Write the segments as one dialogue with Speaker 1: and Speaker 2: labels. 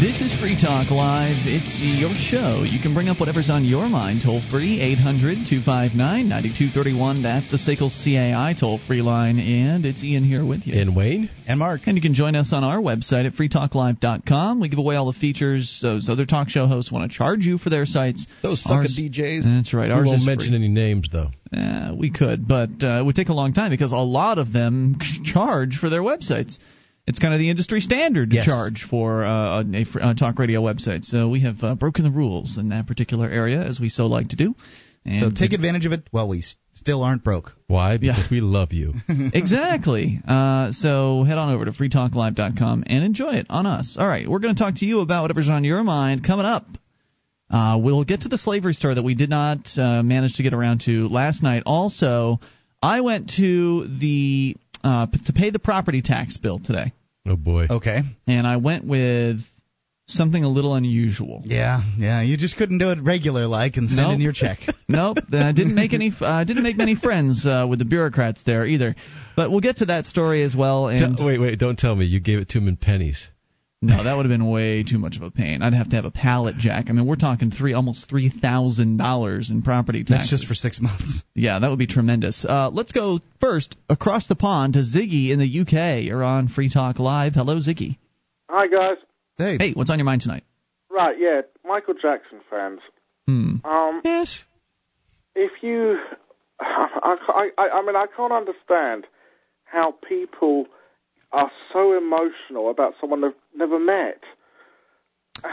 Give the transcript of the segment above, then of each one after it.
Speaker 1: This is Free Talk Live. It's your show. You can bring up whatever's on your mind toll free, 800 259 9231. That's the SACL CAI toll free line. And it's Ian here with you.
Speaker 2: And Wayne.
Speaker 3: And Mark.
Speaker 1: And you can join us on our website at freetalklive.com. We give away all the features those other talk show hosts want to charge you for their sites.
Speaker 3: Those sucker Ours, DJs.
Speaker 1: That's right.
Speaker 2: We
Speaker 1: Ours
Speaker 2: won't mention
Speaker 1: free.
Speaker 2: any names, though.
Speaker 1: Uh, we could, but uh, it would take a long time because a lot of them charge for their websites it's kind of the industry standard to
Speaker 3: yes.
Speaker 1: charge for uh, a, a, talk radio website. So we have uh, broken the rules in that particular area, as we so like to do.
Speaker 3: And so take advantage of it while we still aren't broke.
Speaker 2: Why? Because yeah. we love you.
Speaker 1: exactly. Uh, so head on over to freetalklive.com and enjoy it on us. All right, we're going to talk to you about whatever's on your mind coming up. Uh, we'll get to the slavery story that we did not uh, manage to get around to last night. Also, I went to the uh, to pay the property tax bill today.
Speaker 2: Oh boy.
Speaker 3: Okay.
Speaker 1: And I went with something a little unusual.
Speaker 3: Yeah, yeah. You just couldn't do it regular like and send
Speaker 1: nope.
Speaker 3: in your check.
Speaker 1: nope. I didn't make any. I uh, didn't make many friends uh, with the bureaucrats there either. But we'll get to that story as well. And
Speaker 2: wait, wait. Don't tell me you gave it to him in pennies.
Speaker 1: No, that would have been way too much of a pain. I'd have to have a pallet jack. I mean, we're talking three, almost three thousand dollars in property taxes.
Speaker 3: That's just for six months.
Speaker 1: Yeah, that would be tremendous. Uh, let's go first across the pond to Ziggy in the UK. You're on Free Talk Live. Hello, Ziggy.
Speaker 4: Hi, guys.
Speaker 3: Hey.
Speaker 1: Hey, what's on your mind tonight?
Speaker 4: Right, yeah, Michael Jackson fans.
Speaker 1: Hmm.
Speaker 4: Um,
Speaker 1: yes.
Speaker 4: If you, I, I, I mean, I can't understand how people are so emotional about someone they've never met.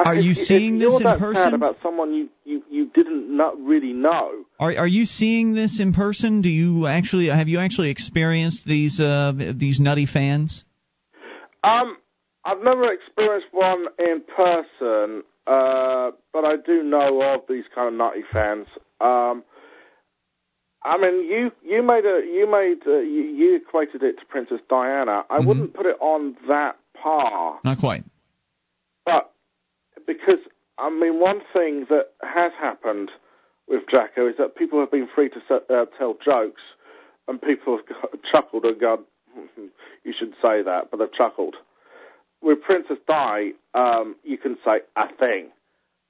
Speaker 1: Are
Speaker 4: if,
Speaker 1: you seeing
Speaker 4: if
Speaker 1: this
Speaker 4: you're
Speaker 1: in
Speaker 4: that
Speaker 1: person?
Speaker 4: Sad about someone you, you, you didn't not really know.
Speaker 1: Are are you seeing this in person? Do you actually have you actually experienced these uh, these nutty fans?
Speaker 4: Um, I've never experienced one in person, uh, but I do know of these kind of nutty fans. Um, I mean, you you made a you made a, you, you equated it to Princess Diana. I
Speaker 1: mm-hmm.
Speaker 4: wouldn't put it on that par.
Speaker 1: Not quite.
Speaker 4: But because I mean, one thing that has happened with Jacko is that people have been free to uh, tell jokes, and people have got, chuckled and gone, "You should say that," but they've chuckled. With Princess Di, um, you can say a thing.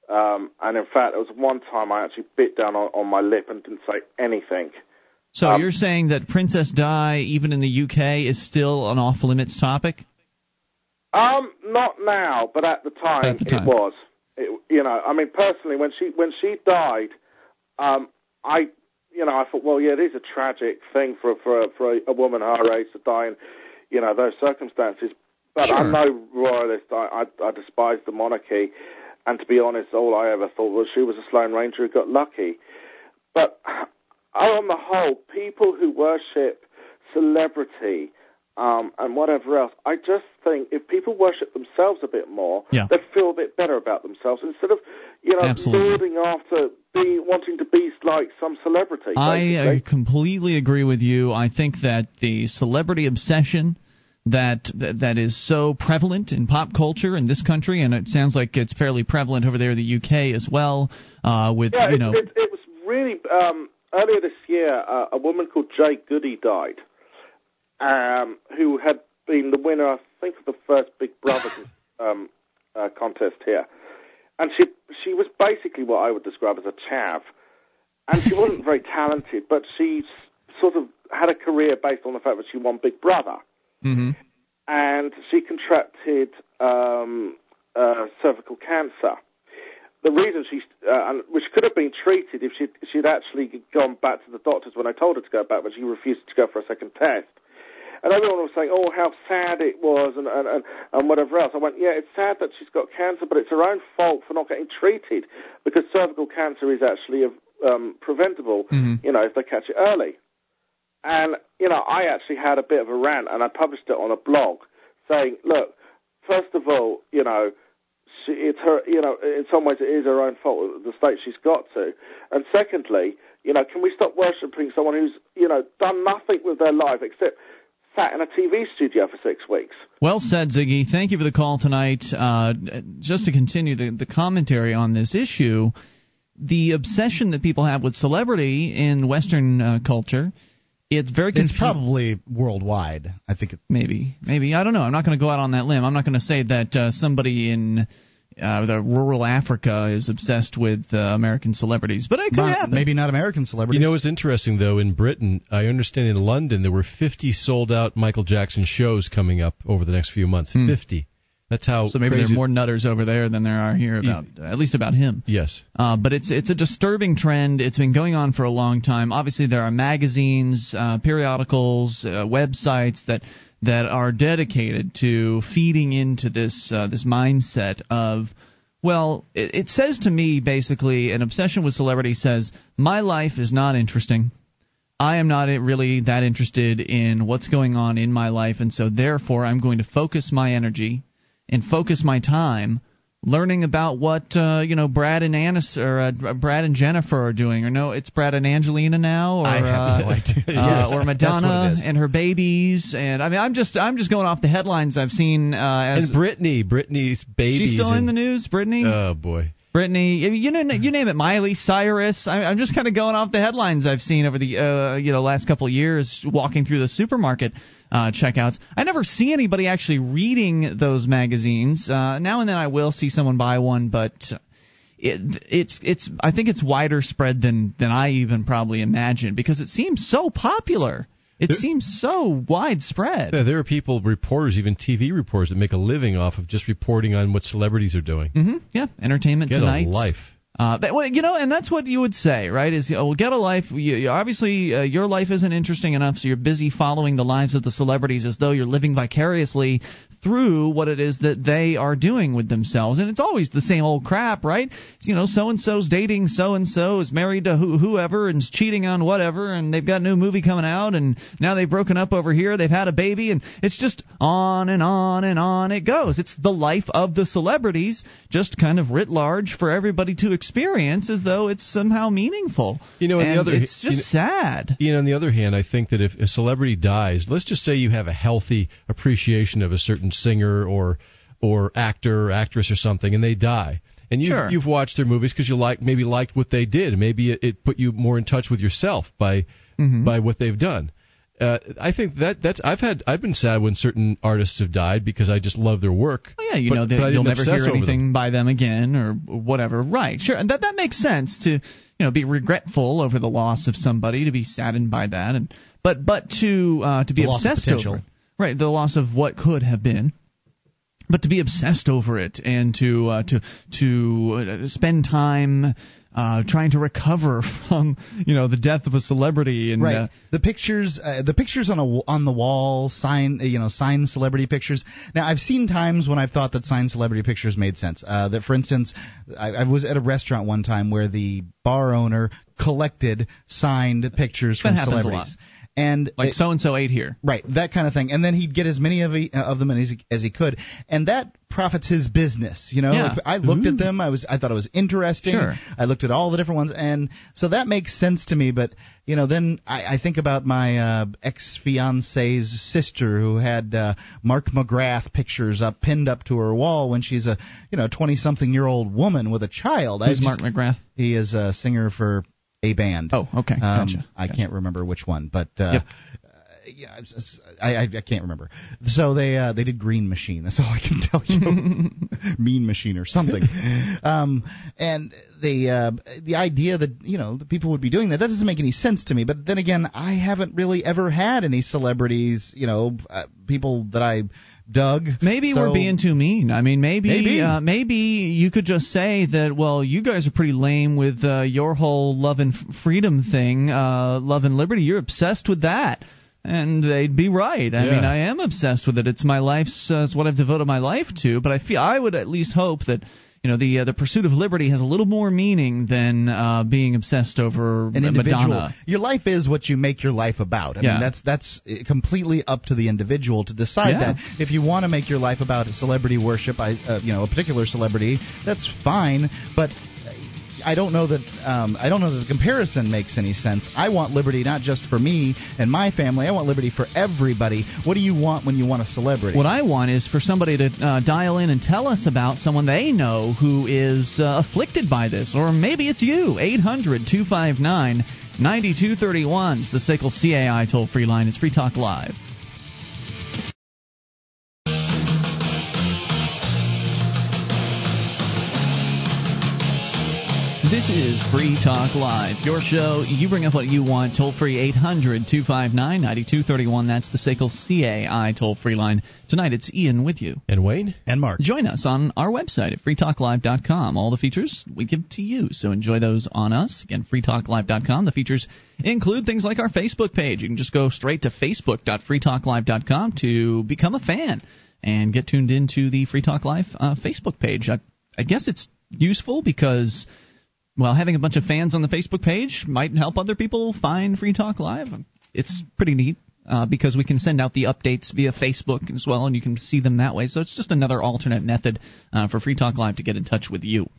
Speaker 4: Um, and in fact, there was one time I actually bit down on, on my lip and didn't say anything.
Speaker 1: So
Speaker 4: Um,
Speaker 1: you're saying that Princess Di, even in the UK, is still an off limits topic?
Speaker 4: Um, not now, but at the time,
Speaker 1: At the time.
Speaker 4: it was. It, you know, I mean, personally, when she when she died, um, I, you know, I thought, well, yeah, it is a tragic thing for for for a, a woman her age to die in, you know, those circumstances. But
Speaker 1: Sure.
Speaker 4: I'm no royalist. I, I I despise the monarchy, and to be honest, all I ever thought was she was a Sloane Ranger who got lucky. But on the whole, people who worship celebrity um, and whatever else, I just think if people worship themselves a bit more,
Speaker 1: Yeah.
Speaker 4: they feel a bit better about themselves instead of, you know,
Speaker 1: Absolutely.
Speaker 4: after be wanting to be like some celebrity.
Speaker 1: I uh, completely agree with you. I think that the celebrity obsession that, that is so prevalent in pop culture in this country, and it sounds like it's fairly prevalent over there in the UK as well. Uh, with
Speaker 4: yeah,
Speaker 1: you
Speaker 4: it,
Speaker 1: know,
Speaker 4: it, it was really um, earlier this year. Uh, a woman called Jade Goody died, um, who had been the winner, I think, of the first Big Brother um, uh, contest here, and she she was basically what I would describe as a chav, and she wasn't very talented, but she sort of had a career based on the fact that she won Big Brother
Speaker 1: mhm.
Speaker 4: and she contracted um, uh, cervical cancer. The reason she, uh, which could have been treated if she'd, she'd actually gone back to the doctors when I told her to go back, but she refused to go for a second test. And everyone was saying, "Oh, how sad it was," and and and, and whatever else. I went, "Yeah, it's sad that she's got cancer, but it's her own fault for not getting treated because cervical cancer is actually um, preventable.
Speaker 1: Mhm.
Speaker 4: You know, if they catch it early." And, you know, I actually had a bit of a rant and I published it on a blog saying, look, first of all, you know, she, it's her, you know, in some ways it is her own fault, the state she's got to. And secondly, you know, can we stop worshipping someone who's, you know, done nothing with their life except sat in a TV studio for six weeks?
Speaker 1: Well said, Ziggy. Thank you for the call tonight. Uh, just to continue the, the commentary on this issue, the obsession that people have with celebrity in Western uh, culture it's very
Speaker 3: It's probably worldwide. I think it,
Speaker 1: maybe maybe I don't know. I'm not going to go out on that limb. I'm not going to say that uh, somebody in uh, the rural Africa is obsessed with uh, American celebrities, but it could
Speaker 3: not-
Speaker 1: happen.
Speaker 3: maybe not American celebrities.
Speaker 2: You know what's interesting though? In Britain, I understand in London there were 50 sold out Michael Jackson shows coming up over the next few months. 50. That's how.
Speaker 1: so maybe there
Speaker 2: crazy-
Speaker 1: are more nutters over there than there are here about at least about him.
Speaker 2: Yes.
Speaker 1: Uh, but it's it's a disturbing trend. It's been going on for a long time. Obviously, there are magazines, uh, periodicals, uh, websites that that are dedicated to feeding into this uh, this mindset of well, it, it says to me basically an obsession with celebrity says my life is not interesting. I am not really that interested in what's going on in my life, and so therefore I'm going to focus my energy and focus my time learning about what uh, you know Brad and Anis or uh, Brad and Jennifer are doing, or no, it's Brad and Angelina now, or
Speaker 3: I have
Speaker 1: uh,
Speaker 3: no idea.
Speaker 1: uh,
Speaker 3: Yes,
Speaker 1: or Madonna and her babies, and I mean I'm just I'm just going off the headlines I've seen. Uh, as
Speaker 2: And Britney, Britney's baby.
Speaker 1: she's still in the news, Brittany.
Speaker 2: Oh boy.
Speaker 1: Brittany, you know, you name it, Miley Cyrus. I, I'm just kind of going off the headlines I've seen over the uh, you know last couple of years, walking through the supermarket uh, checkouts. I never see anybody actually reading those magazines. Uh, now and then I will see someone buy one, but it, it's it's I think it's wider spread than than I even probably imagined because it seems so popular. It seems so widespread.
Speaker 2: Yeah, there are people, reporters, even TV reporters, that make a living off of just reporting on what celebrities are doing.
Speaker 1: hmm Yeah, Entertainment
Speaker 2: Get
Speaker 1: Tonight.
Speaker 2: a life.
Speaker 1: Uh, but, well, you know, and that's what you would say, right? Is oh, well, get a life. You, you, obviously, uh, your life isn't interesting enough, so you're busy following the lives of the celebrities as though you're living vicariously through what it is that they are doing with themselves. And it's always the same old crap, right? It's, you know, so and so's dating so and so, is married to who, whoever, and is cheating on whatever, and they've got a new movie coming out, and now they've broken up over here, they've had a baby, and it's just on and on and on it goes. It's the life of the celebrities, just kind of writ large for everybody to experience as though it's somehow meaningful.
Speaker 2: You know, on the
Speaker 1: And
Speaker 2: other-
Speaker 1: it's just
Speaker 2: you know-
Speaker 1: sad.
Speaker 2: Ian, on the other hand, I think that if a celebrity dies, let's just say you have a healthy appreciation of a certain singer or or actor or actress or something, and they die, and you've,
Speaker 1: Sure.
Speaker 2: you've watched their movies because you like maybe liked what they did, maybe it, it put you more in touch with yourself by
Speaker 1: Mm-hmm.
Speaker 2: by what they've done. Uh, I think that that's I've had I've been sad when certain artists have died because I just love their work.
Speaker 1: Well, yeah, you
Speaker 2: but-
Speaker 1: know that you'll never hear anything
Speaker 2: them.
Speaker 1: by them again or whatever. Right, sure, and that that makes sense to you know be regretful over the loss of somebody, to be saddened by that, and but but to uh, to be
Speaker 3: The
Speaker 1: obsessed over right, the loss of what could have been. But to be obsessed over it and to uh, to to uh, spend time uh, trying to recover from you know the death of a celebrity and
Speaker 3: Right.
Speaker 1: uh,
Speaker 3: the pictures, uh, the pictures on a on the wall, sign, uh, you know, signed celebrity pictures. Now, I've seen times when I've thought that signed celebrity pictures made sense. Uh, that, for instance, I, I was at a restaurant one time where the bar owner collected signed pictures
Speaker 1: That
Speaker 3: from celebrities. And
Speaker 1: like so and so ate here.
Speaker 3: Right, that kind of thing, and then he'd get as many of, he, of them as he, as he could, and that profits his business. You know,
Speaker 1: Yeah.
Speaker 3: Like, I looked
Speaker 1: Ooh.
Speaker 3: at them, I was, I thought it was interesting.
Speaker 1: Sure.
Speaker 3: I looked at all the different ones, and so that makes sense to me. But you know, then I, I think about my uh, ex fiance's sister who had uh, Mark McGrath pictures up pinned up to her wall when she's a you know twenty something year old woman with a child. I
Speaker 1: Who's
Speaker 3: just-
Speaker 1: Mark McGrath?
Speaker 3: He is a singer for a band.
Speaker 1: Oh, okay,
Speaker 3: Um,
Speaker 1: gotcha.
Speaker 3: I
Speaker 1: Gotcha.
Speaker 3: can't remember which one, but uh,
Speaker 1: Yep.
Speaker 3: uh, yeah, I, I I can't remember. So they uh, they did Green Machine. That's all I can tell you. mean Machine or something. um, and the uh, the idea that you know that people would be doing that that doesn't make any sense to me. But then again, I haven't really ever had any celebrities. You know, uh, people that I dug.
Speaker 1: Maybe
Speaker 3: So-
Speaker 1: we're being too mean. I mean, maybe
Speaker 3: Maybe.
Speaker 1: Uh, maybe you could just say that. Well, you guys are pretty lame with uh, your whole love and freedom thing, uh, love and liberty. You're obsessed with that, and they'd be right. I
Speaker 2: Yeah.
Speaker 1: mean, I am obsessed with it. It's my life's. Uh, it's what I've devoted my life to. But I feel I would at least hope that. You know the uh, the pursuit of liberty has a little more meaning than uh, being obsessed over
Speaker 3: an individual.
Speaker 1: Madonna.
Speaker 3: Your life is what you make your life about. I
Speaker 1: Yeah.
Speaker 3: mean, that's that's uh, completely up to the individual to decide
Speaker 1: Yeah.
Speaker 3: that. If you want to make your life about celebrity worship, I, uh, you know, a particular celebrity, that's fine. But I don't know that um, I don't know that the comparison makes any sense. I want liberty not just for me and my family. I want liberty for everybody. What do you want when you want a celebrity?
Speaker 1: What I want is for somebody to uh, dial in and tell us about someone they know who is uh, afflicted by this, or maybe it's you. 800 259 9231 is the SACL CAI toll free line. It's Free Talk Live. This is Free Talk Live, your show. You bring up what you want. Toll free 800 259 9231. That's the SACL CAI toll free line. Tonight it's Ian with you.
Speaker 2: And Wayne?
Speaker 3: and Mark.
Speaker 1: Join us on our website at freetalklive.com. All the features we give to you, so enjoy those on us. Again, freetalklive.com. The features include things like our Facebook page. You can just go straight to facebook.freetalklive.com to become a fan and get tuned into the Free Talk Live uh, Facebook page. I, I guess it's useful because well, having a bunch of fans on the Facebook page might help other people find Free Talk Live. It's pretty neat uh, because we can send out the updates via Facebook as well, and you can see them that way. So it's just another alternate method uh, for Free Talk Live to get in touch with you.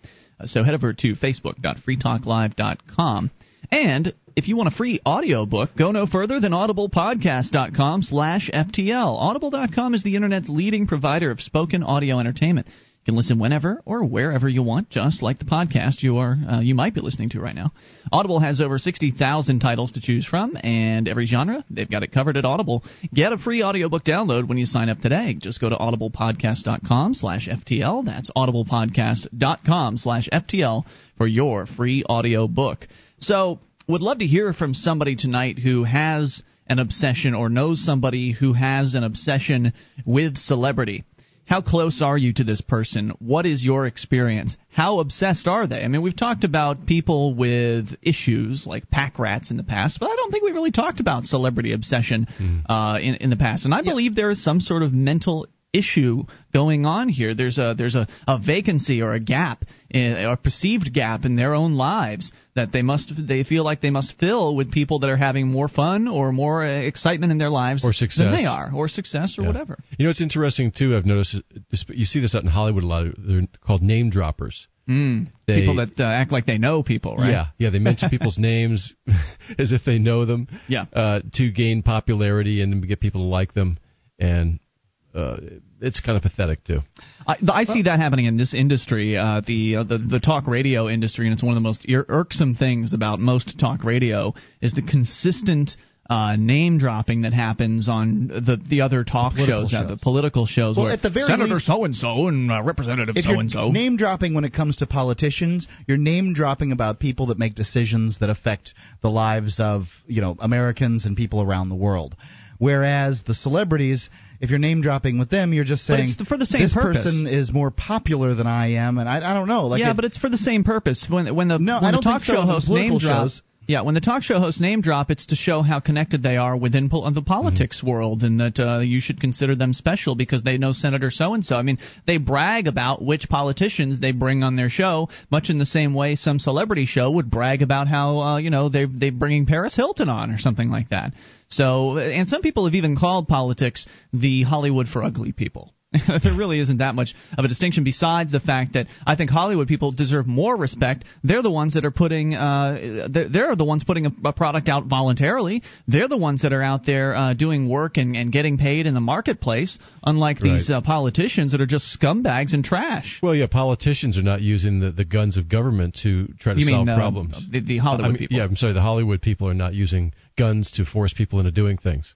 Speaker 1: Uh, so head over to facebook.freetalklive.com. And if you want a free audiobook, go no further than audiblepodcast.com slash FTL. Audible.com is the Internet's leading provider of spoken audio entertainment. You can listen whenever or wherever you want, just like the podcast you are uh, you might be listening to right now. Audible has over 60,000 titles to choose from, and every genre they've got it covered at Audible. Get a free audiobook download when you sign up today. Just go to audiblepodcast.com/ftl. That's audiblepodcast.com/ftl for your free audiobook. So, would love to hear from somebody tonight who has an obsession or knows somebody who has an obsession with celebrity. How close are you to this person? What is your experience? How obsessed are they? I mean, we've talked about people with issues like pack rats in the past, but I don't think we really talked about celebrity obsession uh, in in the past. And I believe there is some sort of mental issue going on here. There's a there's a, a vacancy or a gap, in, or a perceived gap in their own lives that they must they feel like they must fill with people that are having more fun or more uh, excitement in their lives
Speaker 2: Or success.
Speaker 1: than they are, or success or
Speaker 2: Yeah.
Speaker 1: whatever.
Speaker 2: You know, it's interesting, too. I've noticed you see this out in Hollywood a lot. They're called name droppers.
Speaker 1: Mm.
Speaker 2: They-
Speaker 1: people that uh, act like they know people, right?
Speaker 2: Yeah, yeah. They mention people's names as if they know them.
Speaker 1: Yeah.
Speaker 2: Uh, to gain popularity and get people to like them, and uh, it's kind of pathetic too.
Speaker 1: I, I see that happening in this industry, uh, the, uh, the the talk radio industry, and it's one of the most ir- irksome things about most talk radio is the consistent. Uh, name dropping that happens on the the other talk
Speaker 3: political
Speaker 1: shows, uh, the political shows.
Speaker 3: Well,
Speaker 1: where
Speaker 3: at the very
Speaker 1: Senator so and so and uh, Representative so and so.
Speaker 3: name dropping when it comes to politicians, you're name dropping about people that make decisions that affect the lives of you know Americans and people around the world. Whereas the celebrities, if you're name dropping with them, you're just saying
Speaker 1: for the same
Speaker 3: this
Speaker 1: purpose.
Speaker 3: person is more popular than I am, and I, I don't know. Like
Speaker 1: yeah,
Speaker 3: it-
Speaker 1: but it's for the same purpose. When when the
Speaker 3: No,
Speaker 1: when
Speaker 3: I don't
Speaker 1: talk
Speaker 3: think
Speaker 1: show
Speaker 3: the
Speaker 1: name
Speaker 3: political
Speaker 1: drop,
Speaker 3: shows.
Speaker 1: yeah, when the talk show hosts name drop, it's to show how connected they are within pol- the politics world, and that uh, you should consider them special because they know Senator so and so. I mean, they brag about which politicians they bring on their show, much in the same way some celebrity show would brag about how uh, you know they they bringing Paris Hilton on or something like that. So, and some people have even called politics the Hollywood for ugly people. there really isn't that much of a distinction besides the fact that I think Hollywood people deserve more respect. They're the ones that are putting uh, they're, the ones putting a, a product out voluntarily. They're the ones that are out there uh, doing work and, and getting paid in the marketplace, unlike these
Speaker 2: Right.
Speaker 1: uh, politicians that are just scumbags and trash.
Speaker 2: Well, yeah, politicians are not using the, the guns of government to try to
Speaker 1: You
Speaker 2: solve
Speaker 1: mean uh,
Speaker 2: problems.
Speaker 1: the, the Hollywood
Speaker 2: I mean,
Speaker 1: people?
Speaker 2: Yeah, I'm sorry. The Hollywood people are not using guns to force people into doing things.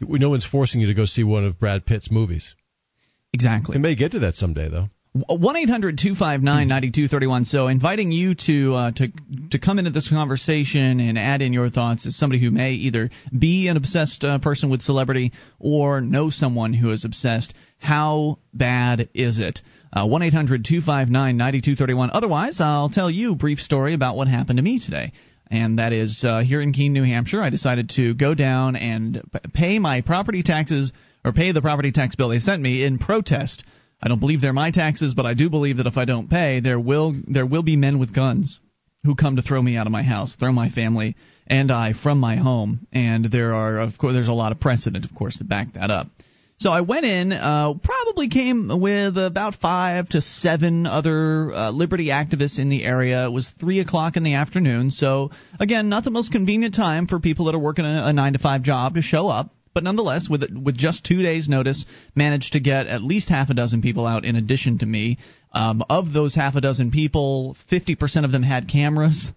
Speaker 2: No one's forcing you to go see one of Brad Pitt's movies.
Speaker 1: Exactly.
Speaker 2: It may get to that someday, though.
Speaker 1: One eight hundred two five nine ninety two thirty one. So inviting you to uh, to to come into this conversation and add in your thoughts as somebody who may either be an obsessed uh, person with celebrity or know someone who is obsessed. How bad is it? Uh, One eight hundred two five nine ninety two thirty one. Otherwise, I'll tell you a brief story about what happened to me today. And that is uh, here in Keene, New Hampshire. I decided to go down and pay my property taxes or pay the property tax bill they sent me in protest I don't believe they're my taxes, but I do believe that if I don't pay, there will there will be men with guns who come to throw me out of my house, throw my family and I from my home, and there are of course there's a lot of precedent, of course, to back that up. So I went in, uh, probably came with about five to seven other uh, liberty activists in the area. It was three o'clock in the afternoon, so again, not the most convenient time for people that are working a, a nine to five job to show up. But nonetheless, with with just two days' notice, managed to get at least half a dozen people out in addition to me. Um, of those half a dozen people, 50% of them had cameras.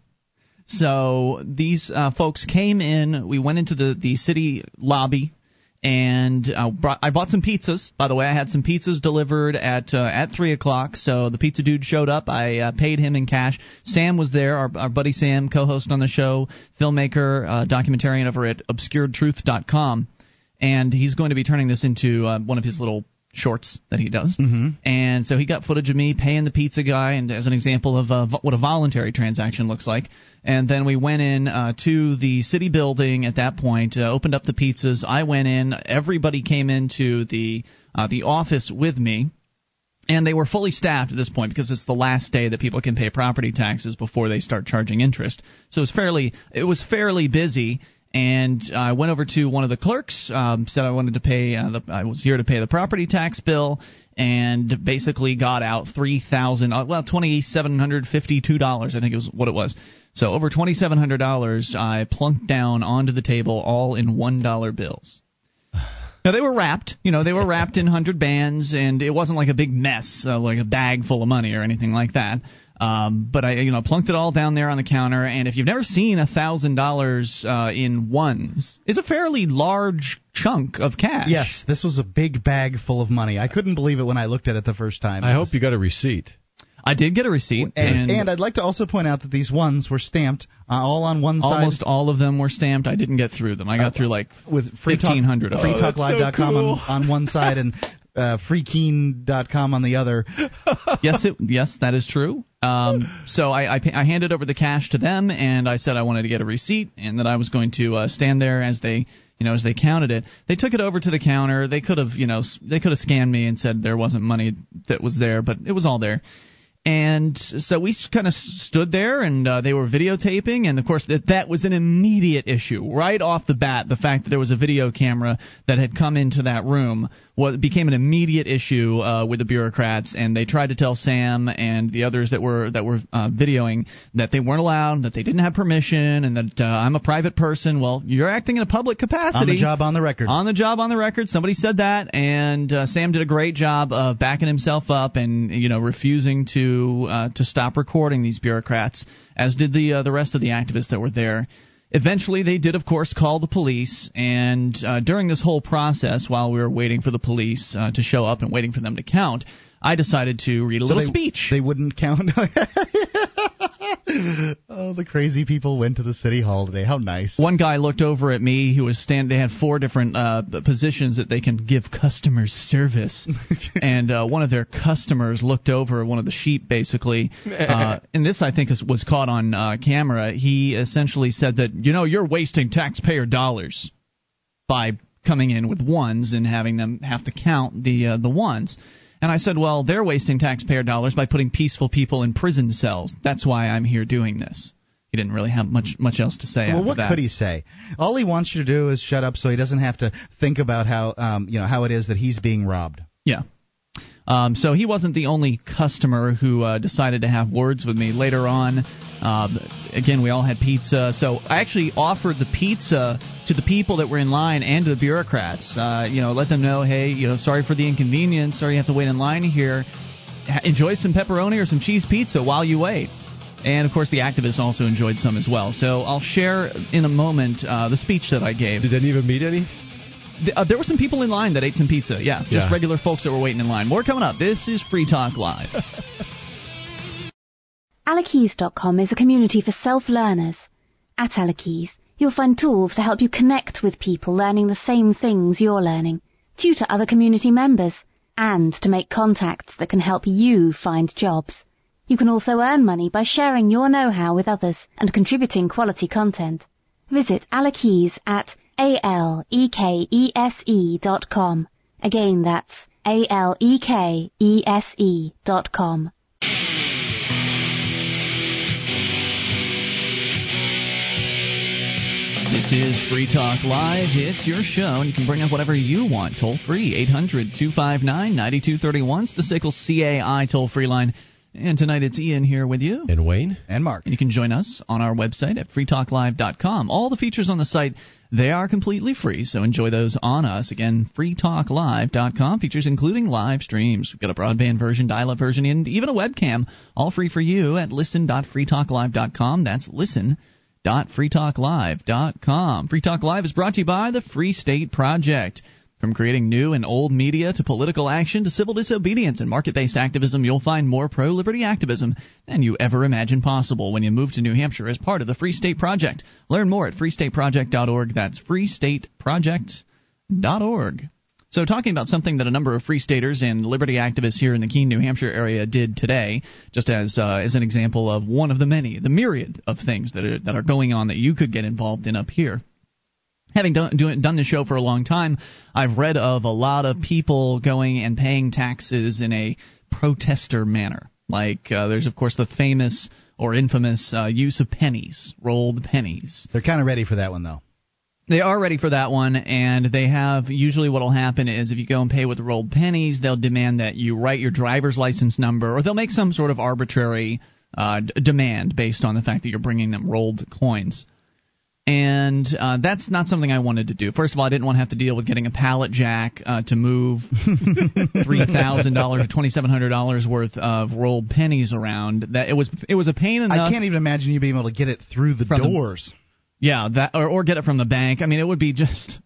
Speaker 1: So these uh, folks came in. We went into the, the city lobby and uh, brought, I bought some pizzas. By the way, I had some pizzas delivered at uh, at three o'clock. So the pizza dude showed up. I uh, paid him in cash. Sam was there, our, our buddy Sam, co-host on the show, filmmaker, uh, documentarian over at ObscuredTruth.com, and he's going to be turning this into uh, one of his little shorts that he does.
Speaker 3: Mm-hmm.
Speaker 1: And so he got footage of me paying the pizza guy, and as an example of uh, what a voluntary transaction looks like. And then we went in uh, to the city building at that point, uh, opened up the pizzas. I went in. Everybody came into the uh, the office with me. And they were fully staffed at this point because it's the last day that people can pay property taxes before they start charging interest. So it was fairly it was fairly busy, and I went over to one of the clerks, um, said I wanted to pay, uh, the, I was here to pay the property tax bill, and basically got out three thousand, uh, well, twenty seven hundred fifty two dollars, I think it was what it was. So over twenty seven hundred dollars, I plunked down onto the table, all in one dollar bills. Now they were wrapped, you know, they were wrapped in hundred bands, and it wasn't like a big mess, uh, like a bag full of money or anything like that. Um, but I, you know, plunked it all down there on the counter. And if you've never seen a thousand dollars uh, in ones, it's a fairly large chunk of cash.
Speaker 3: Yes, this was a big bag full of money. I couldn't believe it when I looked at it the first time.
Speaker 2: I
Speaker 3: It
Speaker 2: hope
Speaker 3: was-
Speaker 2: you got a receipt.
Speaker 1: I did get a receipt,
Speaker 3: And, and I'd like to also point out that these ones were stamped uh, all on one side
Speaker 1: almost all of them were stamped. I didn't get through them. I got through like
Speaker 3: with free talk,
Speaker 1: 1500 of them.
Speaker 3: freetalklive.com
Speaker 2: cool.
Speaker 3: on, on one side and uh, freekeene.com on the other.
Speaker 1: yes, it, yes, that is true. Um, so I, I, I handed over the cash to them, and I said I wanted to get a receipt, and that I was going to uh, stand there as they, you know, as they counted it. They took it over to the counter. They could have, you know, they could have scanned me and said there wasn't money that was there, but it was all there. And so we kind of stood there, and uh, they were videotaping, and of course that that was an immediate issue right off the bat. The fact that there was a video camera that had come into that room was became an immediate issue uh, with the bureaucrats, and they tried to tell Sam and the others that were that were uh, videoing that they weren't allowed, that they didn't have permission, and that uh, I'm a private person. Well, you're acting in a public capacity
Speaker 3: On the job, on the record.
Speaker 1: on the job on the record somebody said that and uh, sam did a great job of backing himself up and you know refusing to uh, to stop recording these bureaucrats as did the uh, the rest of the activists that were there. Eventually they did of course call the police and uh, during this whole process while we were waiting for the police uh, to show up and waiting for them to count i decided to read a
Speaker 3: So
Speaker 1: little
Speaker 3: they,
Speaker 1: speech
Speaker 3: They wouldn't count. oh, the crazy people went to the city hall today. How nice.
Speaker 1: One guy looked over at me who was stand. They had four different uh, positions that they can give customer service, and uh, one of their customers looked over one of the sheep basically. Uh, and this I think is, was caught on uh, camera. He essentially said that you know you're wasting taxpayer dollars by coming in with ones and having them have to count the uh, the ones. And I said, well, they're wasting taxpayer dollars by putting peaceful people in prison cells. That's why I'm here doing this. He didn't really have much much else to say
Speaker 3: well, what
Speaker 1: that.
Speaker 3: could he say? All he wants you to do is shut up, so he doesn't have to think about how um, you know how it is that he's being robbed.
Speaker 1: Yeah. Um, so he wasn't the only customer who uh, decided to have words with me. Later on, um, again, we all had pizza. So I actually offered the pizza to the people that were in line and to the bureaucrats. Uh, you know, let them know, hey, you know, sorry for the inconvenience. Sorry you have to wait in line here. Enjoy some pepperoni or some cheese pizza while you wait. And of course, the activists also enjoyed some as well. So I'll share in a moment uh, the speech that I gave.
Speaker 2: Did any of them meet any?
Speaker 1: Th- Uh, there were some people in line that ate some pizza. Yeah, just
Speaker 2: Yeah.
Speaker 1: regular folks that were waiting in line. More coming up. This is Free Talk Live.
Speaker 5: Alakeys.com is a community for self-learners. At Alakeys, you'll find tools to help you connect with people learning the same things you're learning, tutor other community members, and to make contacts that can help you find jobs. You can also earn money by sharing your know-how with others and contributing quality content. Visit Alakeys at a-l-e-k-e-s-e dot com. Again, that's A-L-E-K-E-S-E dot com.
Speaker 1: This is Free Talk Live. It's your show, and you can bring up whatever you want toll free. 800 259 9231. It's the SACL CAI toll free line. And tonight it's Ian here with you.
Speaker 2: And Wayne?
Speaker 3: And Mark.
Speaker 1: And you can join us on our website at freetalklive.com. All the features on the site, they are completely free, so enjoy those on us. Again, freetalklive.com. Features including live streams. We've got a broadband version, dial-up version, and even a webcam. All free for you at listen.freetalklive.com. That's listen www.freetalklive.com. Free Talk Live is brought to you by the Free State Project. From creating new and old media to political action to civil disobedience and market based activism, you'll find more pro liberty activism than you ever imagined possible when you move to New Hampshire as part of the Free State Project. Learn more at freestateproject.org. That's freestateproject.org. So, talking about something that a number of free staters and liberty activists here in the Keene, New Hampshire area did today, just as uh, as an example of one of the many, the myriad of things that are that are going on that you could get involved in up here. Having done do, done the show for a long time, I've read of a lot of people going and paying taxes in a protester manner. Like uh, there's of course the famous or infamous uh, use of pennies, rolled pennies.
Speaker 3: They're kind of ready for that one though.
Speaker 1: They are ready for that one, and they have usually what will happen is if you go and pay with rolled pennies, they'll demand that you write your driver's license number, or they'll make some sort of arbitrary uh, d- demand based on the fact that you're bringing them rolled coins. And uh, that's not something I wanted to do. First of all, I didn't want to have to deal with getting a pallet jack uh, to move three thousand dollars or twenty seven hundred dollars worth of rolled pennies around. That it was it was a pain enough.
Speaker 3: I can't even imagine you being able to get it through the
Speaker 1: From the-
Speaker 3: doors.
Speaker 1: Yeah, that or, or get it from the bank. I mean, it would be just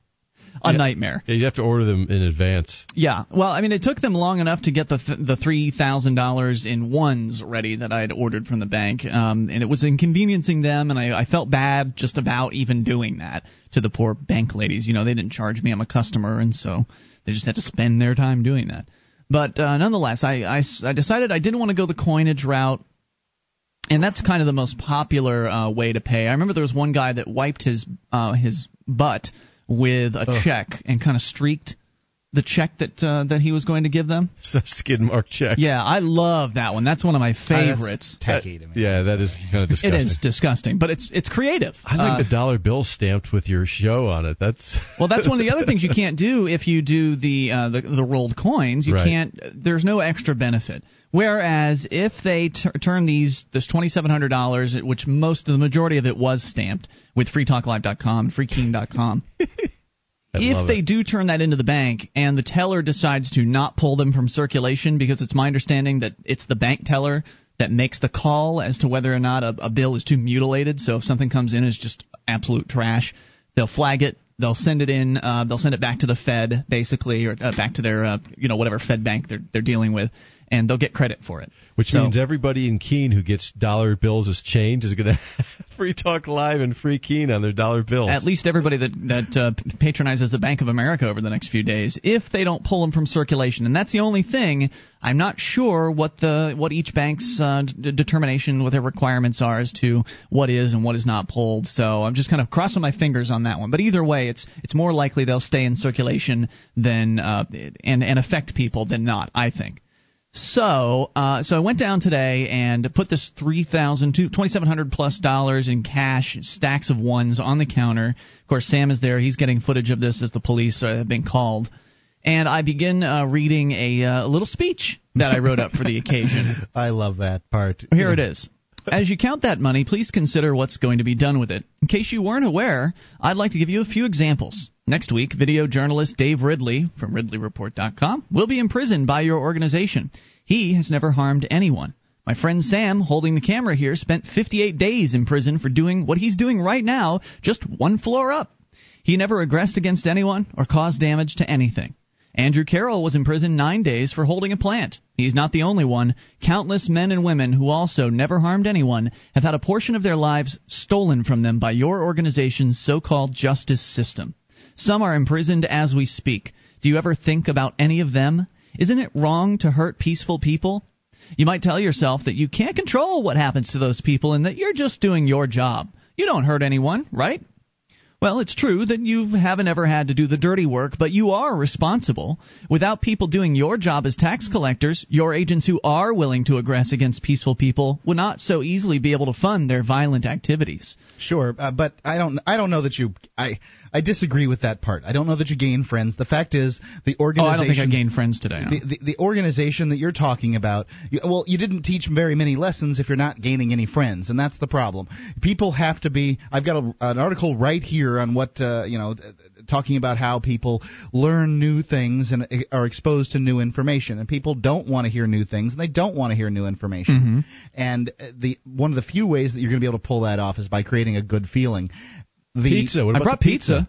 Speaker 1: a
Speaker 2: Yeah.
Speaker 1: nightmare.
Speaker 2: Yeah, you have to order them in advance.
Speaker 1: Yeah, well, I mean, it took them long enough to get the th- the three thousand dollars in ones ready that I had ordered from the bank, um, and it was inconveniencing them, and I, I felt bad just about even doing that to the poor bank ladies. You know, they didn't charge me; I'm a customer, and so they just had to spend their time doing that. But uh, nonetheless, I decided I didn't want to go the coinage route. And that's kind of the most popular uh, way to pay. I remember there was one guy that wiped his uh, his butt with a
Speaker 3: Ugh.
Speaker 1: check and kind of streaked the check that uh, that he was going to give them.
Speaker 2: So skid mark check.
Speaker 1: Yeah, I love that one. That's one of my
Speaker 3: Uh, that's
Speaker 1: favorites.
Speaker 3: tacky to me.
Speaker 2: Yeah, that is kind of disgusting.
Speaker 1: is disgusting, but it's it's creative.
Speaker 2: I like
Speaker 1: Uh,
Speaker 2: the dollar bill stamped with your show on it. That's
Speaker 1: well, that's one of the other things you can't do if you do the uh, the, the rolled coins. You
Speaker 2: Right.
Speaker 1: can't. There's no extra benefit. Whereas if they t- turn these this twenty seven hundred dollars, which most of the majority of it was stamped with freetalklive.com and freekeene.com.
Speaker 2: I
Speaker 1: if they
Speaker 2: it.
Speaker 1: do turn that into the bank and the teller decides to not pull them from circulation because it's my understanding that it's the bank teller that makes the call as to whether or not a, a bill is too mutilated so if something comes in as just absolute trash they'll flag it they'll send it in uh, they'll send it back to the fed basically or uh, back to their uh, you know whatever fed bank they're, they're dealing with and they'll get credit for it
Speaker 2: Which
Speaker 1: So-
Speaker 2: means everybody in Keene who gets dollar bills as change is going to free talk live and free Keene on their dollar bills.
Speaker 1: At least everybody that that uh, patronizes the Bank of America over the next few days, if they don't pull them from circulation, and that's the only thing. I'm not sure what the what each bank's uh, d- determination, what their requirements are as to what is and what is not pulled. So I'm just kind of crossing my fingers on that one. But either way, it's it's more likely they'll stay in circulation than uh, and and affect people than not. I think. So, uh, so I went down today and put this three thousand to twenty seven hundred plus dollars in cash, stacks of ones on the counter. Of course, Sam is there; he's getting footage of this as the police uh, have been called. And I begin uh, reading a uh, little speech that I wrote up for the occasion.
Speaker 3: I love that part.
Speaker 1: Here it is. As you count that money, please consider what's going to be done with it. In case you weren't aware, I'd like to give you a few examples. Next week, video journalist Dave Ridley from RidleyReport.com will be imprisoned by your organization. He has never harmed anyone. My friend Sam, holding the camera here, spent 58 days in prison for doing what he's doing right now, just one floor up. He never aggressed against anyone or caused damage to anything. Andrew Carroll was in prison nine days for holding a plant. He's not the only one. Countless men and women who also never harmed anyone have had a portion of their lives stolen from them by your organization's so called justice system. Some are imprisoned as we speak. Do you ever think about any of them? Isn't it wrong to hurt peaceful people? You might tell yourself that you can't control what happens to those people and that you're just doing your job. You don't hurt anyone, right? Well, it's true that you haven't ever had to do the dirty work, but you are responsible. Without people doing your job as tax collectors, your agents who are willing to aggress against peaceful people would not so easily be able to fund their violent activities.
Speaker 3: Sure, uh, but I don't. I don't know that you. I. I disagree with that part. I don't know that you gain friends. The fact is, the organization.
Speaker 1: Oh, I don't think I gained friends today.
Speaker 3: The, the, the organization that you're talking about. You, well, you didn't teach very many lessons if you're not gaining any friends, and that's the problem. People have to be. I've got a, an article right here on what uh, you know, talking about how people learn new things and uh, are exposed to new information, and people don't want to hear new things, and they don't want to hear new information.
Speaker 1: Mm-hmm.
Speaker 3: And uh, the one of the few ways that you're going to be able to pull that off is by creating a good feeling. The,
Speaker 2: pizza. What
Speaker 1: I brought
Speaker 2: the pizza?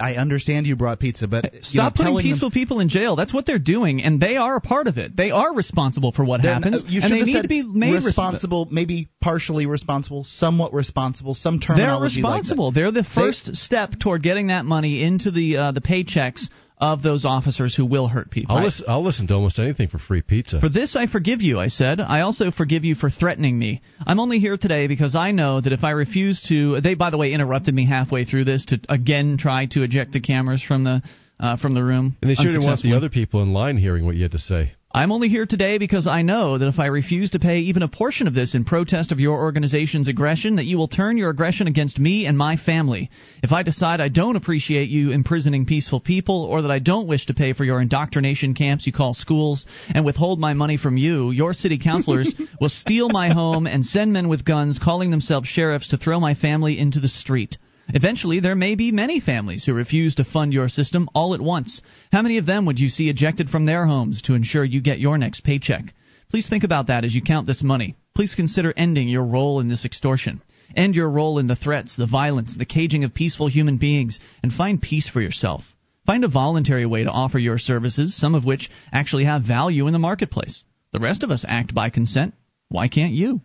Speaker 3: I understand you brought pizza, but
Speaker 1: Stop
Speaker 3: know,
Speaker 1: putting peaceful
Speaker 3: them,
Speaker 1: people in jail. That's what they're doing, and they are a part of it. They are responsible for what happens,
Speaker 3: uh, you
Speaker 1: and
Speaker 3: should
Speaker 1: they need to be made responsible.
Speaker 3: responsible, maybe partially responsible, somewhat responsible, some
Speaker 1: They're
Speaker 3: terminology
Speaker 1: responsible.
Speaker 3: like that.
Speaker 1: They're the first step toward getting that money into the uh, the paychecks of those officers who will hurt people.
Speaker 2: I'll listen. I'll listen to almost anything for free pizza.
Speaker 1: For this I forgive you, I said. I also forgive you for threatening me. I'm only here today because I know that if I refuse to. They, by the way, interrupted me halfway through this to again try to eject the cameras from the. Uh, from the room.
Speaker 2: and they sure didn't want the other people in line hearing what you had to say.
Speaker 1: I'm only here today because I know that if I refuse to pay even a portion of this in protest of your organization's aggression, that you will turn your aggression against me and my family. If I decide I don't appreciate you imprisoning peaceful people, or that I don't wish to pay for your indoctrination camps you call schools, and withhold my money from you, your city councilors will steal my home and send men with guns calling themselves sheriffs to throw my family into the street. Eventually, there may be many families who refuse to fund your system all at once. How many of them would you see ejected from their homes to ensure you get your next paycheck? Please think about that as you count this money. Please consider ending your role in this extortion. End your role in the threats, the violence, the caging of peaceful human beings, and find peace for yourself. Find a voluntary way to offer your services, some of which actually have value in the marketplace. The rest of us act by consent. Why can't you?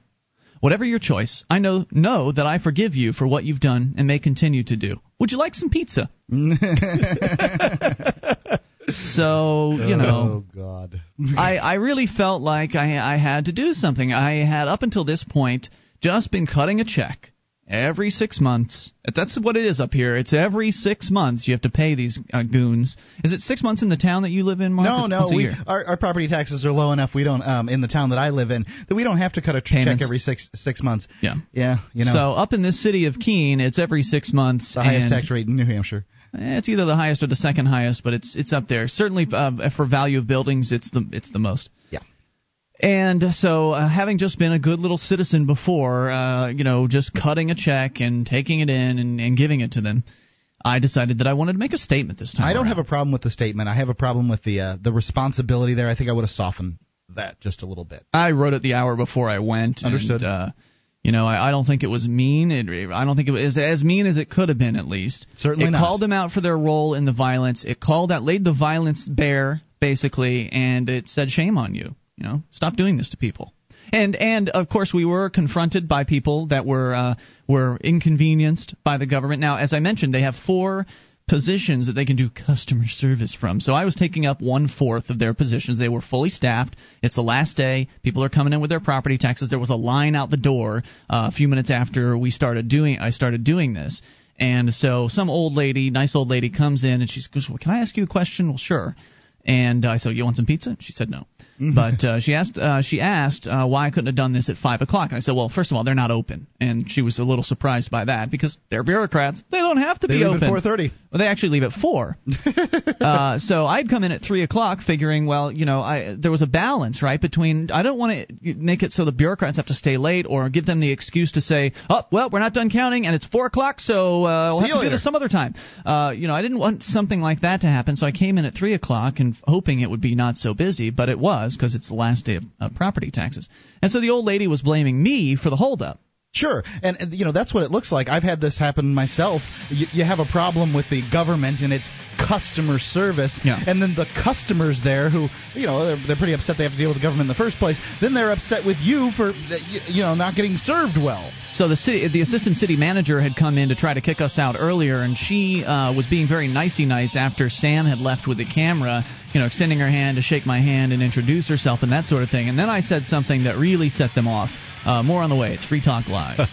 Speaker 1: Whatever your choice, I know know that I forgive you for what you've done and may continue to do. Would you like some pizza? so, you know,
Speaker 3: Oh God.
Speaker 1: I, I really felt like I, I had to do something. I had, up until this point, just been cutting a check every six months. That's what it is up here. It's every six months you have to pay these uh, goons. Is it six months in the town that you live in, Mark?
Speaker 3: No, no, we, our, our property taxes are low enough. We don't um, in the town that I live in that we don't have to cut a ch- check every six six months.
Speaker 1: Yeah.
Speaker 3: Yeah, you know,
Speaker 1: So up in this city of Keene, it's every six months.
Speaker 3: the highest tax rate in New Hampshire.
Speaker 1: Eh, It's either the highest or the second highest, but it's it's up there. Certainly uh, for value of buildings, it's the it's the most. And so, uh, having just been a good little citizen before, uh, you know, just cutting a check and taking it in and, and giving it to them, I decided that I wanted to make a statement this time.
Speaker 3: I don't
Speaker 1: around.
Speaker 3: have a problem with the statement. I have a problem with the uh, the responsibility there. I think I would have softened that just a little bit.
Speaker 1: I wrote it the hour before I went.
Speaker 3: Understood.
Speaker 1: And, uh, you know, I, I don't think it was mean. It, I don't think it was as mean as it could have been, at least.
Speaker 3: Certainly
Speaker 1: it
Speaker 3: not.
Speaker 1: called them out for their role in the violence. It called out, laid the violence bare, basically, and it said, "Shame on you." You know, stop doing this to people. And and of course we were confronted by people that were uh, were inconvenienced by the government. Now, as I mentioned, they have four positions that they can do customer service from. So I was taking up one fourth of their positions. They were fully staffed. It's the last day. People are coming in with their property taxes. There was a line out the door uh, a few minutes after we started doing. I started doing this. And so some old lady, nice old lady, comes in and she goes, well, "Can I ask you a question?" Well, sure. And I said, "You want some pizza?" She said, "No." But uh, she asked, uh, she asked uh, why I couldn't have done this at five o'clock. And I said, "Well, first of all, they're not open." And she was a little surprised by that because they're bureaucrats. They don't have to
Speaker 3: They
Speaker 1: be
Speaker 3: leave
Speaker 1: open.
Speaker 3: at four thirty.
Speaker 1: Well, they actually leave at four. uh, so I'd come in at three o'clock, figuring, well, you know, I, there was a balance, right, between I don't want to make it so the bureaucrats have to stay late or give them the excuse to say, oh, well, we're not done counting and it's four o'clock, so uh, we'll
Speaker 3: See
Speaker 1: have to do this some other time. Uh, you know, I didn't want something like that to happen, so I came in at three o'clock and hoping it would be not so busy, but it was because it's the last day of uh, property taxes. And so the old lady was blaming me for the holdup.
Speaker 3: Sure, and, and you know that's what it looks like. I've had this happen myself. You, you have a problem with the government and its customer service,
Speaker 1: Yeah.
Speaker 3: and then the customers there, who you know they're, they're pretty upset they have to deal with the government in the first place. Then they're upset with you for you, you know not getting served well.
Speaker 1: So the city, the assistant city manager had come in to try to kick us out earlier, and she uh, was being very nicey nice after Sam had left with the camera, you know, extending her hand to shake my hand and introduce herself and that sort of thing. And then I said something that really set them off. Uh, more on the way. It's Free Talk Live.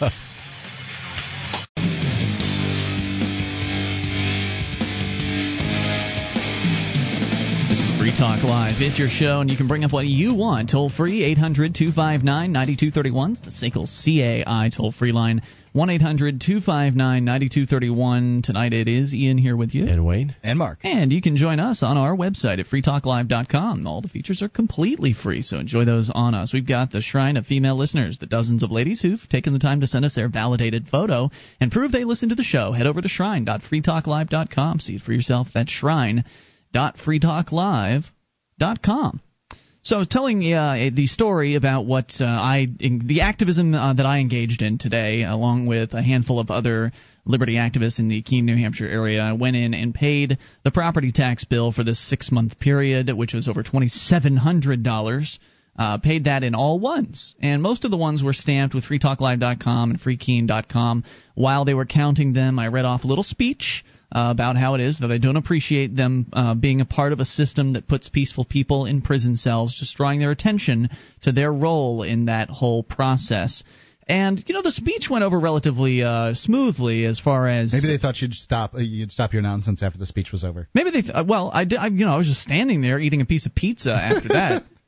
Speaker 1: Free Talk Live is your show, and you can bring up what you want. Toll free, 800 259 9231. The SACL CAI toll free line. 1 800 259 9231. Tonight it is Ian here with you.
Speaker 2: And Wayne.
Speaker 3: And Mark.
Speaker 1: And you can join us on our website at freetalklive.com. All the features are completely free, so enjoy those on us. We've got the Shrine of Female Listeners, the dozens of ladies who've taken the time to send us their validated photo and prove they listen to the show. Head over to shrine.freetalklive.com. See it for yourself. That's shrine.freetalklive.com. So I was telling uh, the story about what uh, I, the activism uh, that I engaged in today, along with a handful of other liberty activists in the Keene, New Hampshire area. I went in and paid the property tax bill for this six-month period, which was over twenty-seven hundred dollars. Uh, paid that in all ones, and most of the ones were stamped with FreeTalkLive.com and FreeKeene.com. While they were counting them, I read off a little speech uh, about how it is that I don't appreciate them uh, being a part of a system that puts peaceful people in prison cells, just drawing their attention to their role in that whole process. And you know the speech went over relatively uh, smoothly as far as
Speaker 3: maybe they thought you'd stop uh, you'd stop your nonsense after the speech was over.
Speaker 1: Maybe they th- well I did I, you know I was just standing there eating a piece of pizza after that.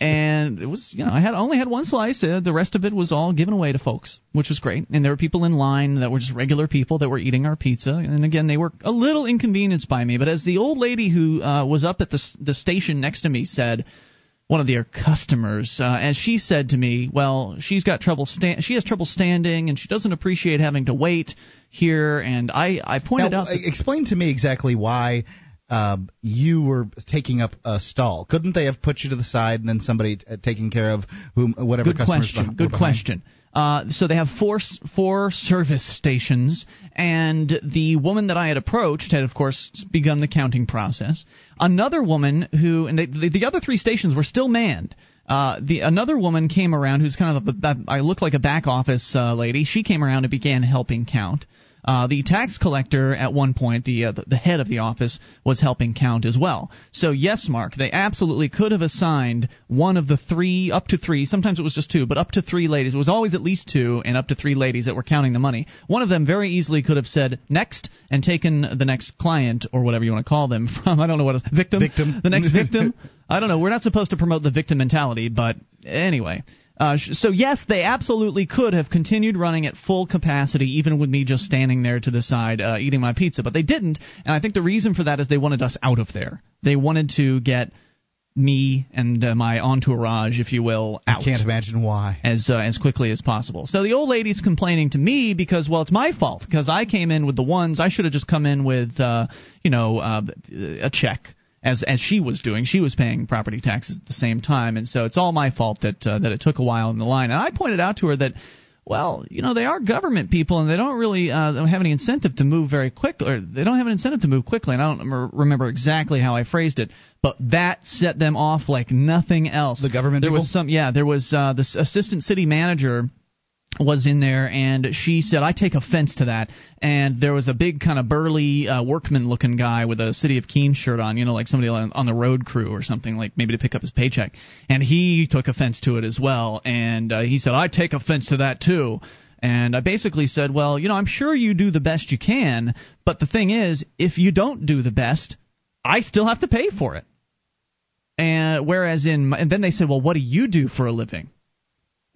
Speaker 1: and it was you know I had only had one slice. Uh, the rest of it was all given away to folks, which was great. And there were people in line that were just regular people that were eating our pizza. And again, they were a little inconvenienced by me. But as the old lady who uh, was up at the the station next to me said, one of their customers, uh, as she said to me, well, she's got trouble sta- she has trouble standing, and she doesn't appreciate having to wait here. And I I pointed
Speaker 3: now,
Speaker 1: out. That,
Speaker 3: explain to me exactly why uh, you were taking up a stall. Couldn't they have put you to the side and then somebody t- taking care of whom whatever
Speaker 1: Good
Speaker 3: customers
Speaker 1: question. Good question. Uh, so they have four four service stations, and the woman that I had approached had, of course, begun the counting process. Another woman who, and they, the, the other three stations were still manned. Uh, the another woman came around who's kind of a, I look like a back office uh, lady. She came around and began helping count. Uh, the tax collector at one point, the, uh, the head of the office, was helping count as well. So yes, Mark, they absolutely could have assigned one of the three, up to three. Sometimes it was just two, but up to three ladies. It was always at least two, and up to three ladies that were counting the money. One of them very easily could have said next and taken the next client or whatever you want to call them from. I don't know what a victim.
Speaker 3: Victim.
Speaker 1: The next victim. I don't know. We're not supposed to promote the victim mentality, but anyway. Uh, sh- so yes, they absolutely could have continued running at full capacity, even with me just standing there to the side uh, eating my pizza, but they didn't. And I think the reason for that is they wanted us out of there. They wanted to get me and uh, my entourage, if you will, out
Speaker 3: I can't imagine why.
Speaker 1: as uh, as quickly as possible. So the old lady's complaining to me because well, it's my fault because I came in with the ones. I should have just come in with uh, you know uh, a check. As, as she was doing, she was paying property taxes at the same time, and so it's all my fault that uh, that it took a while in the line. And I pointed out to her that, well, you know, they are government people, and they don't really uh, don't have any incentive to move very quickly, or they don't have an incentive to move quickly. And I don't remember, remember exactly how I phrased it, but that set them off like nothing else.
Speaker 3: The government
Speaker 1: there
Speaker 3: people?
Speaker 1: was some, yeah, there was uh, this assistant city manager was in there and she said i take offense to that and there was a big kind of burly uh, workman looking guy with a city of keene shirt on you know like somebody on, the road crew or something like maybe to pick up his paycheck and he took offense to it as well and uh, he said i take offense to that too and I basically said, well, you know, I'm sure you do the best you can, but the thing is, if you don't do the best, I still have to pay for it. And whereas in, and then they said, well, what do you do for a living?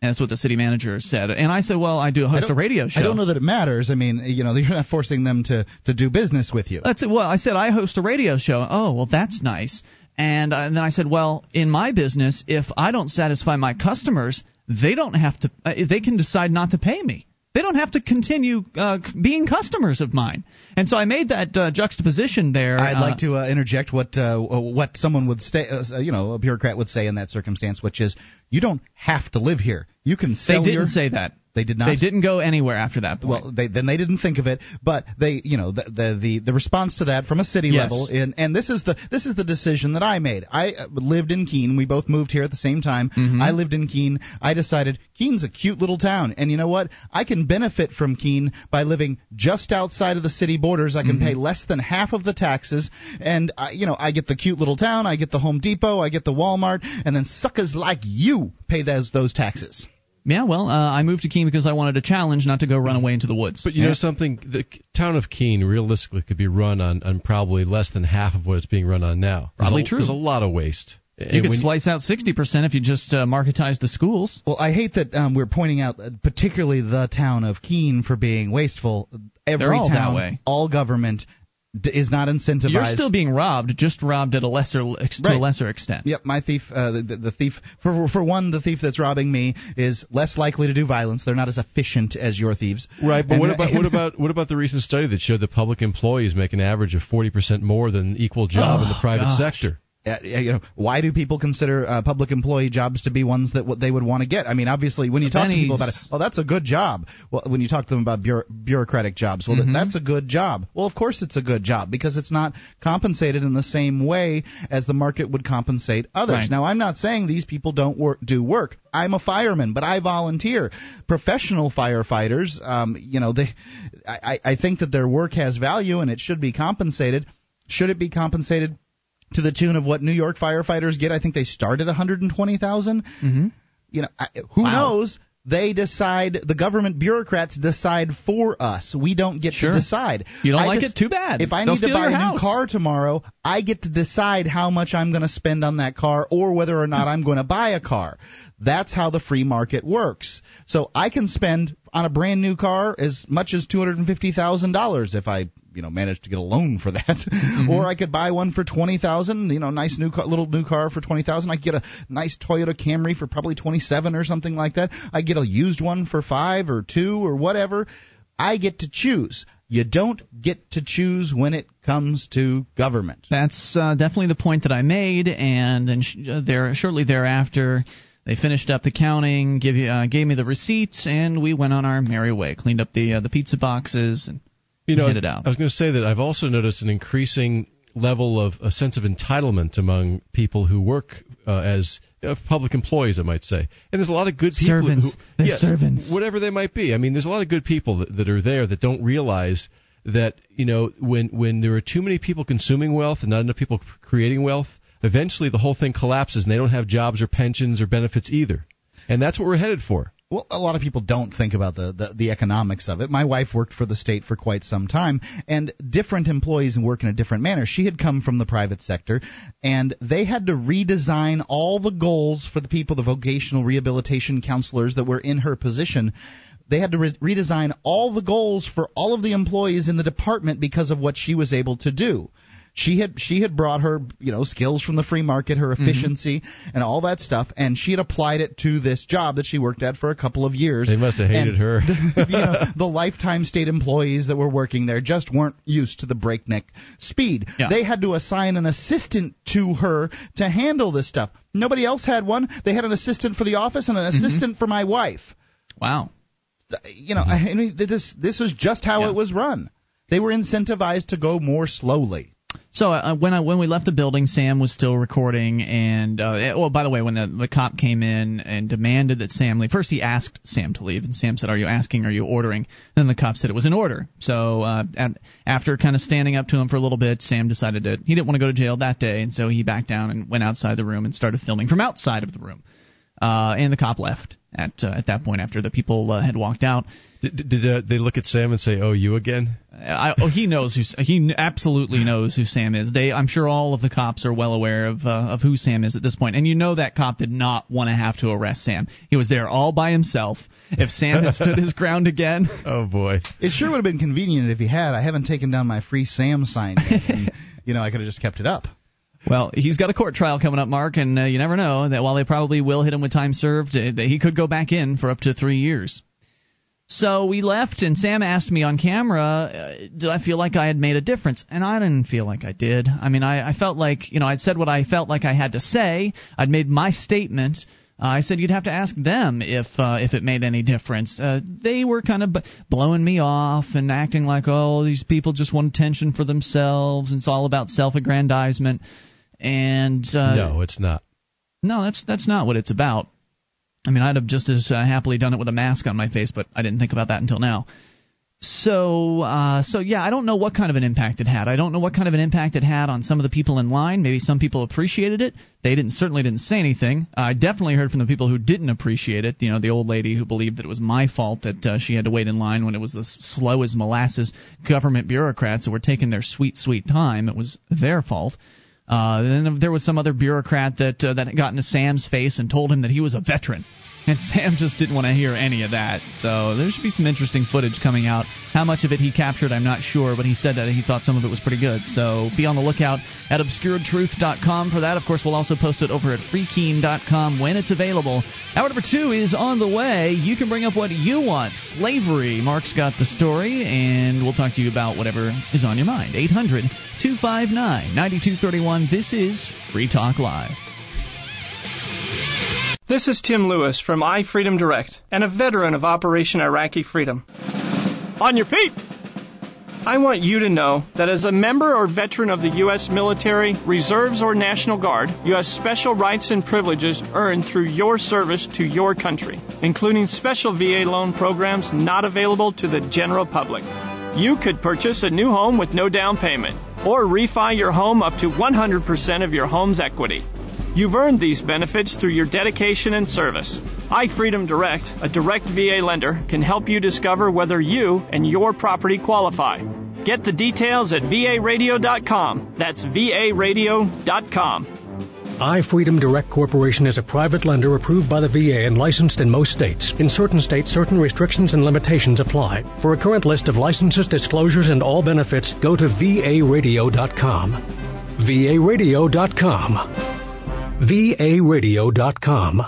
Speaker 1: And that's what the city manager said. And I said, well, I do host a radio show.
Speaker 3: I don't know that it matters. I mean, you know, you're not forcing them to to do business with you.
Speaker 1: That's it. Well, I said I host a radio show. Oh, well, that's nice. And, uh, and then I said, well, in my business, if I don't satisfy my customers, they don't have to. Uh, they can decide not to pay me. They don't have to continue uh, being customers of mine. And so I made that uh, juxtaposition there.
Speaker 3: I'd
Speaker 1: uh,
Speaker 3: like to uh, interject what uh, what someone would say, uh, you know, a bureaucrat would say in that circumstance, which is, you don't have to live here. You can sell.
Speaker 1: They didn't
Speaker 3: your.
Speaker 1: say that.
Speaker 3: They did not.
Speaker 1: They didn't go anywhere after that point.
Speaker 3: Well, they, then they didn't think of it, but they, you know, the the the, the response to that from a city
Speaker 1: Yes.
Speaker 3: level, and and this is the this is the decision that I made. I uh, lived in Keene. We both moved here at the same time.
Speaker 1: Mm-hmm.
Speaker 3: I lived in Keene. I decided Keene's a cute little town, and you know what? I can benefit from Keene by living just outside of the city borders. I can
Speaker 1: Mm-hmm.
Speaker 3: pay less than half of the taxes, and I, you know, I get the cute little town. I get the Home Depot. I get the Walmart, and then suckers like you pay those those taxes.
Speaker 1: Yeah, well, uh, I moved to Keene because I wanted a challenge, not to go run away into the woods.
Speaker 2: But you know something, the town of Keene realistically could be run on, on probably less than half of what it's being run on now. There's
Speaker 1: Probably
Speaker 2: a,
Speaker 1: true.
Speaker 2: There's a lot of waste.
Speaker 1: you
Speaker 2: And
Speaker 1: could
Speaker 2: when
Speaker 1: slice out 60% if you just uh, marketize the schools.
Speaker 3: Well, I hate that um, we're pointing out uh, particularly the town of Keene for being wasteful. Every
Speaker 1: They're all that
Speaker 3: town,
Speaker 1: way.
Speaker 3: all government d- is not incentivized.
Speaker 1: You're still being robbed, just robbed at a lesser ex- to a lesser extent.
Speaker 3: Yep, my thief, uh, the, the, the thief. For for one, the thief that's robbing me is less likely to do violence. They're not as efficient as your thieves.
Speaker 2: Right, but
Speaker 3: And-
Speaker 2: what about what about what about the recent study that showed that public employees make an average of forty percent more than equal job in the
Speaker 1: Oh,
Speaker 2: private
Speaker 1: gosh.
Speaker 2: sector?
Speaker 3: Uh, you know, why do people consider uh, public employee jobs to be ones that what they would want to get? I mean, obviously, when you talk to people about it,
Speaker 1: Pennies.
Speaker 3: oh, that's a good job. Well, when you talk to them about bureau- bureaucratic jobs, well,
Speaker 1: Mm-hmm.
Speaker 3: that that's a good job. Well, of course, it's a good job because it's not compensated in the same way as the market would compensate others.
Speaker 1: Right.
Speaker 3: Now, I'm not saying these people don't work, do work. I'm a fireman, but I volunteer. Professional firefighters, um, you know, they, I I think that their work has value and it should be compensated. Should it be compensated? To the tune of what New York firefighters get. I think they start at 120,000. Mm-hmm. You know, I, who
Speaker 1: Wow.
Speaker 3: knows? They decide. The government bureaucrats decide for us. We don't get
Speaker 1: Sure.
Speaker 3: to decide.
Speaker 1: You don't
Speaker 3: I
Speaker 1: like
Speaker 3: des-
Speaker 1: it? Too bad.
Speaker 3: If I
Speaker 1: They'll
Speaker 3: need to buy a new car tomorrow, I get to decide how much I'm going to spend on that car or whether or not I'm going to buy a car. That's how the free market works. So I can spend on a brand new car as much as two hundred and fifty thousand dollars if I, you know, manage to get a loan for that.
Speaker 1: Mm-hmm.
Speaker 3: or I could buy one for twenty thousand. You know, nice new car, little new car for twenty thousand. I could get a nice Toyota Camry for probably twenty seven or something like that. I get a used one for five or two or whatever. I get to choose. You don't get to choose when it comes to government.
Speaker 1: That's uh, definitely the point that I made, and then sh- uh, there shortly thereafter, they finished up the counting, give you, uh, gave me the receipts, and we went on our merry way. Cleaned up the uh, the pizza boxes and
Speaker 2: You know,
Speaker 1: hit
Speaker 2: I-
Speaker 1: it out.
Speaker 2: I was going to say that I've also noticed an increasing level of a sense of entitlement among people who work uh, as uh, public employees, I might say. And there's a lot of good people
Speaker 1: Servants.
Speaker 2: who,
Speaker 1: They're
Speaker 2: yes,
Speaker 1: servants.
Speaker 2: whatever they might be. I mean, there's a lot of good people that, that are there that don't realize that you know when when there are too many people consuming wealth and not enough people creating wealth, eventually the whole thing collapses and they don't have jobs or pensions or benefits either. And that's what we're headed for.
Speaker 3: Well, a lot of people don't think about the, the, the economics of it. My wife worked for the state for quite some time, and different employees work in a different manner. She had come from the private sector, and they had to redesign all the goals for the people, the vocational rehabilitation counselors that were in her position. They had to re- redesign all the goals for all of the employees in the department because of what she was able to do. She had she had brought her you know skills from the free market, her
Speaker 2: Mm-hmm.
Speaker 3: efficiency, and all that stuff, and she had applied it to this job that she worked at for a couple of years.
Speaker 2: They must have hated her.
Speaker 3: the, you know, the lifetime state employees that were working there just weren't used to the breakneck speed.
Speaker 1: Yeah.
Speaker 3: They had to assign an assistant to her to handle this stuff. Nobody else had one. They had an assistant for the office and an
Speaker 2: Mm-hmm.
Speaker 3: assistant for my wife.
Speaker 1: wow.
Speaker 3: You know, I mean, this this was just how
Speaker 1: Yeah.
Speaker 3: it was run. They were incentivized to go more slowly.
Speaker 1: So uh, when I when we left the building, Sam was still recording, and uh, eh, well, by the way, when the the cop came in and demanded that Sam leave, first he asked Sam to leave, and Sam said, "Are you asking? Are you ordering?" then the cop said it was an order. So uh, at, after kind of standing up to him for a little bit, Sam decided that he didn't want to go to jail that day, and so he backed down and went outside the room and started filming from outside of the room. Uh, and the cop left at uh, at that point after the people uh, had walked out.
Speaker 2: Did, did uh, they look at Sam and say, "Oh, you again"?
Speaker 1: I, oh, he knows who he absolutely knows who Sam is. They, I'm sure all of the cops are well aware of uh, of who Sam is at this point. And you know that cop did not want to have to arrest Sam. He was there all by himself. If Sam had stood his ground again,
Speaker 2: Oh boy.
Speaker 3: It sure would have been convenient if he had. I haven't taken down my free Sam sign yet. and, you know, I could have just kept it up.
Speaker 1: Well, he's got a court trial coming up, Mark, and uh, you never know that while they probably will hit him with time served, uh, that he could go back in for up to three years. So we left, and Sam asked me on camera, uh, did I feel like I had made a difference? And I didn't feel like I did. I mean, I, I felt like, you know, I'd said what I felt like I had to say. I'd made my statement. Uh, I said you'd have to ask them if uh, if it made any difference. Uh, they were kind of b- blowing me off and acting like, oh, these people just want attention for themselves. It's all about self-aggrandizement. And uh,
Speaker 2: no, it's not.
Speaker 1: no, that's that's not what it's about. I mean, I'd have just as uh, happily done it with a mask on my face, but I didn't think about that until now. so, uh, so yeah, I don't know what kind of an impact it had. I don't know what kind of an impact it had on some of the people in line. Maybe some people appreciated it. They didn't certainly didn't say anything. I definitely heard from the people who didn't appreciate it. You know, the old lady who believed that it was my fault that uh, she had to wait in line when it was the slow as molasses government bureaucrats that were taking their sweet, sweet time. It was their fault. Uh, then there was some other bureaucrat that uh, that got into Sam's face and told him that he was a veteran. And Sam just didn't want to hear any of that. So there should be some interesting footage coming out. How much of it he captured, I'm not sure, but he said that he thought some of it was pretty good. So be on the lookout at obscuredtruth.com for that. Of course, we'll also post it over at freekeene.com when it's available. Hour number two is on the way. You can bring up what you want. Slavery. Mark's got the story, and we'll talk to you about whatever is on your mind. 800 259 9231. This is Free Talk Live.
Speaker 6: This is Tim Lewis from iFreedom Direct and a veteran of Operation Iraqi Freedom. On your feet! I want you to know that as a member or veteran of the U.S. military, reserves, or National Guard, you have special rights and privileges earned through your service to your country, including special VA loan programs not available to the general public. You could purchase a new home with no down payment, or refi your home up to 100% of your home's equity. You've earned these benefits through your dedication and service. iFreedom Direct, a direct VA lender, can help you discover whether you and your property qualify. Get the details at varadio.com. That's varadio.com.
Speaker 7: iFreedom Direct Corporation is a private lender approved by the VA and licensed in most states. In certain states, certain restrictions and limitations apply. For a current list of licenses, disclosures, and all benefits, go to varadio.com. varadio.com varadio.com.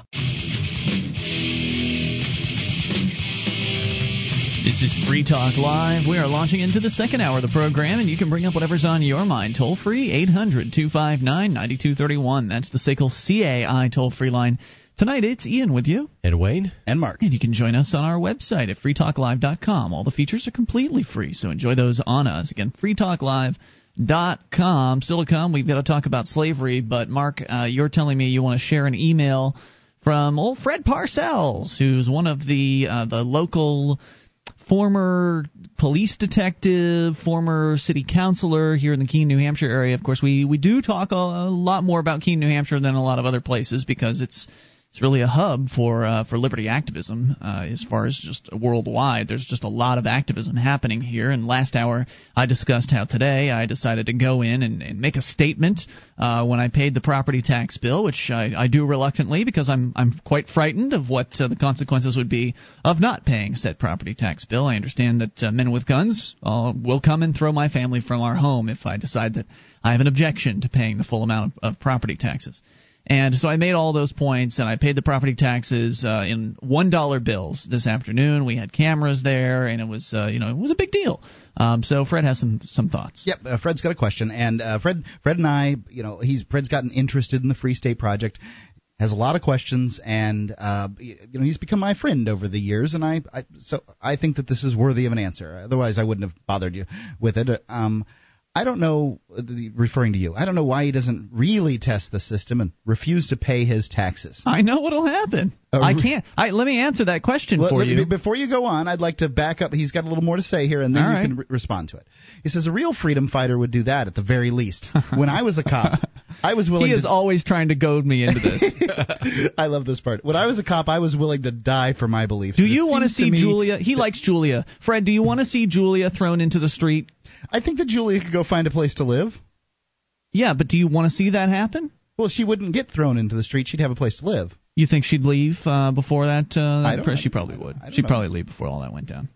Speaker 1: This is Free Talk Live. We are launching into the second hour of the program, and you can bring up whatever's on your mind. Toll free, 800 259 9231. That's the SACL CAI toll free line. Tonight, it's Ian with you.
Speaker 2: And Wayne.
Speaker 3: And Mark.
Speaker 1: And you can join us on our website at freetalklive.com. All the features are completely free, so enjoy those on us. Again, freetalklive.com dot com. Still to come, we've got to talk about slavery. But Mark, uh, you're telling me you want to share an email from old Fred Parcells, who's one of the uh, the local former police detective, former city councilor here in the Keene, New Hampshire area. Of course, we we do talk a, a lot more about Keene, New Hampshire than a lot of other places because it's it's really a hub for uh, for liberty activism uh, as far as just worldwide. There's just a lot of activism happening here. And last hour, I discussed how today I decided to go in and, and make a statement uh, when I paid the property tax bill, which I, I do reluctantly because I'm I'm quite frightened of what uh, the consequences would be of not paying said property tax bill. I understand that uh, men with guns uh, will come and throw my family from our home if I decide that I have an objection to paying the full amount of, of property taxes. And so I made all those points, and I paid the property taxes uh, in one dollar bills this afternoon. We had cameras there, and it was uh, you know it was a big deal. Um, so Fred has some some thoughts.
Speaker 3: Yep, uh, Fred's got a question, and uh, Fred Fred and I, you know, he's Fred's gotten interested in the Free State Project. Has a lot of questions, and uh, you know he's become my friend over the years, and I, I so I think that this is worthy of an answer. Otherwise, I wouldn't have bothered you with it. Um, I don't know, referring to you, I don't know why he doesn't really test the system and refuse to pay his taxes.
Speaker 1: I know what'll happen. Uh, I can't. I, let me answer that question
Speaker 3: let,
Speaker 1: for
Speaker 3: let,
Speaker 1: you.
Speaker 3: Before you go on, I'd like to back up. He's got a little more to say here, and then
Speaker 1: All
Speaker 3: you
Speaker 1: right.
Speaker 3: can re- respond to it. He says a real freedom fighter would do that at the very least. when I was a cop, I was willing.
Speaker 1: He is
Speaker 3: to,
Speaker 1: always trying to goad me into this.
Speaker 3: I love this part. When I was a cop, I was willing to die for my beliefs.
Speaker 1: do you want to see
Speaker 3: me
Speaker 1: Julia? He likes Julia. Fred, do you want to see Julia thrown into the street?
Speaker 3: I think that Julia could go find a place to live.
Speaker 1: Yeah, but do you want to see that happen?
Speaker 3: Well, she wouldn't get thrown into the street. She'd have a place to live.
Speaker 1: You think she'd leave uh, before that? Uh,
Speaker 3: I don't-
Speaker 1: she probably would. She'd
Speaker 3: know.
Speaker 1: probably leave before all that went down.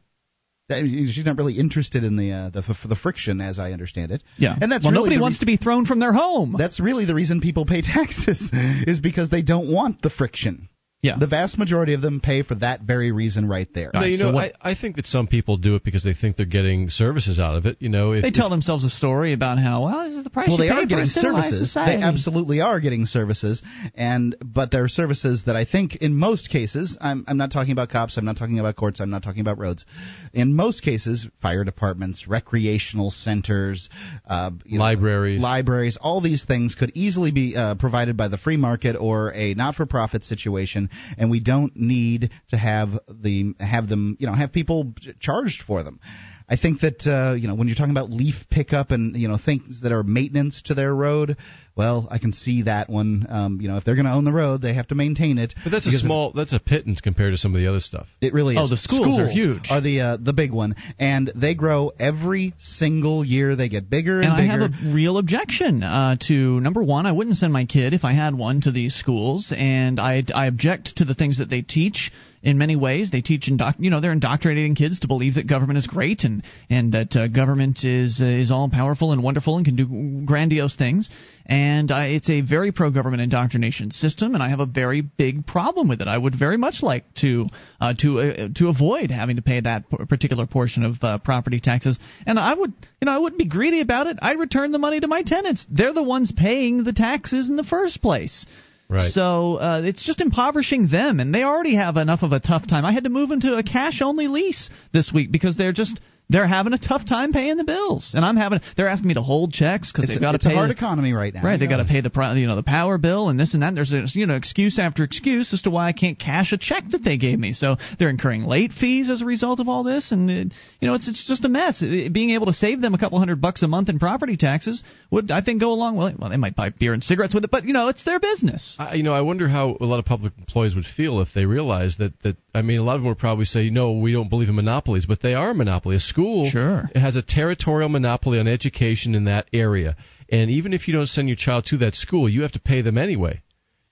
Speaker 3: That- She's not really interested in the uh, the, the friction, as I understand it.
Speaker 1: Yeah,
Speaker 3: and that's
Speaker 1: well,
Speaker 3: really
Speaker 1: nobody
Speaker 3: the
Speaker 1: wants to be thrown from their home.
Speaker 3: That's really the reason people pay taxes is because they don't want the friction.
Speaker 1: Yeah.
Speaker 3: The vast majority of them pay for that very reason right there.
Speaker 2: No, you
Speaker 1: so
Speaker 2: know,
Speaker 1: what-
Speaker 2: I, I think that some people do it because they think they're getting services out of it. You know, if,
Speaker 1: they tell
Speaker 2: if-
Speaker 1: themselves a story about how well this is the price
Speaker 3: well,
Speaker 1: you
Speaker 3: they
Speaker 1: pay
Speaker 3: are getting services.
Speaker 1: society.
Speaker 3: They absolutely are getting services, and but there are services that I think, in most cases, I'm I'm not talking about cops, I'm not talking about courts, I'm not talking about roads. In most cases, fire departments, recreational centers, uh, you know,
Speaker 2: Libraries.
Speaker 3: libraries, all these things could easily be uh, provided by the free market or a not-for-profit situation and we don't need to have the have them you know have people charged for them. I think that uh, you know when you're talking about leaf pickup and you know things that are maintenance to their road, well, I can see that one. Um, you know, if they're going to own the road, they have to maintain it.
Speaker 2: But that's a small, that's a pittance compared to some of the other stuff.
Speaker 3: It really is.
Speaker 1: Oh, the schools are huge.
Speaker 3: Are the uh, the big one, and they grow every single year. They get bigger and,
Speaker 1: And I have a real objection uh, to number one. I wouldn't send my kid if I had one to these schools, and I I object to the things that they teach. In many ways, they teach indoc- you know they're indoctrinating kids to believe that government is great and and that uh, government is uh, is all powerful and wonderful and can do grandiose things. And I, it's a very pro government indoctrination system, and I have a very big problem with it. I would very much like to uh, to uh, to avoid having to pay that particular portion of uh, property taxes. And I would you know I wouldn't be greedy about it. I'd return the money to my tenants. They're the ones paying the taxes in the first place.
Speaker 2: Right.
Speaker 1: So uh, it's just impoverishing them, and they already have enough of a tough time. I had to move into a cash-only lease this week because they're just they're having a tough time paying the bills, and I'm having they're asking me to hold checks because they've got to
Speaker 3: it's a hard
Speaker 1: the-
Speaker 3: economy right now.
Speaker 1: Right, they got to pay the you know the power bill and this and that. There's a, you know excuse after excuse as to why I can't cash a check that they gave me. So they're incurring late fees as a result of all this, and it, you know it's it's just a mess. It- being able to save them a couple hundred bucks a month in property taxes would I think go a long way. Well, they might buy beer and cigarettes with it, but you know it's their business.
Speaker 2: I, you know, I wonder how a lot of public employees would feel if they realized that that I mean, a lot of them would probably say, "No, we don't believe in monopolies," but they are a monopoly. A school
Speaker 1: Sure.
Speaker 2: has a territorial monopoly on education in that area, and even if you don't send your child to that school, you have to pay them anyway.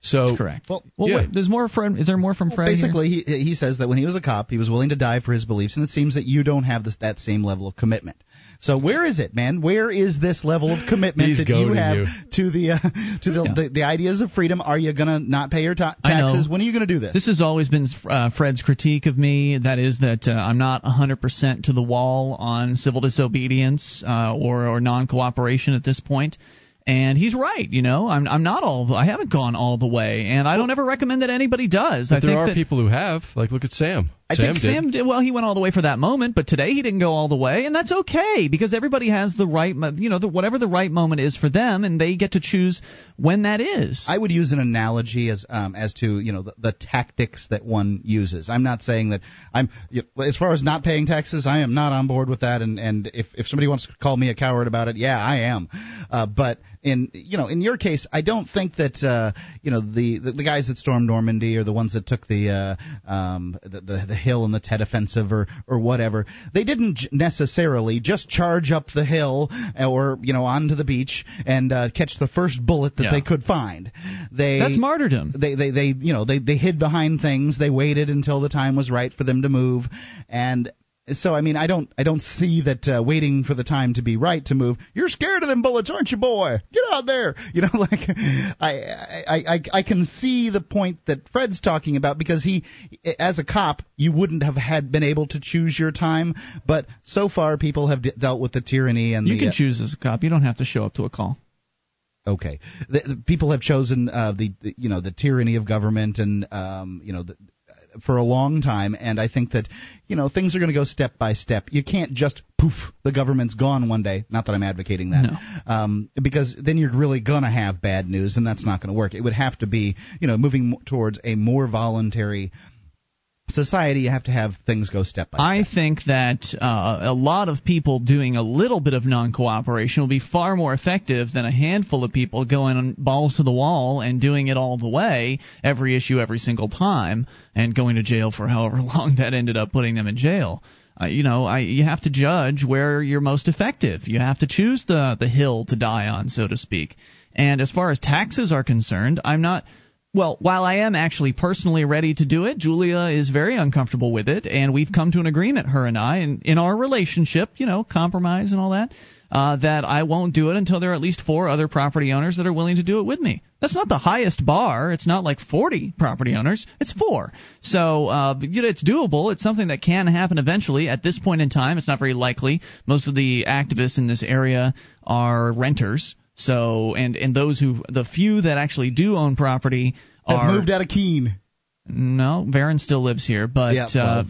Speaker 2: So
Speaker 1: That's correct.
Speaker 3: Well,
Speaker 1: well,
Speaker 2: yeah.
Speaker 1: wait, there's more from. Is there more from Fred? here?
Speaker 3: Basically, he he says that when he was a cop, he was willing to die for his beliefs, and it seems that you don't have this, that same level of commitment. So where is it, man? Where is this level of commitment
Speaker 2: He's
Speaker 3: that you have
Speaker 2: you.
Speaker 3: to the uh, to the,
Speaker 1: Yeah.
Speaker 3: the the ideas of freedom? Are you gonna not pay your ta- taxes? When are you gonna do this?
Speaker 1: This has always been uh, Fred's critique of me. That is that uh, I'm not 100% to the wall on civil disobedience uh, or or non-cooperation at this point. And he's right. You know, I'm I'm not all. I haven't gone all the way, and I don't ever recommend that anybody does.
Speaker 2: but
Speaker 1: I
Speaker 2: there are
Speaker 1: that,
Speaker 2: people who have. Like, look at Sam.
Speaker 3: I
Speaker 2: Sam
Speaker 3: think
Speaker 2: did.
Speaker 1: Sam did well. He went all the way for that moment, but today he didn't go all the way, and that's okay because everybody has the right, you know, the, whatever the right moment is for them, and they get to choose when that is.
Speaker 3: I would use an analogy as um, as to you know the, the tactics that one uses. I'm not saying that I'm you know, as far as not paying taxes. I am not on board with that. And and if if somebody wants to call me a coward about it, yeah, I am. Uh, but in you know in your case, I don't think that uh, you know the, the the guys that stormed Normandy or the ones that took the uh, um, the, the the hill and the Tet Offensive or or whatever. They didn't necessarily just charge up the hill or you know onto the beach and uh, catch the first bullet that
Speaker 1: Yeah.
Speaker 3: they could find. They
Speaker 1: That's martyrdom.
Speaker 3: They they they you know they they hid behind things. They waited until the time was right for them to move, and so I mean I don't I don't see that uh, waiting for the time to be right to move. You're scared of them bullets, aren't you, boy? Get out there. You know, like I I I I can see the point that Fred's talking about because he, as a cop, you wouldn't have had been able to choose your time, but so far people have d- dealt with the tyranny and
Speaker 1: you
Speaker 3: the
Speaker 1: can
Speaker 3: uh,
Speaker 1: choose as a cop. You don't have to show up to a call.
Speaker 3: okay the, the people have chosen uh, the, the you know the tyranny of government and um, you know the, for a long time and i think that you know things are going to go step by step. You can't just poof the government's gone one day. Not that i'm advocating that.
Speaker 1: No.
Speaker 3: um, because then you're really going to have bad news and that's not going to work. It would have to be you know moving towards a more voluntary society you have to have things go step by step.
Speaker 1: I think that uh, a lot of people doing a little bit of non cooperation will be far more effective than a handful of people going on balls to the wall and doing it all the way, every issue, every single time, and going to jail for however long that ended up putting them in jail. Uh, you know, I, you have to judge where you're most effective. You have to choose the the hill to die on, so to speak. And as far as taxes are concerned, I'm not. Well, while I am actually personally ready to do it, Julia is very uncomfortable with it, and we've come to an agreement, her and I, in, in our relationship, you know, compromise and all that, uh, that I won't do it until there are at least four other property owners that are willing to do it with me. That's not the highest bar. It's not like 40 property owners. It's four. So, uh, you know, it's doable. It's something that can happen eventually. At this point in time, it's not very likely. Most of the activists in this area are renters. So, and and those who the few that actually do own property
Speaker 3: have
Speaker 1: are
Speaker 3: moved out of Keene
Speaker 1: no. Varen still lives here, but
Speaker 3: Yeah,
Speaker 1: uh,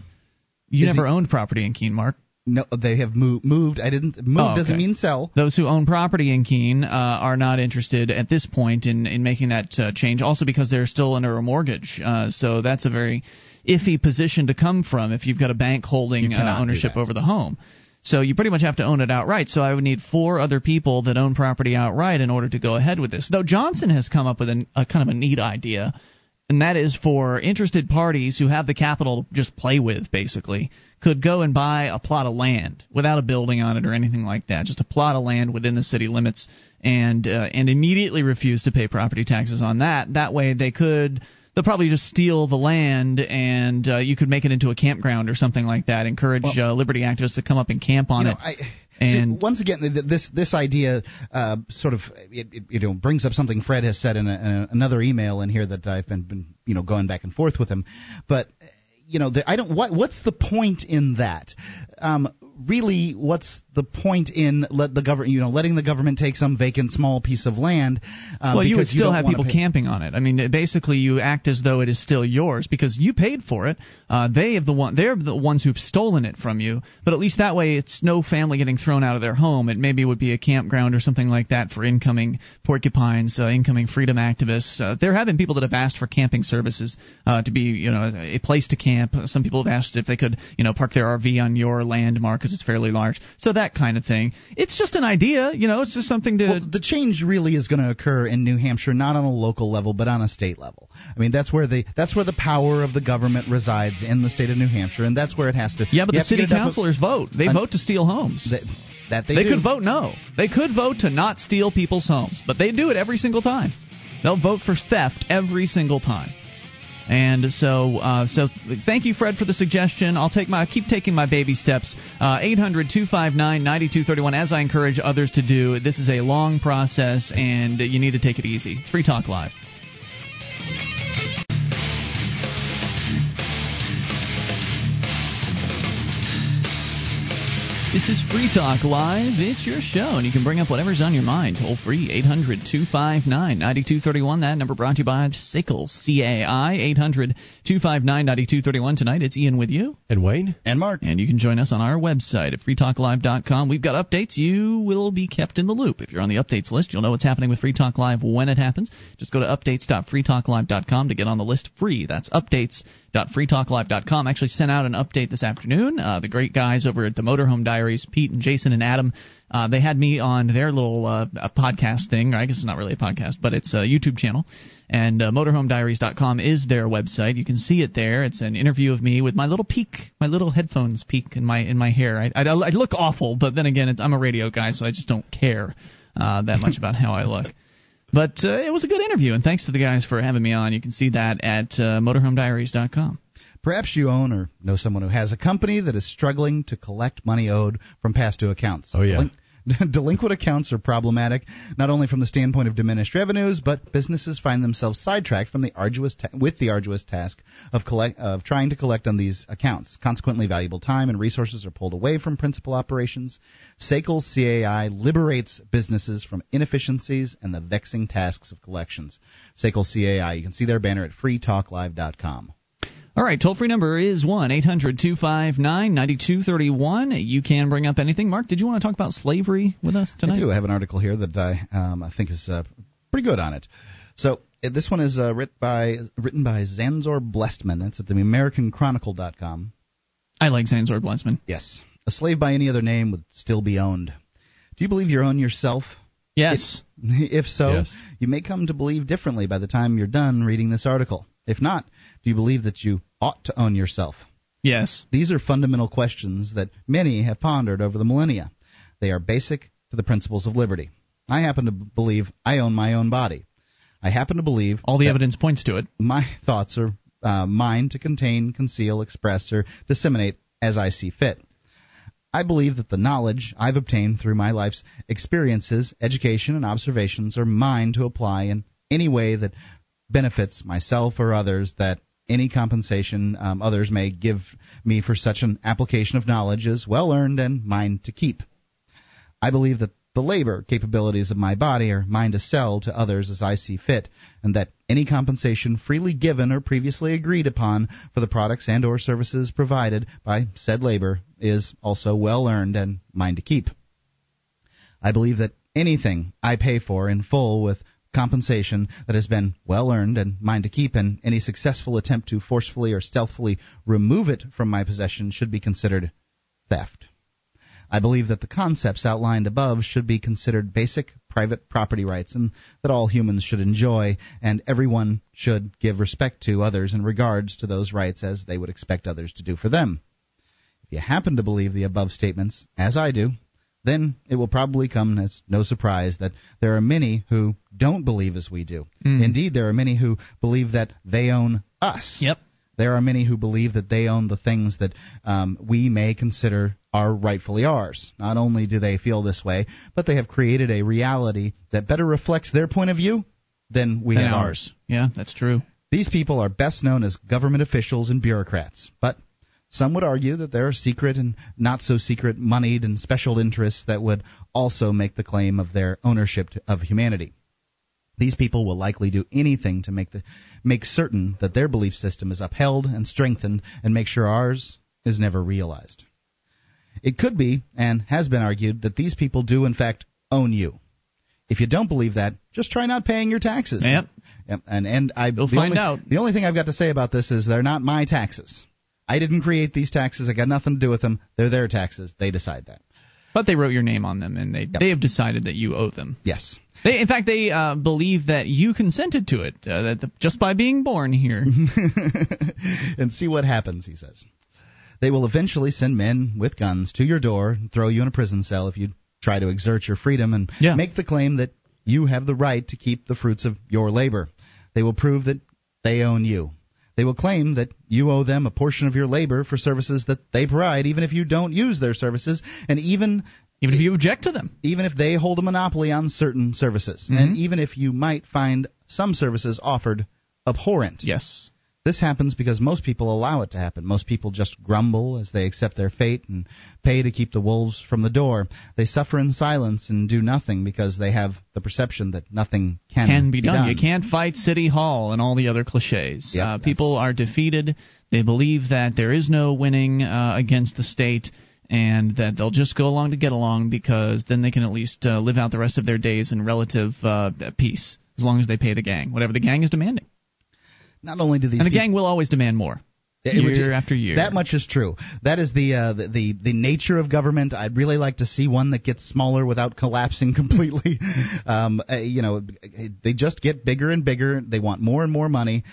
Speaker 1: you never
Speaker 3: he-
Speaker 1: owned property in Keene, Mark.
Speaker 3: No, they have moved. moved. I didn't. Moved
Speaker 1: Oh, okay.
Speaker 3: doesn't mean sell.
Speaker 1: Those who own property in Keene uh, are not interested at this point in, in making that uh, change, also because they're still under a mortgage. Uh, so that's a very iffy position to come from if you've got a bank holding ownership over the home. So you pretty much have to own it outright. So I would need four other people that own property outright in order to go ahead with this. Though Johnson has come up with an, a kind of a neat idea and that is for interested parties who have the capital to just play with, basically, could go and buy a plot of land without a building on it or anything like that, just a plot of land within the city limits, and uh, and immediately refuse to pay property taxes on that. That way, they could. They'll probably just steal the land, and uh, you could make it into a campground or something like that. Encourage uh, liberty activists to come up and camp on
Speaker 3: you know,
Speaker 1: it.
Speaker 3: I,
Speaker 1: And-
Speaker 3: once again, this this idea uh, sort of it, it, you know brings up something Fred has said in, a, in another email in here that I've been, been you know going back and forth with him, but you know the, I don't what what's the point in that? Um, really, what's the point in let the government you know letting the government take some vacant small piece of land? Uh,
Speaker 1: well, you would still
Speaker 3: don't
Speaker 1: have people
Speaker 3: pay-
Speaker 1: camping on it. I mean, basically, you act as though it is still yours because you paid for it. Uh, they have the one. They're the ones who've stolen it from you. But at least that way, it's no family getting thrown out of their home. It maybe would be a campground or something like that for incoming porcupines, uh, incoming freedom activists. Uh, there have been people that have asked for camping services uh, to be, you know, a place to camp. Some people have asked if they could, you know, park their RV on your land, Mark, because it's fairly large. So that kind of thing. It's just an idea, you know. It's just something to.
Speaker 3: Well, the change really is going to occur in New Hampshire, not on a local level, but on a state level. I mean, that's where the that's where the power of the government resides in the state of New Hampshire, and that's where it has to.
Speaker 1: Yeah, but the city councilors vote. They
Speaker 3: An-
Speaker 1: vote to steal homes.
Speaker 3: That, that they,
Speaker 1: They, could vote no. They could vote to not steal people's homes, but they do it every single time. They'll vote for theft every single time. And so, uh, so thank you, Fred, for the suggestion. I'll take my keep taking my baby steps. Uh, Eight hundred two five nine ninety two thirty one. As I encourage others to do. This is a long process, and you need to take it easy. It's Free Talk Live. This is Free Talk Live. It's your show, and you can bring up whatever's on your mind. Toll free, 800 259 9231. That number brought to you by SACL CAI, 800 259 9231. Tonight, it's Ian with you.
Speaker 2: And Wayne?
Speaker 3: And Mark.
Speaker 1: And you can join us on our website at freetalklive.com. We've got updates. You will be kept in the loop. If you're on the updates list, you'll know what's happening with Free Talk Live when it happens. Just go to updates.freetalklive.com to get on the list free. That's updates.freetalklive.com. I actually sent out an update this afternoon. Uh, the great guys over at the Motorhome Diaries, Pete and Jason and Adam, uh, they had me on their little uh, podcast thing. I guess it's not really a podcast, but it's a YouTube channel. And uh, motorhomediaries.com is their website. You can see it there. It's an interview of me with my little peak, my little headphones peak in my in my hair. I, I, I look awful, but then again, I'm a radio guy, so I just don't care uh, that much about how I look. But uh, it was a good interview, and thanks to the guys for having me on. You can see that at uh, motorhomediaries.com.
Speaker 3: Perhaps you own or know someone who has a company that is struggling to collect money owed from past due accounts.
Speaker 2: Oh, yeah.
Speaker 3: Delin- Delinquent accounts are problematic not only from the standpoint of diminished revenues, but businesses find themselves sidetracked from the arduous ta- with the arduous task of collect of trying to collect on these accounts. Consequently, valuable time and resources are pulled away from principal operations. SACL CAI liberates businesses from inefficiencies and the vexing tasks of collections. SACL CAI. You can see their banner at freetalklive.com.
Speaker 1: All right, toll free number is 1 800 259 9231. You can bring up anything. Mark, did you want to talk about slavery with us tonight?
Speaker 3: I do. I have an article here that I um, I think is uh, pretty good on it. So uh, this one is uh, written by written by Zanzor Blestman. It's at the AmericanChronicle.com.
Speaker 1: I like Zanzor Blensman.
Speaker 3: Yes, a slave by any other name would still be owned. Do you believe you're own yourself?
Speaker 1: Yes.
Speaker 3: If so,
Speaker 2: Yes.
Speaker 3: you may come to believe differently by the time you're done reading this article. If not, do you believe that you ought to own yourself?
Speaker 1: Yes.
Speaker 3: These are fundamental questions that many have pondered over the millennia. They are basic to the principles of liberty. I happen to believe I own my own body. I happen to believe
Speaker 1: All the evidence points to it.
Speaker 3: my thoughts are uh, mine to contain, conceal, express, or disseminate as I see fit. I believe that the knowledge I've obtained through my life's experiences, education, and observations are mine to apply in any way that benefits myself or others, that any compensation um, others may give me for such an application of knowledge is well earned and mine to keep. I believe that The labor capabilities of my body are mine to sell to others as I see fit, and that any compensation freely given or previously agreed upon for the products and or services provided by said labor is also well earned and mine to keep. I believe that anything I pay for in full with compensation that has been well earned and mine to keep, and any successful attempt to forcefully or stealthily remove it from my possession should be considered theft. I believe that the concepts outlined above should be considered basic private property rights and that all humans should enjoy and everyone should give respect to others in regards to those rights as they would expect others to do for them. If you happen to believe the above statements, as I do, then it will probably come as no surprise that there are many who don't believe as we do.
Speaker 1: Mm.
Speaker 3: Indeed, there are many who believe that they own us.
Speaker 1: Yep.
Speaker 3: There are many who believe that they own the things that um, we may consider are rightfully ours. Not only do they feel this way, but they have created a reality that better reflects their point of view than we
Speaker 1: Than
Speaker 3: have
Speaker 1: ours.
Speaker 3: ours.
Speaker 1: Yeah, that's true.
Speaker 3: These people are best known as government officials and bureaucrats, but some would argue that there are secret and not so secret moneyed and special interests that would also make the claim of their ownership of humanity. These people will likely do anything to make the make certain that their belief system is upheld and strengthened and make sure ours is never realized. It could be and has been argued that these people do in fact own you. If you don't believe that, just try not paying your taxes.
Speaker 1: Yep.
Speaker 3: Yep, And and I
Speaker 1: You'll find
Speaker 3: only,
Speaker 1: out.
Speaker 3: The only thing I've got to say about this is they're not my taxes. I didn't create these taxes. I got nothing to do with them. They're their taxes. They decide that.
Speaker 1: But they wrote your name on them, and they they have decided that you owe them.
Speaker 3: Yes.
Speaker 1: They, in fact, they uh, believe that you consented to it, uh, that the, just by being born here.
Speaker 3: and see what happens, he says. They will eventually send men with guns to your door and throw you in a prison cell if you try to exert your freedom and
Speaker 1: Yeah.
Speaker 3: make the claim that you have the right to keep the fruits of your labor. They will prove that they own you. They will claim that you owe them a portion of your labor for services that they provide, even if you don't use their services, and even
Speaker 1: Even if you object to them.
Speaker 3: even if they hold a monopoly on certain services,
Speaker 1: Mm-hmm.
Speaker 3: and even if you might find some services offered abhorrent.
Speaker 1: Yes.
Speaker 3: This happens because most people allow it to happen. Most people just grumble as they accept their fate and pay to keep the wolves from the door. They suffer in silence and do nothing because they have the perception that nothing can,
Speaker 1: Can be done. You can't fight City Hall and all the other cliches.
Speaker 3: Yep,
Speaker 1: uh, people are defeated. They believe that there is no winning uh, against the state. And that they'll just go along to get along because then they can at least uh, live out the rest of their days in relative uh, peace as long as they pay the gang, whatever the gang is demanding.
Speaker 3: Not only do these
Speaker 1: And the gang will always demand more, year after year.
Speaker 3: That much is true. That is the, uh, the the the nature of government. I'd really like to see one that gets smaller without collapsing completely. um, uh, you know, they just get bigger and bigger. They want more and more money.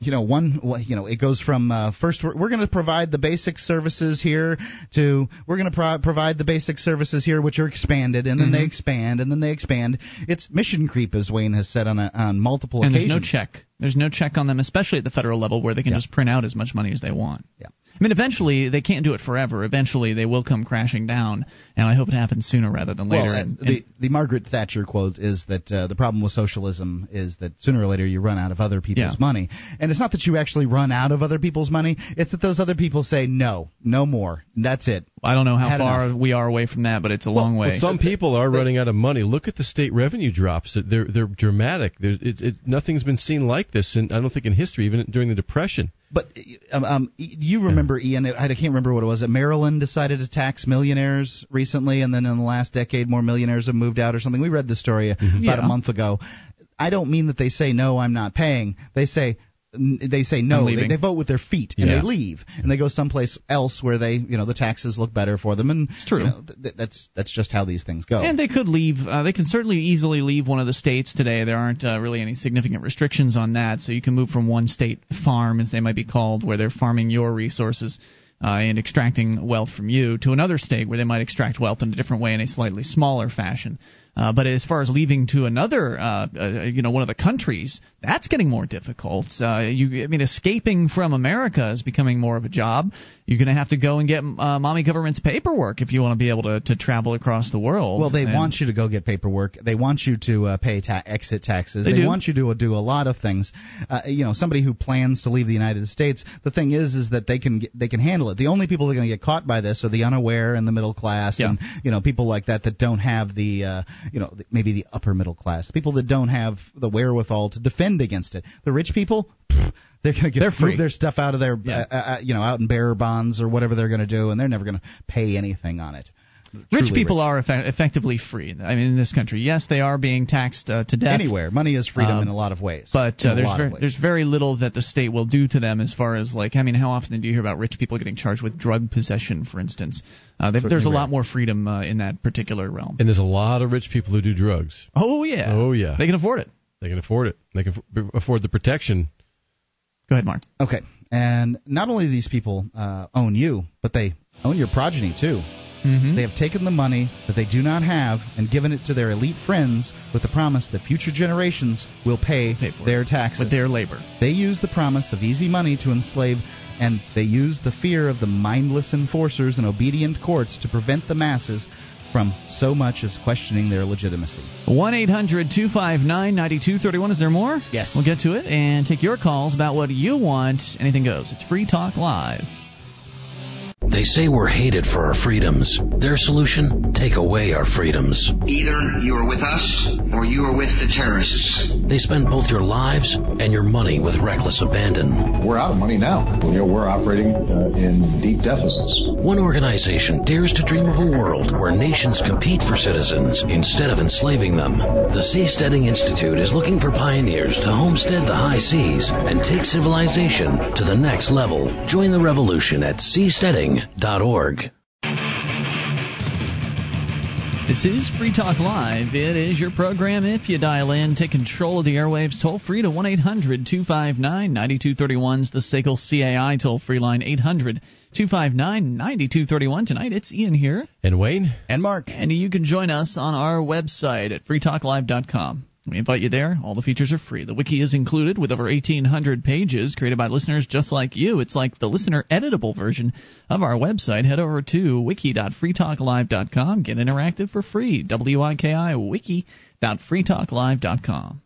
Speaker 3: You know, one. You know, it goes from uh, first we're, we're going to provide the basic services here to we're going to pro- provide the basic services here, which are expanded, and then
Speaker 1: Mm-hmm.
Speaker 3: they expand, and then they expand. It's mission creep, as Wayne has said on a, on multiple occasions.
Speaker 1: and
Speaker 3: occasions.
Speaker 1: there's no check. There's no check on them, especially at the federal level, where they can just print out as much money as they want.
Speaker 3: Yeah.
Speaker 1: I mean, eventually they can't do it forever. Eventually they will come crashing down, and I hope it happens sooner rather than later.
Speaker 3: Well, uh,
Speaker 1: and,
Speaker 3: the the Margaret Thatcher quote is that uh, the problem with socialism is that sooner or later you run out of other people's
Speaker 1: Yeah.
Speaker 3: money, and it's not that you actually run out of other people's money; it's that those other people say no, no more. That's it.
Speaker 1: I don't know how
Speaker 3: had
Speaker 1: far
Speaker 3: enough.
Speaker 1: we are away from that, but it's a long way.
Speaker 2: Well, some people are running out of money. Look at the state revenue drops. They're they're dramatic. They're, it, it, nothing's been seen like this, in, I don't think in history, even during the Depression.
Speaker 3: But um, um, you remember, Ian? I can't remember what it was. That Maryland decided to tax millionaires recently, and then in the last decade, more millionaires have moved out or something. We read the story about
Speaker 1: Yeah.
Speaker 3: a month ago. I don't mean that they say no, I'm not paying. They say they say no. They, they vote with their feet and
Speaker 2: Yeah.
Speaker 3: they leave and they go someplace else where they, you know, the taxes look better for them. And
Speaker 1: It's true.
Speaker 3: you know, th- th- that's that's just how these things go.
Speaker 1: And they could leave. Uh, they can certainly easily leave one of the states today. There aren't uh, really any significant restrictions on that, so you can move from one state farm, as they might be called, where they're farming your resources uh, and extracting wealth from you, to another state where they might extract wealth in a different way in a slightly smaller fashion. Uh, but as far as leaving to another, uh, uh, you know, one of the countries, that's getting more difficult. Uh, you, I mean, escaping from America is becoming more of a job. You're going to have to go and get uh, mommy government's paperwork if you want to be able to, to travel across the world.
Speaker 3: Well, they
Speaker 1: And-
Speaker 3: want you to go get paperwork. They want you to uh, pay ta- exit taxes.
Speaker 1: They
Speaker 3: They, want you to do a lot of things. Uh, you know, somebody who plans to leave the United States. The thing is, is that they can get, they can handle it. The only people that are going to get caught by this are the unaware and the middle class,
Speaker 1: Yeah.
Speaker 3: and you know, people like that that don't have the, uh, you know, maybe the upper middle class, people that don't have the wherewithal to defend against it. The rich people. pff, they're going to get
Speaker 1: They're free.
Speaker 3: move their stuff out of their,
Speaker 1: Yeah.
Speaker 3: uh, uh, you know, out in bearer bonds or whatever they're going to do, and they're never going to pay anything on it.
Speaker 1: Rich people
Speaker 3: rich.
Speaker 1: are effe- effectively free. I mean, in this country, yes, they are being taxed uh, to death.
Speaker 3: anywhere. Money is freedom
Speaker 1: Um,
Speaker 3: in a lot of ways.
Speaker 1: But uh, there's
Speaker 3: lot
Speaker 1: very,
Speaker 3: ways.
Speaker 1: there's very little that the state will do to them as far as like I mean how often do you hear about rich people getting charged with drug possession for instance? Uh, there- there's a lot more freedom uh, in that particular realm.
Speaker 2: And there's a lot of rich people who do drugs.
Speaker 1: oh yeah.
Speaker 2: Oh, yeah.
Speaker 1: They can afford it.
Speaker 2: They can afford it. They can f- afford the protection.
Speaker 1: Go ahead, Mark.
Speaker 3: okay, and not only do these people uh, own you, but they own your progeny too.
Speaker 1: Mm-hmm.
Speaker 3: They have taken the money that they do not have and given it to their elite friends with the promise that future generations will pay,
Speaker 1: Pay
Speaker 3: their taxes.
Speaker 1: With their labor.
Speaker 3: They use the promise of easy money to enslave, and they use the fear of the mindless enforcers and obedient courts to prevent the masses from so much as questioning their legitimacy.
Speaker 1: 1 800 259 9231. Is there more?
Speaker 3: Yes.
Speaker 1: We'll get to it and take your calls about what you want. Anything goes. It's Free Talk Live.
Speaker 8: They say we're hated for our freedoms. Their solution? Take away our freedoms.
Speaker 9: Either you are with us or you are with the terrorists.
Speaker 8: They spend both your lives and your money with reckless abandon.
Speaker 10: We're out of money now. You know, we're operating uh, in deep deficits.
Speaker 8: One organization dares to dream of a world where nations compete for citizens instead of enslaving them. The Seasteading Institute is looking for pioneers to homestead the high seas and take civilization to the next level. Join the revolution at seasteading.org.
Speaker 1: This is Free Talk Live. It is your program. If you dial in, take control of the airwaves toll free to 1 800 259 9231 is the SACL CAI toll free line 800 259 9231. Tonight it's Ian here.
Speaker 2: And Wayne?
Speaker 3: And Mark,
Speaker 1: And you can join us on our website at freetalklive.com. We invite you there. All the features are free. The wiki is included with over 1,800 pages created by listeners just like you. It's like the listener editable version of our website. Head over to wiki.freetalklive.com. Get interactive for free. W-I-K-I wiki.freetalklive.com.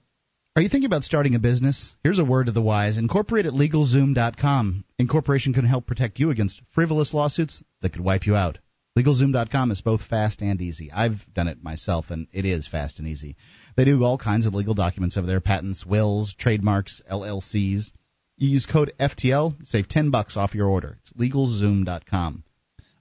Speaker 3: Are you thinking about starting a business? Here's a word to the wise. Incorporate at LegalZoom.com. Incorporation can help protect you against frivolous lawsuits that could wipe you out. LegalZoom.com is both fast and easy. I've done it myself, and it is fast and easy. They do all kinds of legal documents over there patents, wills, trademarks, LLCs. You use code FTL, save 10 bucks off your order. It's LegalZoom.com.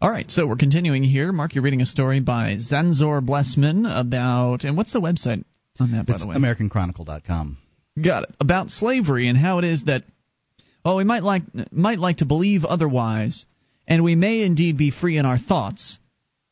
Speaker 1: All right, so we're continuing here. Mark, you're reading a story by Zanzor Blessman about, and what's the website on that, by
Speaker 3: It's
Speaker 1: the way?
Speaker 3: AmericanChronicle.com.
Speaker 1: Got it. About slavery and how it is that, oh, we might like might like to believe otherwise, and we may indeed be free in our thoughts.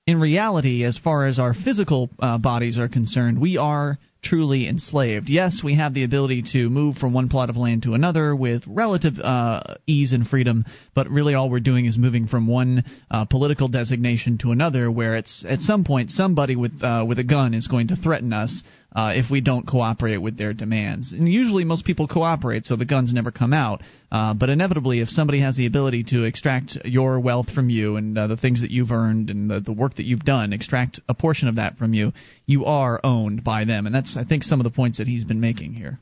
Speaker 1: In reality, as far as our physical uh, bodies are concerned, we are truly enslaved. Yes, we have the ability to move from one plot of land to another with relative uh, ease and freedom, but really all we're doing is moving from one uh, political designation to another, where it's at some point somebody with uh, with a gun is going to threaten us uh, if we don't cooperate with their demands. And usually most people cooperate, so the guns never come out. Uh, but inevitably, if somebody has the ability to extract your wealth from you and uh, the things that you've earned and the, the work that you've done, extract a portion of that from you, you are owned by them. And that's, I think, some of the points that he's been making here.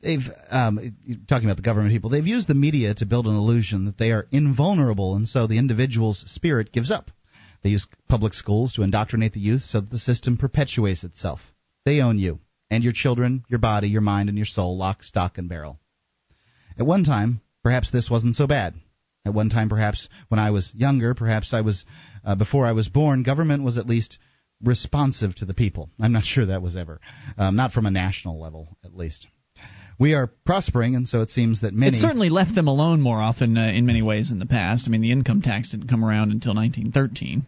Speaker 3: they've um, talking about the government people they've used the media to build an illusion that they are invulnerable and so the individual's spirit gives up they use public schools to indoctrinate the youth so that the system perpetuates itself they own you and your children your body your mind and your soul lock stock and barrel at one time perhaps this wasn't so bad at one time perhaps when i was younger perhaps i was uh, before i was born government was at least responsive to the people i'm not sure that was ever um, not from a national level at least we are prospering, and so it seems that many.
Speaker 1: It certainly left them alone more often uh, in many ways in the past. I mean, the income tax didn't come around until 1913.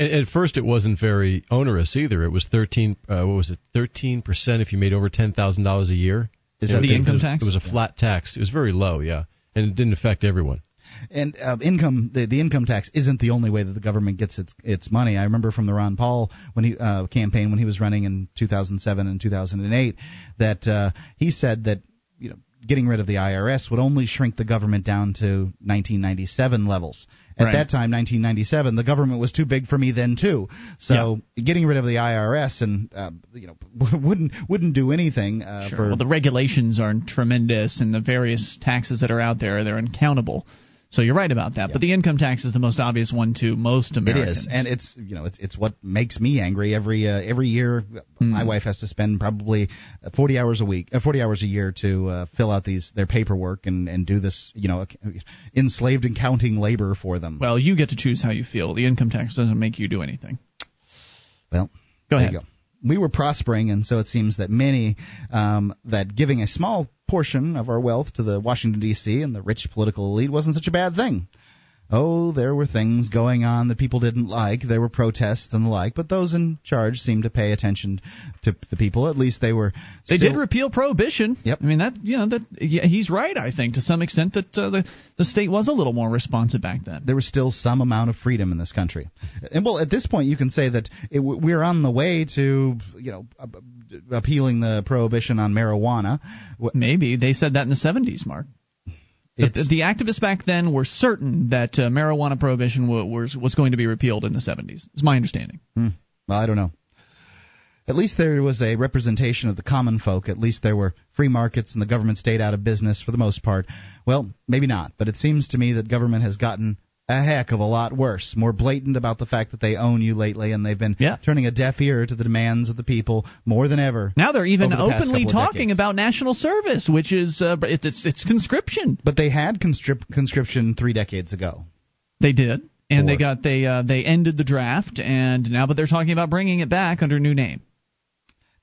Speaker 2: At first, it wasn't very onerous either. It was thirteen. Uh, what was it? Thirteen percent if you made over ten thousand dollars a year.
Speaker 3: Is that
Speaker 2: know,
Speaker 1: the
Speaker 2: it
Speaker 1: income
Speaker 2: was-
Speaker 1: tax?
Speaker 2: It was a flat tax. It was very low, yeah, and it didn't affect everyone.
Speaker 3: And uh, income the, the income tax isn't the only way that the government gets its its money. I remember from the Ron Paul when he uh, campaign when he was running in 2007 and 2008 that uh, he said that you know getting rid of the IRS would only shrink the government down to 1997 levels. At
Speaker 1: Right.
Speaker 3: that time, 1997, the government was too big for me then too. So getting rid of the IRS and uh, you know wouldn't wouldn't do anything uh,
Speaker 1: Sure.
Speaker 3: for
Speaker 1: Well, the regulations are tremendous, and the various taxes that are out there they're uncountable. So you're right about that. But the income tax is the most obvious one to most Americans.
Speaker 3: is, and it's you know it's it's what makes me angry every uh, every year.
Speaker 1: Hmm.
Speaker 3: My wife has to spend probably forty hours a week, uh, forty hours a year to uh, fill out these their paperwork and and do this you know enslaved and counting labor for them.
Speaker 1: Well, you get to choose how you feel. The income tax doesn't make you do anything.
Speaker 3: Well,
Speaker 1: Go ahead.
Speaker 3: We were prospering, and so it seems that many um, that giving a small portion of our wealth to the Washington D.C. and the rich political elite wasn't such a bad thing. Oh, there were things going on that people didn't like. There were protests and the like, but those in charge seemed to pay attention to the people. At least they were.
Speaker 1: They did repeal prohibition.
Speaker 3: Yep.
Speaker 1: I mean that you know that yeah, he's right. I think to some extent that uh, the the state was a little more responsive back then.
Speaker 3: there was still some amount of freedom in this country. And well, at this point, you can say that it, we're on the way to, you know, appealing the prohibition on marijuana.
Speaker 1: Maybe they said that in the 70s, Mark. The, the activists back then were certain that uh, marijuana prohibition wa- was was going to be repealed in the 70s. It's my understanding.
Speaker 3: Hmm. I don't know. At least there was a representation of the common folk. At least there were free markets and the government stayed out of business for the most part. Well, maybe not, but it seems to me that government has gotten a heck of a lot worse, more blatant about the fact that they own you lately, and they've been
Speaker 1: Yeah.
Speaker 3: turning a deaf ear to the demands of the people more than ever.
Speaker 1: Now they're even
Speaker 3: the
Speaker 1: openly talking about national service, which is uh, it, it's it's conscription.
Speaker 3: But they had conscrip- conscription three decades ago.
Speaker 1: They did, and they got they uh, they ended the draft, and now but they're talking about bringing it back under a new name.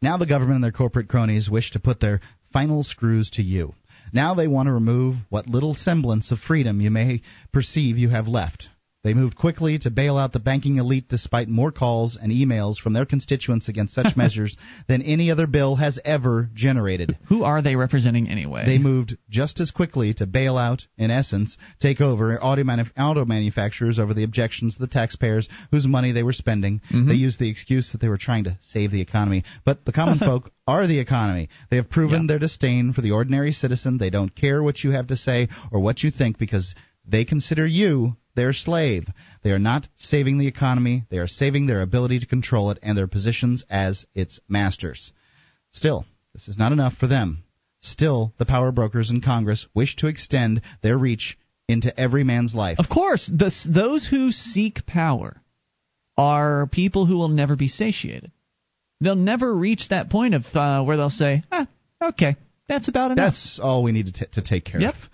Speaker 3: Now the government and their corporate cronies wish to put their final screws to you. Now they want to remove what little semblance of freedom you may perceive you have left. They moved quickly to bail out the banking elite despite more calls and emails from their constituents against such measures than any other bill has ever generated.
Speaker 1: Who are they representing anyway?
Speaker 3: They moved just as quickly to bail out, in essence, take over auto, manuf- auto manufacturers over the objections of the taxpayers whose money they were spending. Mm-hmm. They used the excuse that they were trying to save the economy. But the common folk are the economy. They have proven their disdain for the ordinary citizen. They don't care what you have to say or what you think because they consider you their slave. They are not saving the economy. They are saving their ability to control it and their positions as its masters. Still, this is not enough for them. Still, the power brokers in Congress wish to extend their reach into every man's life.
Speaker 1: Of course, the, those who seek power are people who will never be satiated. They'll never reach that point of uh, where they'll say, "Ah, okay, that's about enough."
Speaker 3: That's all we need to, t- to take care
Speaker 1: Yep.
Speaker 3: of.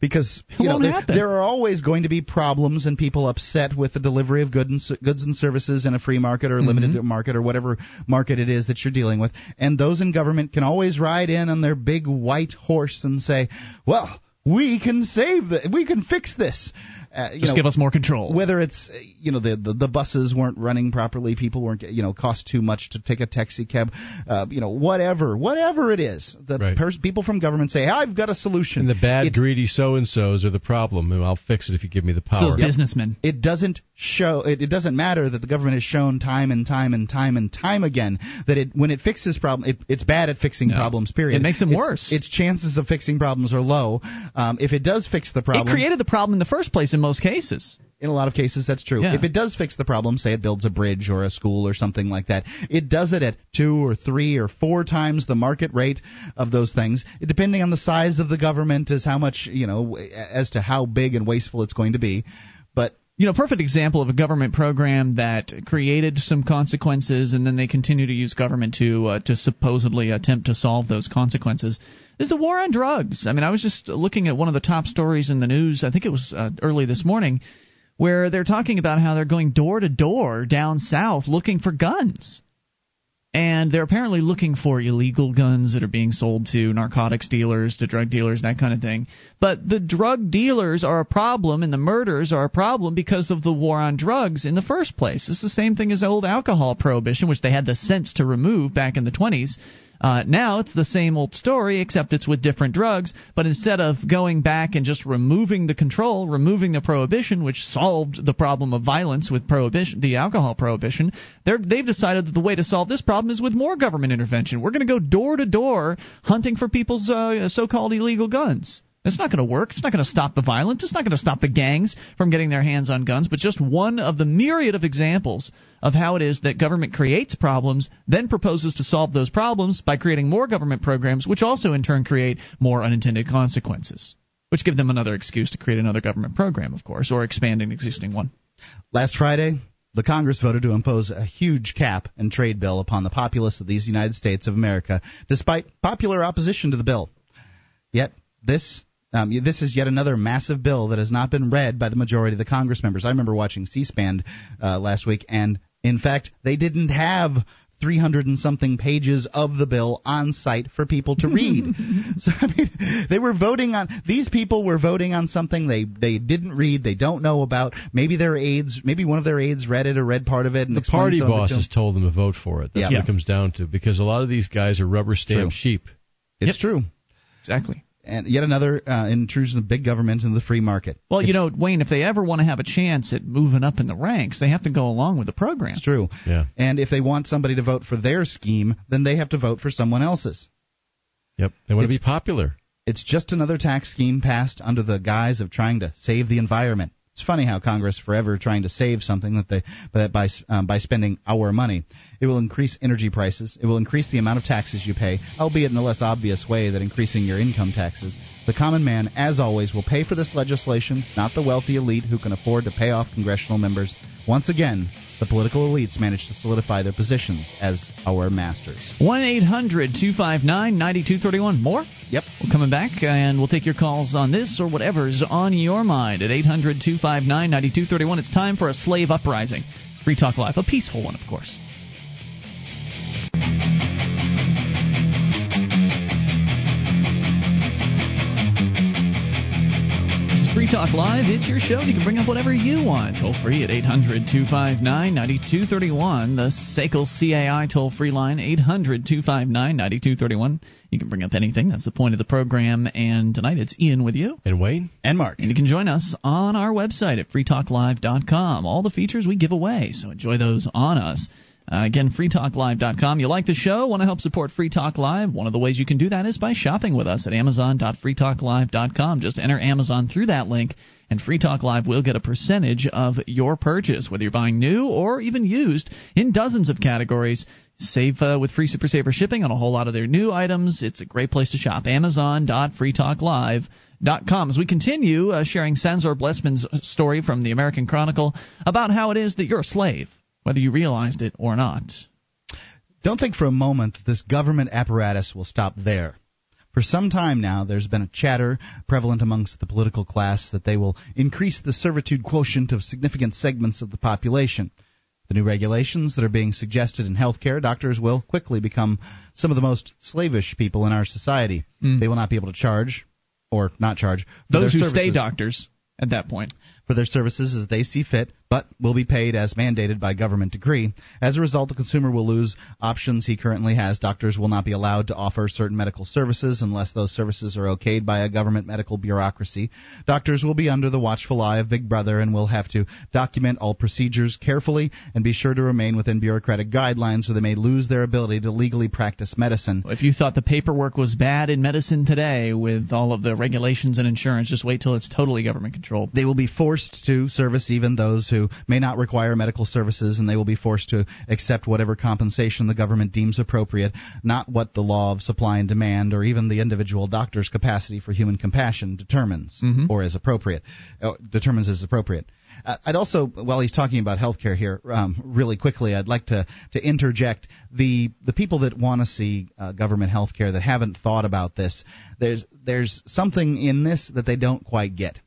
Speaker 3: Because you know there, there are always going to be problems and people upset with the delivery of good and, goods and services in a free market or limited
Speaker 1: Mm-hmm.
Speaker 3: market or whatever market it is that you're dealing with. And those in government can always ride in on their big white horse and say, "Well, we can save the, we can fix this." Uh, you
Speaker 1: Just
Speaker 3: know,
Speaker 1: give us more control.
Speaker 3: whether it's uh, you know the, the the buses weren't running properly, people weren't you know cost too much to take a taxi cab, uh, you know whatever whatever it is, the
Speaker 2: Right.
Speaker 3: pers- people from government say I've got a solution.
Speaker 2: And the bad,
Speaker 3: It-
Speaker 2: greedy so and so's are the problem. and I'll fix it if you give me the
Speaker 1: It's
Speaker 2: power.
Speaker 1: those businessmen.
Speaker 3: it doesn't show it, it doesn't matter that the government has shown time and time and time and time again that it when it fixes problem it, it's bad at fixing
Speaker 1: No.
Speaker 3: problems period
Speaker 1: It makes them
Speaker 3: Its-
Speaker 1: worse.
Speaker 3: its chances of fixing problems are low um, if it does fix the problem
Speaker 1: It created the problem in the first place in most cases.
Speaker 3: In a lot of cases, that's true.
Speaker 1: Yeah.
Speaker 3: If it does fix the problem, say it builds a bridge or a school or something like that, it does it at two or three or four times the market rate of those things. Depending on the size of the government, as how much you know as to how big and wasteful it's going to be. But
Speaker 1: You know, perfect example of a government program that created some consequences, and then they continue to use government to uh, to supposedly attempt to solve those consequences. Is the war on drugs? I mean, I was just looking at one of the top stories in the news. I think it was uh, early this morning, where they're talking about how they're going door to door down south looking for guns. And they're apparently looking for illegal guns that are being sold to narcotics dealers, to drug dealers, that kind of thing. But the drug dealers are a problem and the murders are a problem because of the war on drugs in the first place. It's the same thing as old alcohol prohibition, which they had the sense to remove back in the 20s. Uh, now it's the same old story, except it's with different drugs. But instead of going back and just removing the control, removing the prohibition, which solved the problem of violence with prohibition, the alcohol prohibition, they've decided that the way to solve this problem is with more government intervention. We're going to go door to door hunting for people's uh, so-called illegal guns. It's not going to work. It's not going to stop the violence. It's not going to stop the gangs from getting their hands on guns, but just one of the myriad of examples of how it is that government creates problems, then proposes to solve those problems by creating more government programs, which also in turn create more unintended consequences, which give them another excuse to create another government program, of course, or expand an existing one.
Speaker 3: Last Friday, the Congress voted to impose a huge cap and trade bill upon the populace of these United States of America, despite popular opposition to the bill. Yet, this um, this is yet another massive bill that has not been read by the majority of the Congress members. I remember watching C-SPAN uh, last week, and in fact, they didn't have 300 and something pages of the bill on site for people to read. so I mean, they were voting on these people were voting on something they they didn't read, they don't know about. Maybe their aides, maybe one of their aides read it or read part of it. And
Speaker 2: the party bosses told them to vote for it. That's
Speaker 3: yeah.
Speaker 2: what it comes down to because a lot of these guys are rubber stamp sheep.
Speaker 3: It's yep. true.
Speaker 1: Exactly
Speaker 3: and yet another uh, intrusion of big government into the free market.
Speaker 1: Well,
Speaker 3: it's,
Speaker 1: you know, Wayne, if they ever want to have a chance at moving up in the ranks, they have to go along with the program.
Speaker 3: It's true.
Speaker 2: Yeah.
Speaker 3: And if they want somebody to vote for their scheme, then they have to vote for someone else's.
Speaker 2: Yep. They want it's, to be popular.
Speaker 3: It's just another tax scheme passed under the guise of trying to save the environment. It's funny how Congress forever trying to save something that they that by um, by spending our money. It will increase energy prices. It will increase the amount of taxes you pay, albeit in a less obvious way than increasing your income taxes. The common man, as always, will pay for this legislation, not the wealthy elite who can afford to pay off congressional members. Once again, the political elites manage to solidify their positions as our masters.
Speaker 1: 1 800 259 9231. More?
Speaker 3: Yep.
Speaker 1: We're coming back and we'll take your calls on this or whatever's on your mind at 800 259 9231. It's time for a slave uprising. Free Talk Live, a peaceful one, of course. This is Free Talk Live. It's your show. You can bring up whatever you want. Toll free at 800 259 9231. The SACL CAI toll free line, 800 259 9231. You can bring up anything. That's the point of the program. And tonight it's Ian with you.
Speaker 2: And Wayne.
Speaker 3: And Mark.
Speaker 1: And you can join us on our website at freetalklive.com. All the features we give away, so enjoy those on us. Uh, again, freetalklive.com. You like the show? Want to help support Free Talk Live? One of the ways you can do that is by shopping with us at amazon.freetalklive.com. Just enter Amazon through that link, and Free Talk Live will get a percentage of your purchase, whether you're buying new or even used, in dozens of categories. Save uh, with free Super Saver shipping on a whole lot of their new items. It's a great place to shop. Amazon.freetalklive.com. As we continue uh, sharing Sanzor Blessman's story from the American Chronicle about how it is that you're a slave whether you realized it or not.
Speaker 3: Don't think for a moment that this government apparatus will stop there. For some time now, there's been a chatter prevalent amongst the political class that they will increase the servitude quotient of significant segments of the population. The new regulations that are being suggested in healthcare, doctors will quickly become some of the most slavish people in our society. Mm. They will not be able to charge, or not charge,
Speaker 1: those who
Speaker 3: services.
Speaker 1: stay doctors at that point
Speaker 3: for their services as they see fit, but will be paid as mandated by government decree. As a result, the consumer will lose options he currently has. Doctors will not be allowed to offer certain medical services unless those services are okayed by a government medical bureaucracy. Doctors will be under the watchful eye of Big Brother and will have to document all procedures carefully and be sure to remain within bureaucratic guidelines so they may lose their ability to legally practice medicine.
Speaker 1: If you thought the paperwork was bad in medicine today with all of the regulations and insurance, just wait till it's totally government controlled.
Speaker 3: They will be forced to service even those who may not require medical services, and they will be forced to accept whatever compensation the government deems appropriate, not what the law of supply and demand or even the individual doctor's capacity for human compassion determines
Speaker 1: mm-hmm.
Speaker 3: or is appropriate, uh, determines as appropriate. Uh, I'd also, while he's talking about healthcare here, um, really quickly, I'd like to, to interject the the people that want to see uh, government healthcare that haven't thought about this. There's there's something in this that they don't quite get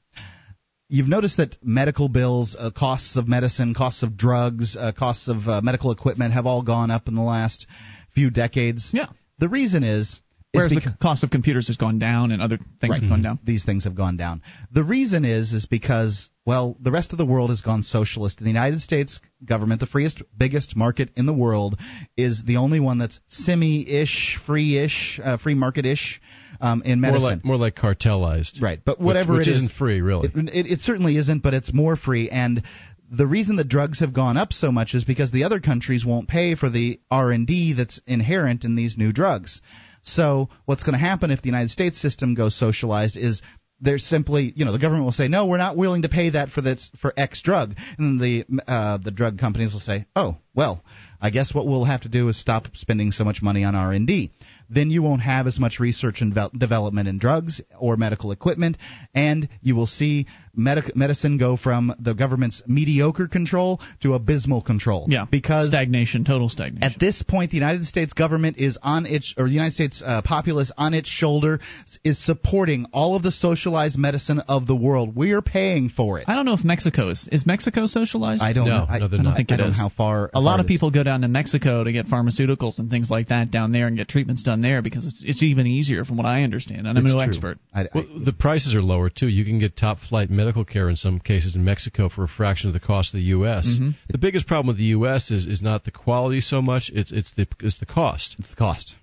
Speaker 3: you've noticed that medical bills, uh, costs of medicine, costs of drugs, uh, costs of uh, medical equipment have all gone up in the last few decades.
Speaker 1: Yeah.
Speaker 3: The reason is
Speaker 1: Whereas
Speaker 3: beca-
Speaker 1: the cost of computers has gone down and other things
Speaker 3: Right.
Speaker 1: have gone down.
Speaker 3: these things have gone down. The reason is is because well, the rest of the world has gone socialist. The United States government, the freest, biggest market in the world, is the only one that's semi-ish, free-ish, uh, free market-ish um, in
Speaker 2: More
Speaker 3: medicine.
Speaker 2: like more like cartelized.
Speaker 3: Right, but whatever
Speaker 2: which, which
Speaker 3: it is-
Speaker 2: isn't free, really.
Speaker 3: It, it, it certainly isn't, but it's more free. And the reason that drugs have gone up so much is because the other countries won't pay for the R and D that's inherent in these new drugs. So what's going to happen if the United States system goes socialized is there's simply, you know, the government will say, no, we're not willing to pay that for this for X drug, and the uh, the drug companies will say, oh, well, I guess what we'll have to do is stop spending so much money on R and D. Then you won't have as much research and development in drugs or medical equipment, and you will see medic- medicine go from the government's mediocre control to abysmal control.
Speaker 1: Yeah,
Speaker 3: because
Speaker 1: stagnation, total stagnation.
Speaker 3: at this point, the United States government is on its, or the United States uh, populace on its shoulder is supporting all of the socialized medicine of the world. We are paying for it.
Speaker 1: I don't know if Mexico is. Is Mexico socialized?
Speaker 3: I don't
Speaker 2: No,
Speaker 3: know. I,
Speaker 2: no, they're
Speaker 1: I don't
Speaker 2: not.
Speaker 1: think
Speaker 3: I
Speaker 1: it
Speaker 3: don't know
Speaker 1: is.
Speaker 3: how far.
Speaker 1: a lot of people go down to Mexico to get pharmaceuticals and things like that down there and get treatments done there because it's it's even easier from what I understand. And I'm
Speaker 3: It's
Speaker 1: no
Speaker 3: true.
Speaker 1: expert.
Speaker 3: I, I,
Speaker 2: Well, the prices are lower too. You can get top flight medical care in some cases in Mexico for a fraction of the cost of the U.S.
Speaker 3: Mm-hmm.
Speaker 2: The biggest problem with the U.S. is is not the quality so much; it's it's the it's the cost
Speaker 3: it's the cost.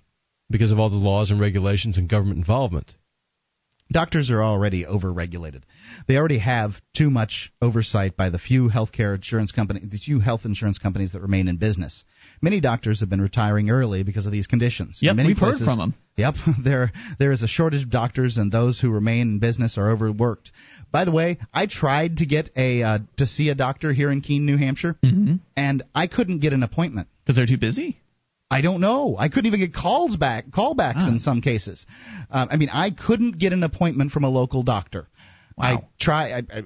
Speaker 2: because of all the laws and regulations and government involvement.
Speaker 3: Doctors are already overregulated. They already have too much oversight by the few healthcare insurance companies, the few health insurance companies that remain in business. Many doctors have been retiring early because of these conditions.
Speaker 1: Yep,
Speaker 3: many
Speaker 1: we've heard
Speaker 3: places-
Speaker 1: from 'em.
Speaker 3: Yep, there there is a shortage of doctors, and those who remain in business are overworked. By the way, I tried to get a uh, to see a doctor here in Keene, New Hampshire,
Speaker 1: Mm-hmm.
Speaker 3: and I couldn't get an appointment.
Speaker 1: Because they're too busy.
Speaker 3: I don't know. I couldn't even get calls back, callbacks
Speaker 1: Ah.
Speaker 3: in some cases. Um, I mean, I couldn't get an appointment from a local doctor. I try. I, I,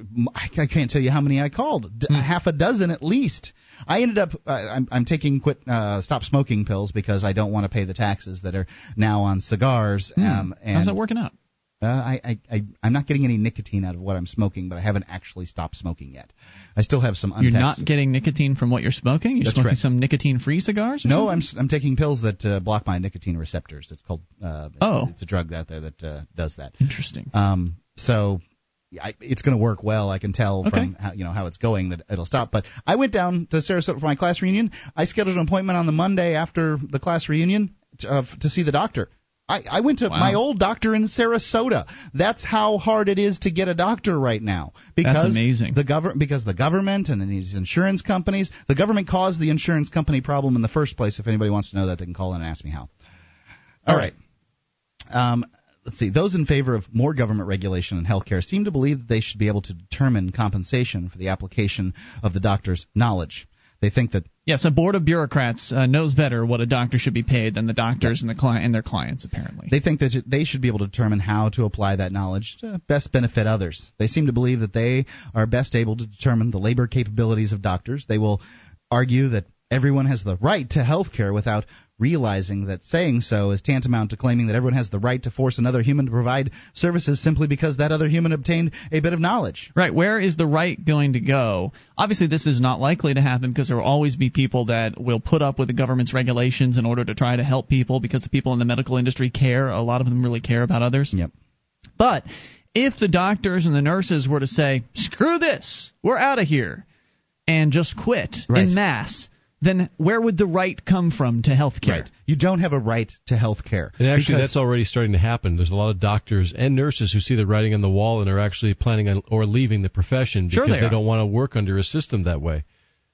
Speaker 3: I can't tell you how many I called. D-
Speaker 1: Hmm.
Speaker 3: Half a dozen at least. I ended up. Uh, I'm, I'm taking quit uh, stop smoking pills because I don't want to pay the taxes that are now on cigars. Um, and.
Speaker 1: How's that working out?
Speaker 3: uh, I, I, I, I'm not getting any nicotine out of what I'm smoking, but I haven't actually stopped smoking yet. I still have some
Speaker 1: You're not getting nicotine from what you're smoking. You're
Speaker 3: That's
Speaker 1: smoking
Speaker 3: correct.
Speaker 1: some nicotine-free cigars. Or
Speaker 3: No,
Speaker 1: something?
Speaker 3: I'm I'm taking pills that uh, block my nicotine receptors. It's called uh,
Speaker 1: Oh.
Speaker 3: it's a drug out there that uh, does that.
Speaker 1: interesting.
Speaker 3: Um, so I, it's going to work well. I can tell
Speaker 1: Okay.
Speaker 3: from how, you know how it's going that it'll stop. But I went down to Sarasota for my class reunion. I scheduled an appointment on the Monday after the class reunion to, uh, to see the doctor. I, I went to
Speaker 1: Wow.
Speaker 3: my old doctor in Sarasota. That's how hard it is to get a doctor right now. Because
Speaker 1: amazing.
Speaker 3: The government, because the government and these insurance companies, the government caused the insurance company problem in the first place. If anybody wants to know that, they can call in and ask me how. All right. Um, let's see. Those in favor of more government regulation in healthcare seem to believe that they should be able to determine compensation for the application of the doctor's knowledge. They think that
Speaker 1: Yes, a board of bureaucrats uh, knows better what a doctor should be paid than the doctors and the client and their clients. Apparently,
Speaker 3: they think that they should be able to determine how to apply that knowledge to best benefit others. They seem to believe that they are best able to determine the labor capabilities of doctors. They will argue that everyone has the right to health care without realizing that saying so is tantamount to claiming that everyone has the right to force another human to provide services simply because that other human obtained a bit of knowledge.
Speaker 1: Right. Where is the right going to go? Obviously, this is not likely to happen because there will always be people that will put up with the government's regulations in order to try to help people because the people in the medical industry care. A lot of them really care about others.
Speaker 3: Yep.
Speaker 1: But if the doctors and the nurses were to say, screw this, we're out of here, and just quit
Speaker 3: Right.
Speaker 1: in mass, then where would the right come from to health care?
Speaker 3: Right. You don't have a right to health care.
Speaker 2: And actually,
Speaker 3: because-
Speaker 2: that's already starting to happen. There's a lot of doctors and nurses who see the writing on the wall and are actually planning on or leaving the profession
Speaker 1: Sure
Speaker 2: because
Speaker 1: they
Speaker 2: don't want to work under a system that way.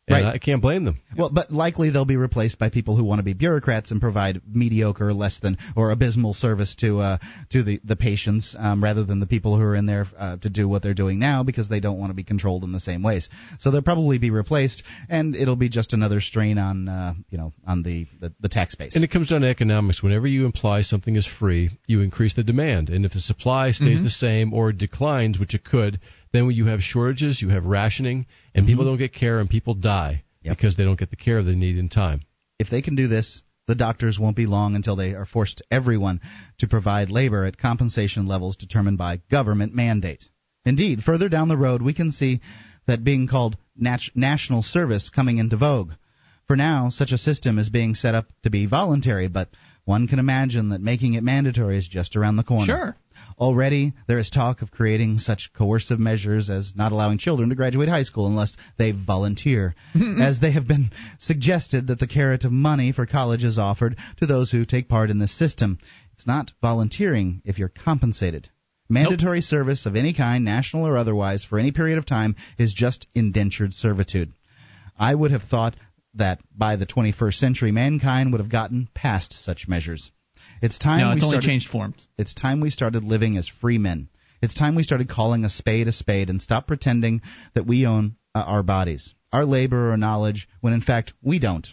Speaker 3: Right.
Speaker 2: I can't blame them.
Speaker 3: Well, but likely they'll be replaced by people who want to be bureaucrats and provide mediocre, less than or abysmal service to uh, to the the patients, um, rather than the people who are in there uh, to do what they're doing now because they don't want to be controlled in the same ways. So they'll probably be replaced, and it'll be just another strain on uh, you know on the, the the tax base.
Speaker 2: And it comes down to economics. Whenever you imply something is free, you increase the demand. And if the supply stays
Speaker 3: Mm-hmm.
Speaker 2: the same or declines, which it could, then when you have shortages, you have rationing, and people don't get care and people die
Speaker 3: Mm-hmm. Yep.
Speaker 2: because they don't get the care they need in time.
Speaker 3: if they can do this, the doctors won't be long until they are forced everyone to provide labor at compensation levels determined by government mandate. Indeed, further down the road, we can see that being called nat- national service coming into vogue. For now, such a system is being set up to be voluntary, but one can imagine that making it mandatory is just around the corner.
Speaker 1: Sure.
Speaker 3: Already, there is talk of creating such coercive measures as not allowing children to graduate high school unless they volunteer, as they have been suggested that the carrot of money for college is offered to those who take part in this system. It's not volunteering if you're compensated. Mandatory service of any kind, national or otherwise, for any period of time is just indentured servitude. I would have thought that by the 21st century, mankind would have gotten past such measures. It's time
Speaker 1: No,
Speaker 3: we
Speaker 1: it's only
Speaker 3: started,
Speaker 1: changed forms.
Speaker 3: It's time we started living as free men. It's time we started calling a spade a spade and stop pretending that we own uh, our bodies, our labor or knowledge, when in fact we don't.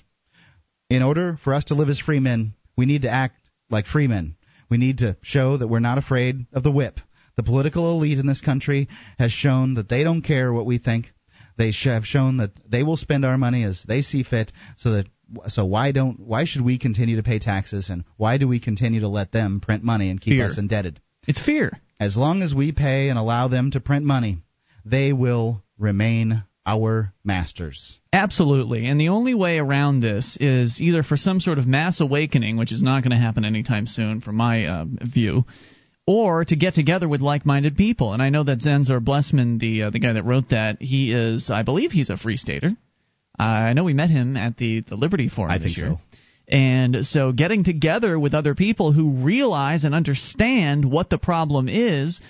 Speaker 3: In order for us to live as free men, we need to act like free men. We need to show that we're not afraid of the whip. The political elite in this country has shown that they don't care what we think. They have shown that they will spend our money as they see fit. So that so why don't why should we continue to pay taxes and why do we continue to let them print money and keep
Speaker 1: Fear.
Speaker 3: us indebted?
Speaker 1: It's fear.
Speaker 3: As long as we pay and allow them to print money, they will remain our masters.
Speaker 1: Absolutely. And the only way around this is either for some sort of mass awakening, which is not going to happen anytime soon, from my uh, view, or to get together with like-minded people. And I know that Zenzor Blessman, the uh, the guy that wrote that, he is, I believe, he's a free stater. Uh, I know we met him at the the Liberty Forum
Speaker 3: I
Speaker 1: this
Speaker 3: think
Speaker 1: year.
Speaker 3: so.
Speaker 1: And so getting together with other people who realize and understand what the problem is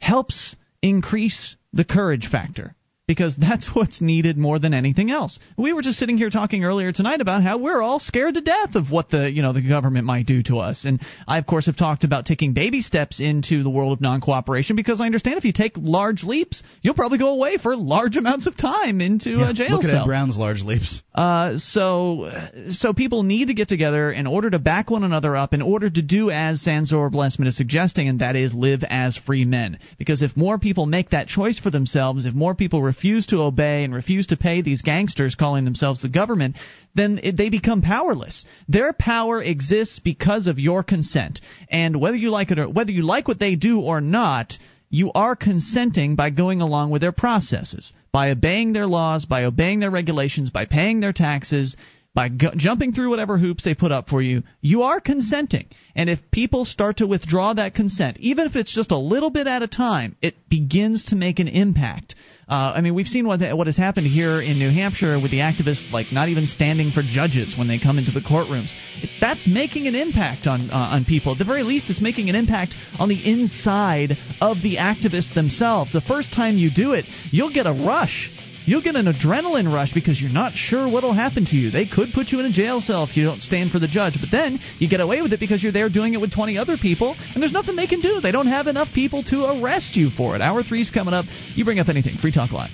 Speaker 1: helps increase the courage factor because that's what's needed more than anything else. We were just sitting here talking earlier tonight about how we're all scared to death of what the, you know, the government might do to us. And I of course have talked about taking baby steps into the world of non-cooperation because I understand if you take large leaps, you'll probably go away for large amounts of time into a jail
Speaker 3: Look at
Speaker 1: cell.
Speaker 3: Ed Brown's large leaps.
Speaker 1: Uh, so, so people need to get together in order to back one another up, in order to do as Sanzor Blessman is suggesting, and that is live as free men. Because if more people make that choice for themselves, if more people refuse to obey and refuse to pay these gangsters calling themselves the government, then they become powerless. Their power exists because of your consent, and whether you like it or whether you like what they do or not you are consenting by going along with their processes, by obeying their laws, by obeying their regulations, by paying their taxes, by jumping through whatever hoops they put up for you. You are consenting. And if people start to withdraw that consent, even if it's just a little bit at a time, it begins to make an impact. Uh, I mean, we've seen what what has happened here in New Hampshire with the activists, like not even standing for judges when they come into the courtrooms. That's making an impact on uh, on people. At the very least, it's making an impact on the inside of the activists themselves. The first time you do it, you'll get a rush. You'll get an adrenaline rush because you're not sure what'll happen to you. They could put you in a jail cell if you don't stand for the judge, but then you get away with it because you're there doing it with 20 other people, and there's nothing they can do. They don't have enough people to arrest you for it. Hour three's coming up. You bring up anything. Free Talk Live.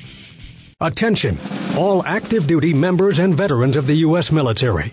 Speaker 7: Attention, all active duty members and veterans of the U.S. military.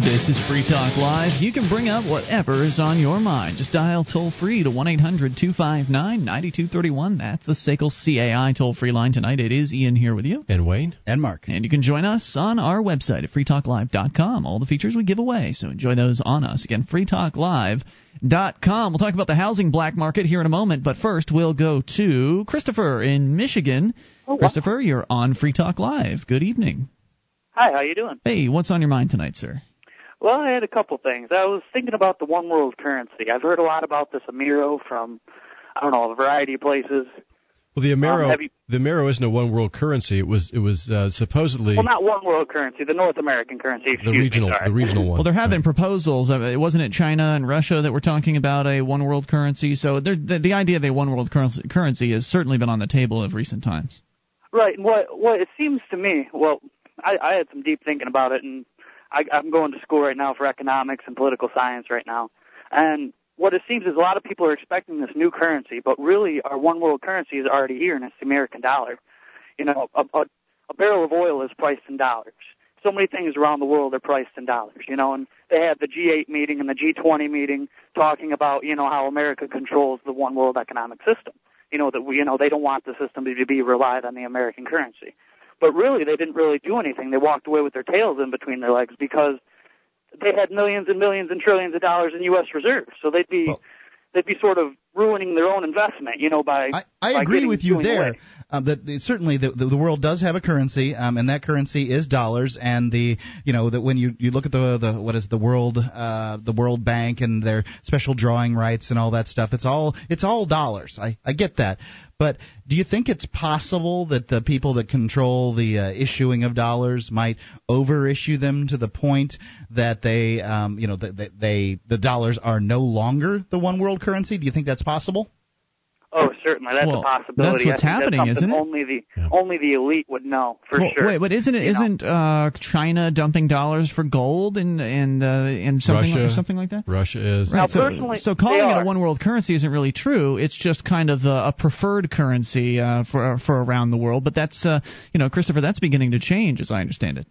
Speaker 1: This is Free Talk Live. You can bring up whatever is on your mind. Just dial toll free to 1 800 259 9231. That's the SACL CAI toll free line tonight. It is Ian here with you.
Speaker 2: And Wayne.
Speaker 3: And Mark.
Speaker 1: And you can join us on our website at freetalklive.com. All the features we give away, so enjoy those on us. Again, freetalklive.com. We'll talk about the housing black market here in a moment, but first we'll go to Christopher in Michigan. Oh, Christopher, you're on Free Talk Live. Good evening.
Speaker 11: Hi, how you doing?
Speaker 1: Hey, what's on your mind tonight, sir?
Speaker 11: Well, I had a couple things. I was thinking about the one world currency. I've heard a lot about this Amero from, I don't know, a variety of places.
Speaker 2: Well, the Amero,
Speaker 11: Um, you-
Speaker 2: the Amero isn't a one world currency. It was it was uh, supposedly
Speaker 11: Well, not one world currency, the North American currency. Excuse
Speaker 2: the regional
Speaker 11: me,
Speaker 2: the regional one.
Speaker 1: Well, there have been proposals. It wasn't it China and Russia that were talking about a one world currency? So the, the idea of a one world currency, currency has certainly been on the table of recent times.
Speaker 11: Right. And what what it seems to me, well, I, I had some deep thinking about it, and I, I'm going to school right now for economics and political science right now, and what it seems is a lot of people are expecting this new currency, but really our one world currency is already here, and it's the American dollar. You know, a, a, a barrel of oil is priced in dollars. So many things around the world are priced in dollars, you know, and they had the G8 meeting and the G20 meeting talking about, you know, how America controls the one world economic system. You know, that we, you know, they don't want the system to be relied on the American currency. But really, they didn't really do anything. They walked away with their tails in between their legs because they had millions and millions and trillions of dollars in U.S. reserves. So they'd be, they'd be sort of ruining their own investment, you know, by
Speaker 3: I, I
Speaker 11: by
Speaker 3: agree
Speaker 11: getting-
Speaker 3: with you there.
Speaker 11: away.
Speaker 3: Um, that that certainly the, the the world does have a currency, um, and that currency is dollars. And the you know that when you, you look at the the what is the world uh, the World Bank and their special drawing rights and all that stuff, it's all it's all dollars. I I get that. But do you think it's possible that the people that control the uh, issuing of dollars might overissue them to the point that they, um, you know, that that they the dollars are no longer the one world currency? Do you think that's possible?
Speaker 11: Oh, certainly, that's
Speaker 1: Well,
Speaker 11: a possibility.
Speaker 1: that's what's happening,
Speaker 11: that's
Speaker 1: isn't it?
Speaker 11: Only the only the elite would know for
Speaker 1: Well,
Speaker 11: sure.
Speaker 1: Wait, but isn't it
Speaker 11: You know?
Speaker 1: not uh, China dumping dollars for gold and and uh, and something
Speaker 2: Russia,
Speaker 1: like, something like that?
Speaker 2: Russia is.
Speaker 11: Now,
Speaker 1: so,
Speaker 11: personally,
Speaker 1: so calling it a one world currency isn't really true. It's just kind of a, a preferred currency uh, for for around the world. But that's uh, you know, Christopher, that's beginning to change, as I understand it.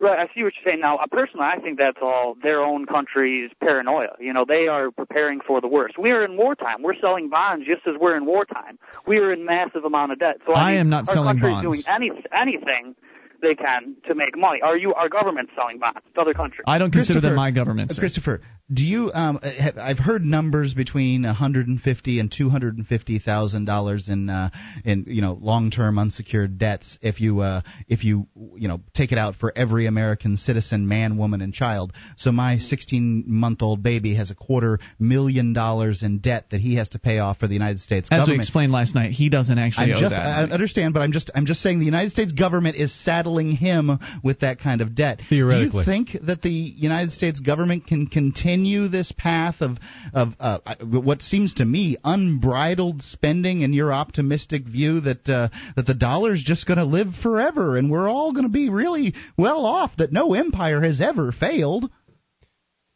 Speaker 11: Right, I see what you're saying now. Personally, I think that's all their own country's paranoia. You know, they are preparing for the worst. We are in wartime. We're selling bonds just as we're in wartime. We are in massive amount of debt. So I,
Speaker 1: I
Speaker 11: mean,
Speaker 1: am not
Speaker 11: our
Speaker 1: selling
Speaker 11: country
Speaker 1: bonds.
Speaker 11: is doing any anything they can to make money. Are you? Our government's selling bonds to other countries.
Speaker 1: I don't consider them my government. Sir.
Speaker 3: Christopher, do you? Um, have, I've heard numbers between 150 and 250 thousand dollars in uh, in you know long-term unsecured debts if you uh, if you you know take it out for every American citizen, man, woman, and child. So my 16-month-old baby has a quarter million dollars in debt that he has to pay off for the United States
Speaker 1: As we
Speaker 3: government.
Speaker 1: explained last night, he doesn't actually
Speaker 3: I'm
Speaker 1: owe
Speaker 3: just,
Speaker 1: that.
Speaker 3: I understand, but I'm just, I'm just saying the United States government is saddling him with that kind of debt.
Speaker 2: Theoretically.
Speaker 3: do you think that the United States government can continue this path of, of uh, what seems to me unbridled spending? And your optimistic view that uh, that the dollar's just going to live forever, and we're all going to be really well off. That no empire has ever failed.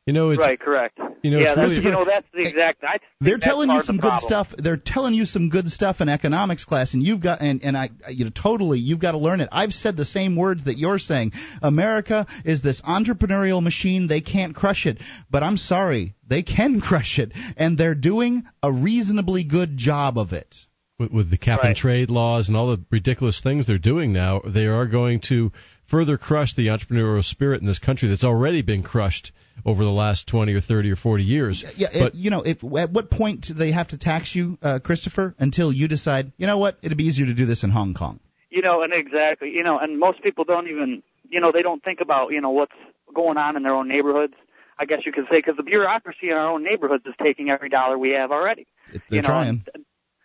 Speaker 2: You know, it's
Speaker 11: right, correct.
Speaker 2: you know,
Speaker 11: yeah,
Speaker 2: it's
Speaker 11: that's,
Speaker 2: really-
Speaker 11: you know that's the exact. I
Speaker 3: They're
Speaker 11: that's
Speaker 3: telling you some good
Speaker 11: problem.
Speaker 3: stuff. They're telling you some good stuff in economics class, and you've got and and I you know totally you've got to learn it. I've said the same words that you're saying. America is this entrepreneurial machine. They can't crush it, but I'm sorry, they can crush it, and they're doing a reasonably good job of it.
Speaker 2: with, with the cap and trade laws and all the ridiculous things they're doing now, they are going to further crush the entrepreneurial spirit in this country that's already been crushed over the last 20 or 30 or 40 years.
Speaker 3: Yeah,
Speaker 2: but
Speaker 3: it, you know, if, at what point do they have to tax you, uh, Christopher? Until you decide, you know what, it'd be easier to do this in Hong Kong.
Speaker 11: You know, and exactly, you know, and most people don't even, you know, they don't think about, you know, what's going on in their own neighborhoods. I guess you could say because the bureaucracy in our own neighborhoods is taking every dollar we have already.
Speaker 3: They're
Speaker 11: you know,
Speaker 3: trying.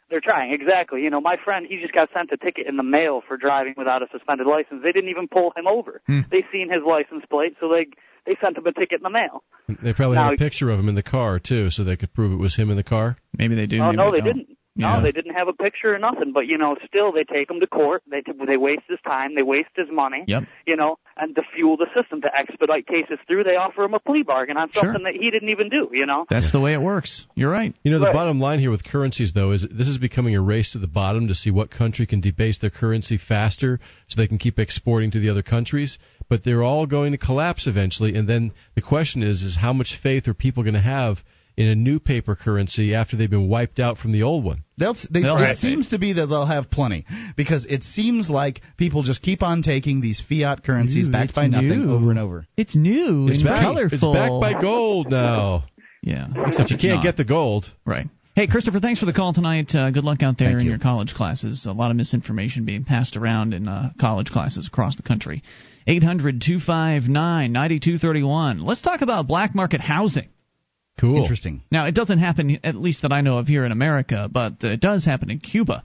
Speaker 11: And They're trying exactly. You know, my friend, he just got sent a ticket in the mail for driving without a suspended license. They didn't even pull him over.
Speaker 1: Hmm.
Speaker 11: They seen his license plate, so they they sent him a ticket in the mail.
Speaker 2: they probably
Speaker 11: Now-
Speaker 2: had a picture of him in the car too, so they could prove it was him in the car.
Speaker 1: Maybe they do.
Speaker 11: Oh
Speaker 1: maybe
Speaker 11: no, they
Speaker 1: don't.
Speaker 11: didn't. No,
Speaker 1: Yeah.
Speaker 11: they didn't have a picture or nothing. But you know, still they take him to court. They t- they waste his time. They waste his money.
Speaker 1: Yep.
Speaker 11: You know, and to fuel the system to expedite cases through, they offer him a plea bargain on
Speaker 1: Sure.
Speaker 11: something that he didn't even do. You know.
Speaker 1: That's the way it works. You're right.
Speaker 2: You know, the
Speaker 11: Right.
Speaker 2: bottom line here with currencies, though, is this is becoming a race to the bottom to see what country can debase their currency faster so they can keep exporting to the other countries. But they're all going to collapse eventually. And then the question is, is how much faith are people going to have in a new paper currency after they've been wiped out from the old one?
Speaker 3: They'll, they,
Speaker 1: They'll
Speaker 3: it
Speaker 1: have
Speaker 3: seems to be that they'll have plenty because it seems like people just keep on taking these fiat currencies
Speaker 1: Ooh,
Speaker 3: backed
Speaker 1: it's
Speaker 3: by nothing
Speaker 1: new.
Speaker 3: over and over.
Speaker 1: It's new
Speaker 2: It's
Speaker 1: and
Speaker 2: back,
Speaker 1: colorful.
Speaker 2: it's backed by gold now.
Speaker 1: Yeah,
Speaker 2: Except
Speaker 1: except
Speaker 2: you can't
Speaker 1: not.
Speaker 2: get the gold.
Speaker 1: Right. Hey, Christopher, thanks for the call tonight. Uh, good luck out there
Speaker 3: Thank
Speaker 1: in
Speaker 3: you.
Speaker 1: your college classes. A lot of misinformation being passed around in uh, college classes across the country. 800 259 9231. Let's talk about black market housing.
Speaker 2: Cool.
Speaker 3: Interesting.
Speaker 1: Now, it doesn't happen, at least that I know of here in America, but it does happen in Cuba.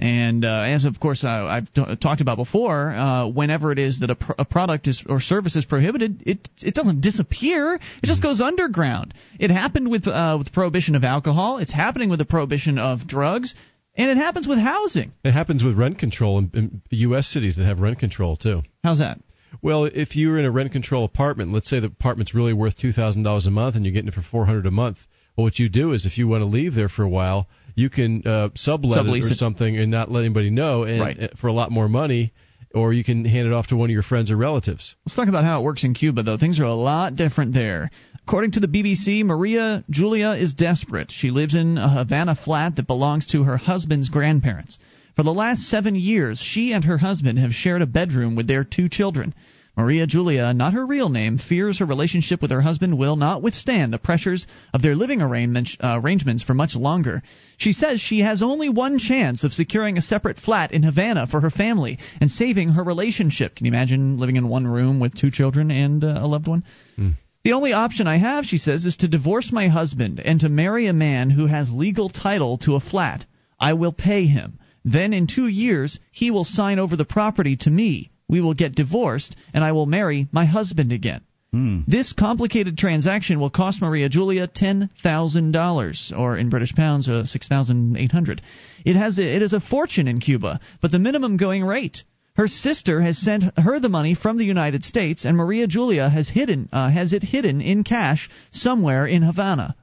Speaker 1: And uh, as of course uh, I've t- talked about before, uh, whenever it is that a, pr- a product is or service is prohibited, it it doesn't disappear. It just goes underground. It happened with uh, with prohibition of alcohol. It's happening with the prohibition of drugs, and it happens with housing.
Speaker 2: It happens with rent control in, in U.S. cities that have rent control too.
Speaker 1: How's that?
Speaker 2: Well, if you're in a rent control apartment, let's say the apartment's really worth two thousand dollars a month, and you're getting it for four hundred a month. Well, what you do is, if you want to leave there for a while, you can uh, sublet
Speaker 1: Sublease
Speaker 2: it or
Speaker 1: it.
Speaker 2: something and not let anybody know, and
Speaker 1: Right.
Speaker 2: uh, for a lot more money, or you can hand it off to one of your friends or relatives.
Speaker 1: Let's talk about how it works in Cuba, though. Things are a lot different there. According to the BBC, Maria Julia is desperate. She lives in a Havana flat that belongs to her husband's grandparents. For the last seven years, she and her husband have shared a bedroom with their two children. Maria Julia, not her real name, fears her relationship with her husband will not withstand the pressures of their living uh, arrangements for much longer. She says she has only one chance of securing a separate flat in Havana for her family and saving her relationship. Can you imagine living in one room with two children and uh, a loved one? The only option I have, she says, is to divorce my husband and to marry a man who has legal title to a flat. I will pay him. Then in two years, he will sign over the property to me. We will get divorced, and I will marry my husband again. This complicated transaction will cost Maria Julia ten thousand dollars, or in British pounds, uh, six thousand eight hundred. It has a, it is a fortune in Cuba, but the minimum going rate. Her sister has sent her the money from the United States, and Maria Julia has hidden uh, has it hidden in cash somewhere in Havana.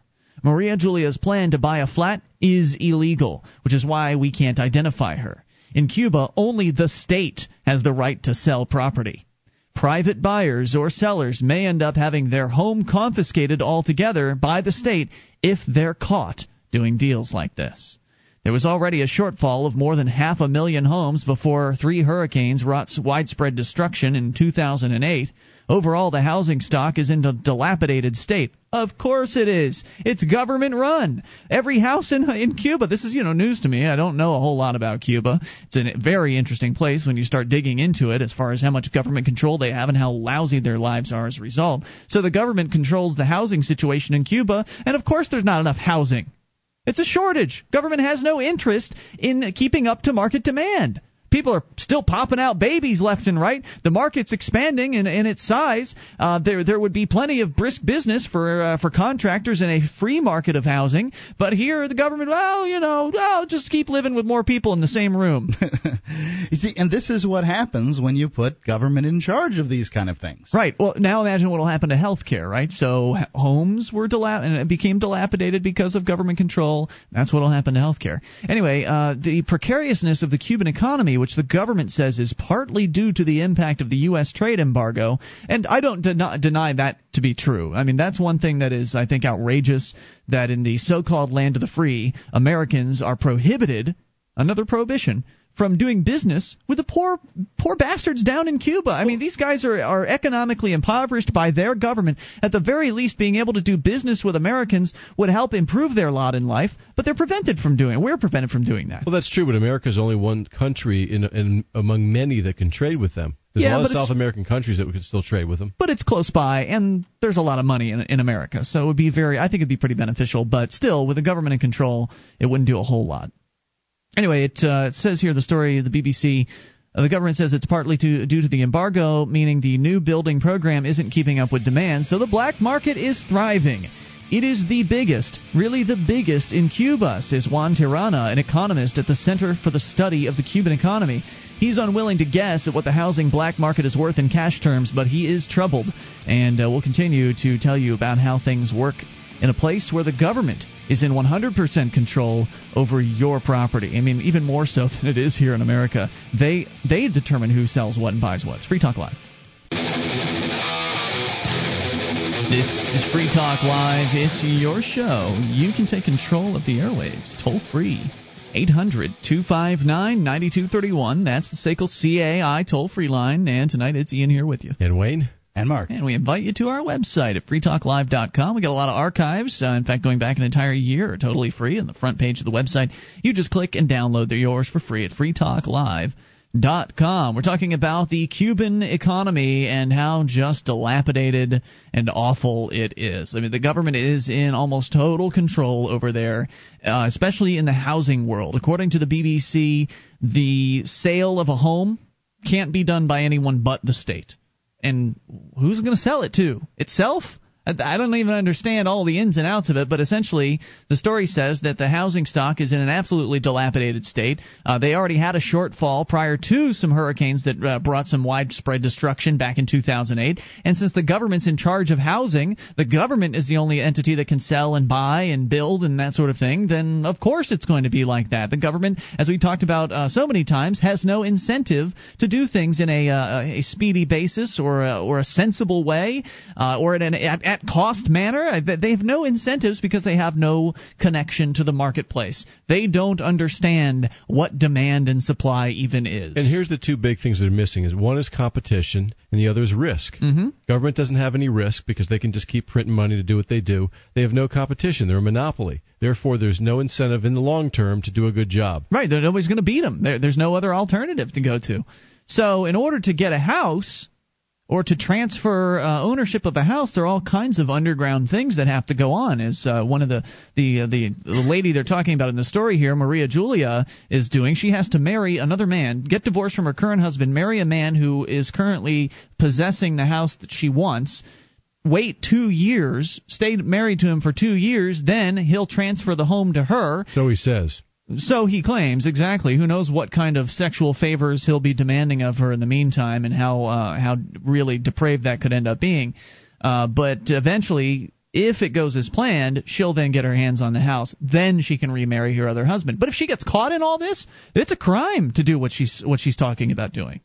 Speaker 1: Maria Julia's plan to buy a flat is illegal, which is why we can't identify her. In Cuba, only the state has the right to sell property. Private buyers or sellers may end up having their home confiscated altogether by the state if they're caught doing deals like this. There was already a shortfall of more than half a million homes before three hurricanes wrought widespread destruction in 2008. Overall, the housing stock is in a dilapidated state. Of course it is. It's government run. Every house in in Cuba. This is you know news to me. I don't know a whole lot about Cuba. It's a very interesting place when you start digging into it as far as how much government control they have and how lousy their lives are as a result. So the government controls the housing situation in Cuba, and of course there's not enough housing. It's a shortage. Government has no interest in keeping up to market demand. People are still popping out babies left and right. The market's expanding in, in its size. Uh, there there would be plenty of brisk business for uh, for contractors in a free market of housing. But here the government, well, you know, well, just keep living with more people in the same room.
Speaker 3: You see, and this is what happens when you put government in charge of these kind of things.
Speaker 1: Right. Well, now imagine what will happen to healthcare, right? So homes were dilap- and it became dilapidated because of government control. That's what will happen to healthcare. Anyway, uh, the precariousness of the Cuban economy, which the government says is partly due to the impact of the U.S. trade embargo, and I don't deny, deny that to be true. I mean, that's one thing that is, I think, outrageous. That in the so-called land of the free, Americans are prohibited another prohibition from doing business with the poor poor bastards down in Cuba. I mean, these guys are are economically impoverished by their government. At the very least, being able to do business with Americans would help improve their lot in life, but they're prevented from doing. it. We're prevented from doing that.
Speaker 2: Well, that's true, but America's only one country in, in among many that can trade with them. There's
Speaker 1: Yeah,
Speaker 2: a lot of South American countries that we could still trade with them.
Speaker 1: But it's close by, and there's a lot of money in, in America, so it would be very. I think it'd be pretty beneficial. But still, with the government in control, it wouldn't do a whole lot. Anyway, it, uh, it says here the story of the BBC. Uh, the government says it's partly to, due to the embargo, meaning the new building program isn't keeping up with demand, so the black market is thriving. It is the biggest, really the biggest in Cuba, says Juan Triana, an economist at the Center for the Study of the Cuban Economy. He's unwilling to guess at what the housing black market is worth in cash terms, but he is troubled. And uh, we'll continue to tell you about how things work in a place where the government is in 100% control over your property. I mean, even more so than it is here in America. They they determine who sells what and buys what. It's Free Talk Live. This is Free Talk Live. It's your show. You can take control of the airwaves toll free. 800 259 9231. That's the SACL CAI toll free line. And tonight it's Ian here with you.
Speaker 2: And Wayne?
Speaker 3: And Mark.
Speaker 1: And we invite you to our website at freetalklive.com. We got a lot of archives. Uh, in fact, going back an entire year, totally free on the front page of the website. You just click and download. They're yours for free at freetalklive.com. We're talking about the Cuban economy and how just dilapidated and awful it is. I mean, the government is in almost total control over there, uh, especially in the housing world. According to the BBC, the sale of a home can't be done by anyone but the state. And who's going to sell it to? Itself? I don't even understand all the ins and outs of it, but essentially, the story says that the housing stock is in an absolutely dilapidated state. Uh, they already had a shortfall prior to some hurricanes that uh, brought some widespread destruction back in 2008. And since the government's in charge of housing, the government is the only entity that can sell and buy and build and that sort of thing, then of course it's going to be like that. The government, as we talked about uh, so many times, has no incentive to do things in a, uh, a speedy basis or a, or a sensible way uh, or at an at, at cost manner. They have no incentives because they have no connection to the marketplace. They don't understand what demand and supply even is.
Speaker 2: And here's the two big things that are missing: is one is competition, and the other is risk.
Speaker 1: Mm-hmm.
Speaker 2: Government doesn't have any risk because they can just keep printing money to do what they do. They have no competition; they're a monopoly. Therefore, there's no incentive in the long term to do a good job.
Speaker 1: Right? Nobody's going to beat them. There, there's no other alternative to go to. So, in order to get a house, or to transfer uh, ownership of a house, there are all kinds of underground things that have to go on. As uh, one of the the, uh, the the lady they're talking about in the story here, Maria Julia, is doing, she has to marry another man, get divorced from her current husband, marry a man who is currently possessing the house that she wants. Wait two years, stay married to him for two years, then he'll transfer the home to her.
Speaker 2: So he says.
Speaker 1: So he claims exactly. Who knows what kind of sexual favors he'll be demanding of her in the meantime, and how uh, how really depraved that could end up being. Uh, but eventually, if it goes as planned, she'll then get her hands on the house. Then she can remarry her other husband. But if she gets caught in all this, it's a crime to do what she's what she's talking about doing.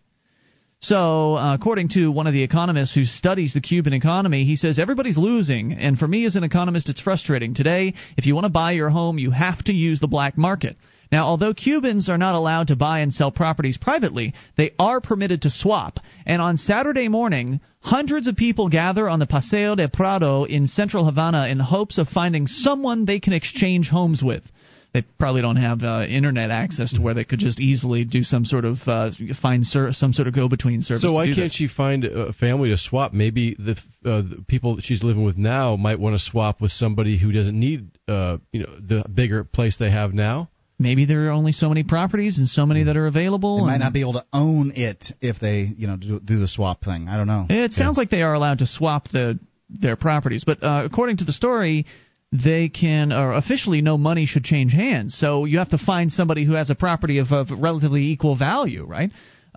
Speaker 1: So, uh, according to one of the economists who studies the Cuban economy, he says everybody's losing. And for me as an economist, it's frustrating. Today, if you want to buy your home, you have to use the black market. Now, although Cubans are not allowed to buy and sell properties privately, they are permitted to swap. And on Saturday morning, hundreds of people gather on the Paseo de Prado in central Havana in hopes of finding someone they can exchange homes with they probably don't have uh, internet access to where they could just easily do some sort of uh, find ser- some sort of go-between service.
Speaker 2: So why can't
Speaker 1: this.
Speaker 2: she find a family to swap? Maybe the, uh, the people that she's living with now might want to swap with somebody who doesn't need uh, you know the bigger place they have now.
Speaker 1: Maybe there are only so many properties and so many that are available.
Speaker 3: They might not be able to own it if they, you know, do, do the swap thing. I don't know.
Speaker 1: It sounds yeah. like they are allowed to swap the their properties, but uh, according to the story, they can, or officially, no money should change hands. So you have to find somebody who has a property of, of relatively equal value, right?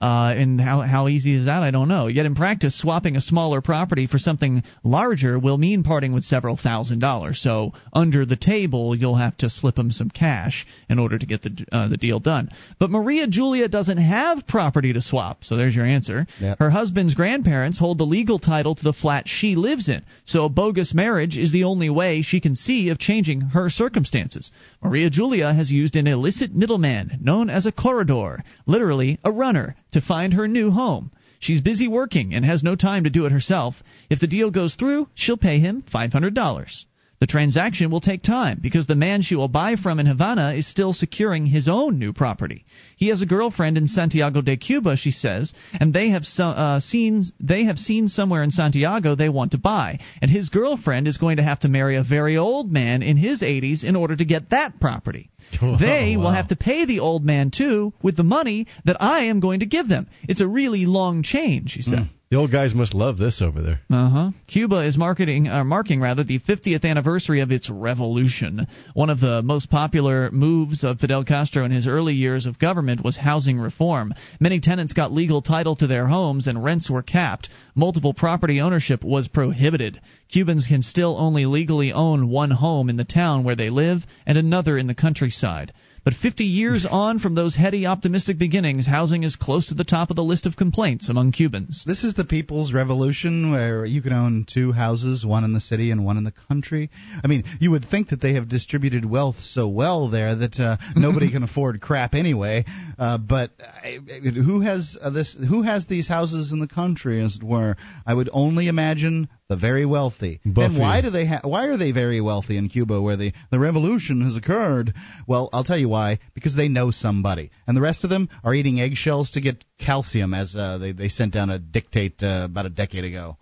Speaker 1: Uh, and how how easy is that? I don't know. Yet in practice, swapping a smaller property for something larger will mean parting with several thousand dollars. So under the table, you'll have to slip them some cash in order to get the uh, the deal done. But Maria Julia doesn't have property to swap, so there's your answer.
Speaker 3: Yep.
Speaker 1: Her husband's grandparents hold the legal title to the flat she lives in, so a bogus marriage is the only way she can see of changing her circumstances. Maria Julia has used an illicit middleman known as a corredor, literally a runner to find her new home. She's busy working and has no time to do it herself. If the deal goes through, she'll pay him $500. The transaction will take time because the man she will buy from in Havana is still securing his own new property. He has a girlfriend in Santiago de Cuba, she says, and they have so, uh, seen they have seen somewhere in Santiago they want to buy, and his girlfriend is going to have to marry a very old man in his 80s in order to get that property.
Speaker 2: Oh,
Speaker 1: they
Speaker 2: wow.
Speaker 1: will have to pay the old man too with the money that I am going to give them. It's a really long chain, she said.
Speaker 2: Mm. The old guys must love this over there.
Speaker 1: Uh huh. Cuba is marketing, uh, marking rather, the 50th anniversary of its revolution. One of the most popular moves of Fidel Castro in his early years of government was housing reform. Many tenants got legal title to their homes, and rents were capped. Multiple property ownership was prohibited. Cubans can still only legally own one home in the town where they live and another in the countryside. But 50 years on from those heady, optimistic beginnings, housing is close to the top of the list of complaints among Cubans.
Speaker 3: This is the people's revolution where you can own two houses, one in the city and one in the country. I mean, you would think that they have distributed wealth so well there that uh, nobody can afford crap anyway. Uh, but I, who has uh, this? Who has these houses in the country? As it were, I would only imagine the very wealthy.
Speaker 2: Buffy.
Speaker 3: And why do they ha- why are they very wealthy in Cuba where the the revolution has occurred? Well, I'll tell you why. Because they know somebody, and the rest of them are eating eggshells to get calcium, as uh, they they sent down a dictate uh, about a decade ago.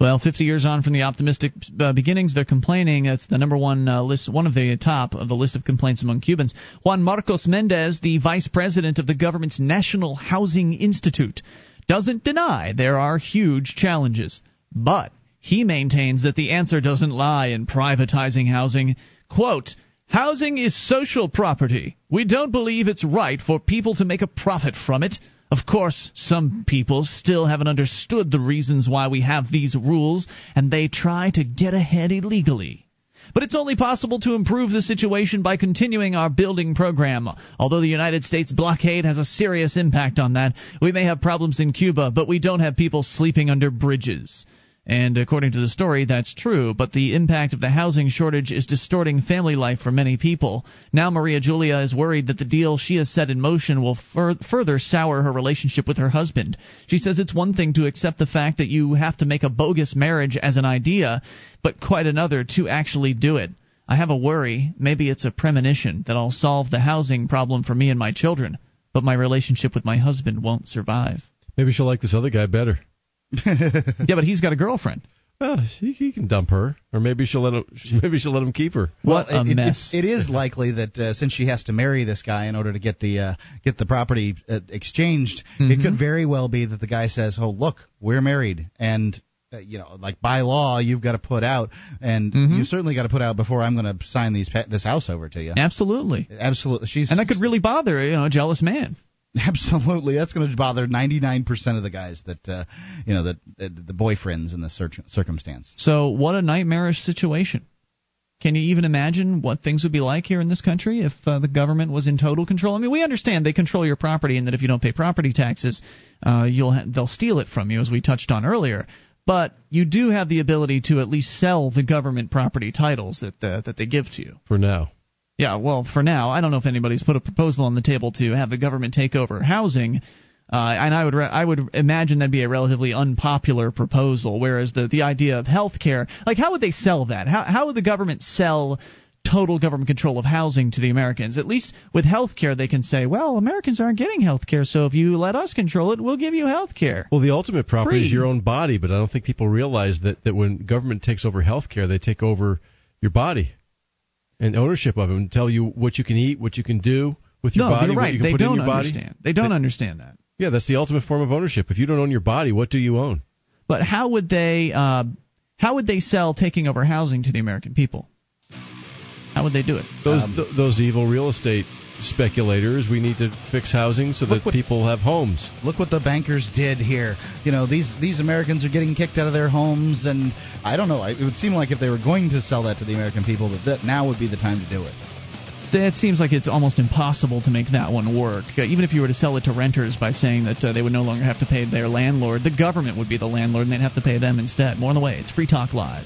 Speaker 1: Well, 50 years on from the optimistic uh, beginnings, they're complaining. It's the number one uh, list, one of the top of the list of complaints among Cubans. Juan Marcos Mendez, the vice president of the government's National Housing Institute, doesn't deny there are huge challenges, but he maintains that the answer doesn't lie in privatizing housing. Quote, Housing is social property. We don't believe it's right for people to make a profit from it. Of course, some people still haven't understood the reasons why we have these rules, and they try to get ahead illegally. But it's only possible to improve the situation by continuing our building program. Although the United States blockade has a serious impact on that, we may have problems in Cuba, but we don't have people sleeping under bridges. And according to the story, that's true, but the impact of the housing shortage is distorting family life for many people. Now, Maria Julia is worried that the deal she has set in motion will fur- further sour her relationship with her husband. She says it's one thing to accept the fact that you have to make a bogus marriage as an idea, but quite another to actually do it. I have a worry, maybe it's a premonition, that I'll solve the housing problem for me and my children, but my relationship with my husband won't survive.
Speaker 2: Maybe she'll like this other guy better.
Speaker 1: yeah, but he's got a girlfriend.
Speaker 2: Well, he, he can dump her, or maybe she'll let him. Maybe she'll let him keep her.
Speaker 1: What
Speaker 3: well,
Speaker 1: a
Speaker 3: it,
Speaker 1: mess!
Speaker 3: It, it is likely that uh, since she has to marry this guy in order to get the uh, get the property uh, exchanged,
Speaker 1: Mm-hmm.
Speaker 3: it could very well be that the guy says, "Oh, look, we're married," and uh, you know, like by law, you've got to put out, and
Speaker 1: Mhm.
Speaker 3: you certainly got to put out before I'm going to sign these pa- this house over to you.
Speaker 1: Absolutely.
Speaker 3: Absolutely, she's
Speaker 1: And that could really bother you know a jealous man.
Speaker 3: Absolutely, that's going to bother 99% of the guys that uh, you know that uh, the boyfriends in this cir- circumstance.
Speaker 1: So what a nightmarish situation. Can you even imagine what things would be like here in this country if uh, the government was in total control? I mean, we understand they control your property, and that if you don't pay property taxes, uh, you'll ha- they'll steal it from you, as we touched on earlier. But you do have the ability to at least sell the government property titles that uh, that they give to you.
Speaker 2: For now.
Speaker 1: Yeah, well, for now, I don't know if anybody's put a proposal on the table to have the government take over housing. Uh, and I would re- I would imagine that'd be a relatively unpopular proposal. Whereas the the idea of health care, like how would they sell that? How how would the government sell total government control of housing to the Americans? At least with health care, they can say, well, Americans aren't getting health care, so if you let us control it, we'll give you health care.
Speaker 2: Well, the ultimate property
Speaker 1: Free.
Speaker 2: is your own body, but I don't think people realize that, that when government takes over health care, they take over your body and ownership of it and tell you what you can eat, what you can do with your
Speaker 1: no,
Speaker 2: body,
Speaker 1: you're
Speaker 2: what
Speaker 1: right.
Speaker 2: you can
Speaker 1: They
Speaker 2: put
Speaker 1: don't
Speaker 2: in your body.
Speaker 1: understand. They don't understand that.
Speaker 2: Yeah, that's the ultimate form of ownership. If you don't own your body, what do you own?
Speaker 1: But how would they uh, how would they sell taking over housing to the American people? How would they do it?
Speaker 2: Those
Speaker 3: Um,
Speaker 2: th- those evil real estate speculators. We need to fix housing so that
Speaker 3: what-
Speaker 2: people have homes.
Speaker 3: Look what the bankers did here. You know, these these Americans are getting kicked out of their homes, and I don't know. It would seem like if they were going to sell that to the American people, that, that now would be the time to do it.
Speaker 1: It seems like it's almost impossible to make that one work. Uh, even if you were to sell it to renters by saying that uh, they would no longer have to pay their landlord, the government would be the landlord and they'd have to pay them instead. More on the way. It's Free Talk Live.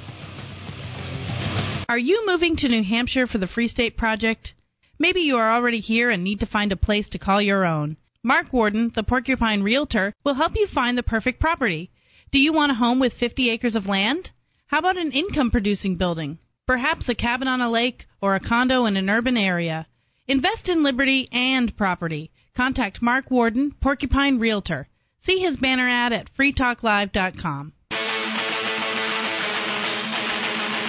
Speaker 12: Are you moving to New Hampshire for the Free State Project? Maybe you are already here and need to find a place to call your own. Mark Warden, the Porcupine Realtor, will help you find the perfect property. Do you want a home with 50 acres of land? How about an income producing building? Perhaps a cabin on a lake or a condo in an urban area. Invest in liberty and property. Contact Mark Warden, Porcupine Realtor. See his banner ad at freetalklive.com.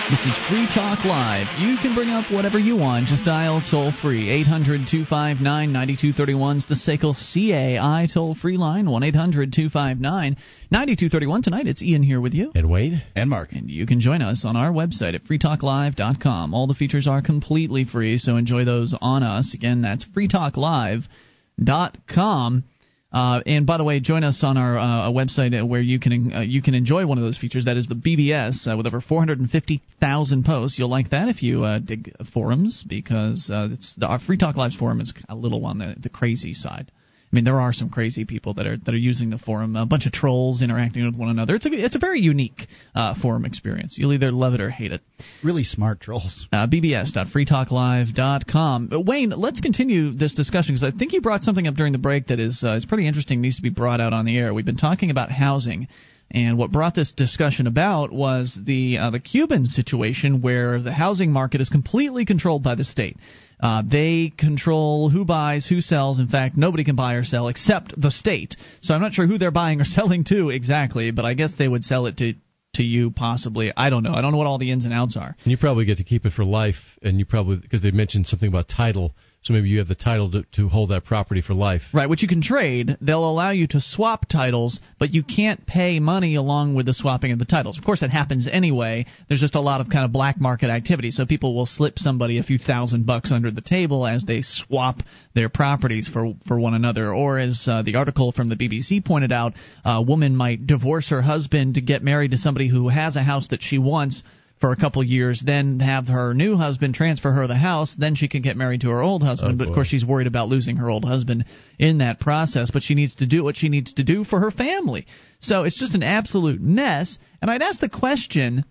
Speaker 1: This is Free Talk Live. You can bring up whatever you want. Just dial toll free. 800 259 9231 is the SACL CAI toll free line. 1 800 259 9231. Tonight it's Ian here with you.
Speaker 2: And Wayne?
Speaker 3: And Mark.
Speaker 1: And you can join us on our website at freetalklive.com. All the features are completely free, so enjoy those on us. Again, that's freetalklive.com. Uh, and by the way, join us on our uh, website where you can uh, you can enjoy one of those features. That is the BBS uh, with over 450,000 posts. You'll like that if you uh, dig forums because uh, it's the, our Free Talk Live's forum is a little on the, the crazy side. I mean, there are some crazy people that are that are using the forum. A bunch of trolls interacting with one another. It's a it's a very unique uh, forum experience. You'll either love it or hate it.
Speaker 3: Really smart trolls.
Speaker 1: Uh, bbs.freetalklive.com. Uh, Wayne, let's continue this discussion because I think you brought something up during the break that is uh, is pretty interesting. Needs to be brought out on the air. We've been talking about housing. And what brought this discussion about was the uh, the Cuban situation, where the housing market is completely controlled by the state. Uh, they control who buys, who sells. In fact, nobody can buy or sell except the state. So I'm not sure who they're buying or selling to exactly, but I guess they would sell it to to you possibly. I don't know. I don't know what all the ins and outs are.
Speaker 2: And you probably get to keep it for life, and you probably because they mentioned something about title. So maybe you have the title to, to hold that property for life.
Speaker 1: Right, which you can trade. They'll allow you to swap titles, but you can't pay money along with the swapping of the titles. Of course, that happens anyway. There's just a lot of kind of black market activity. So people will slip somebody a few thousand bucks under the table as they swap their properties for for one another. Or as uh, the article from the BBC pointed out, a woman might divorce her husband to get married to somebody who has a house that she wants for a couple years, then have her new husband transfer her the house, then she can get married to her old husband.
Speaker 2: Oh,
Speaker 1: but of course, she's worried about losing her old husband in that process. But she needs to do what she needs to do for her family. So it's just an absolute mess. And I'd ask the question.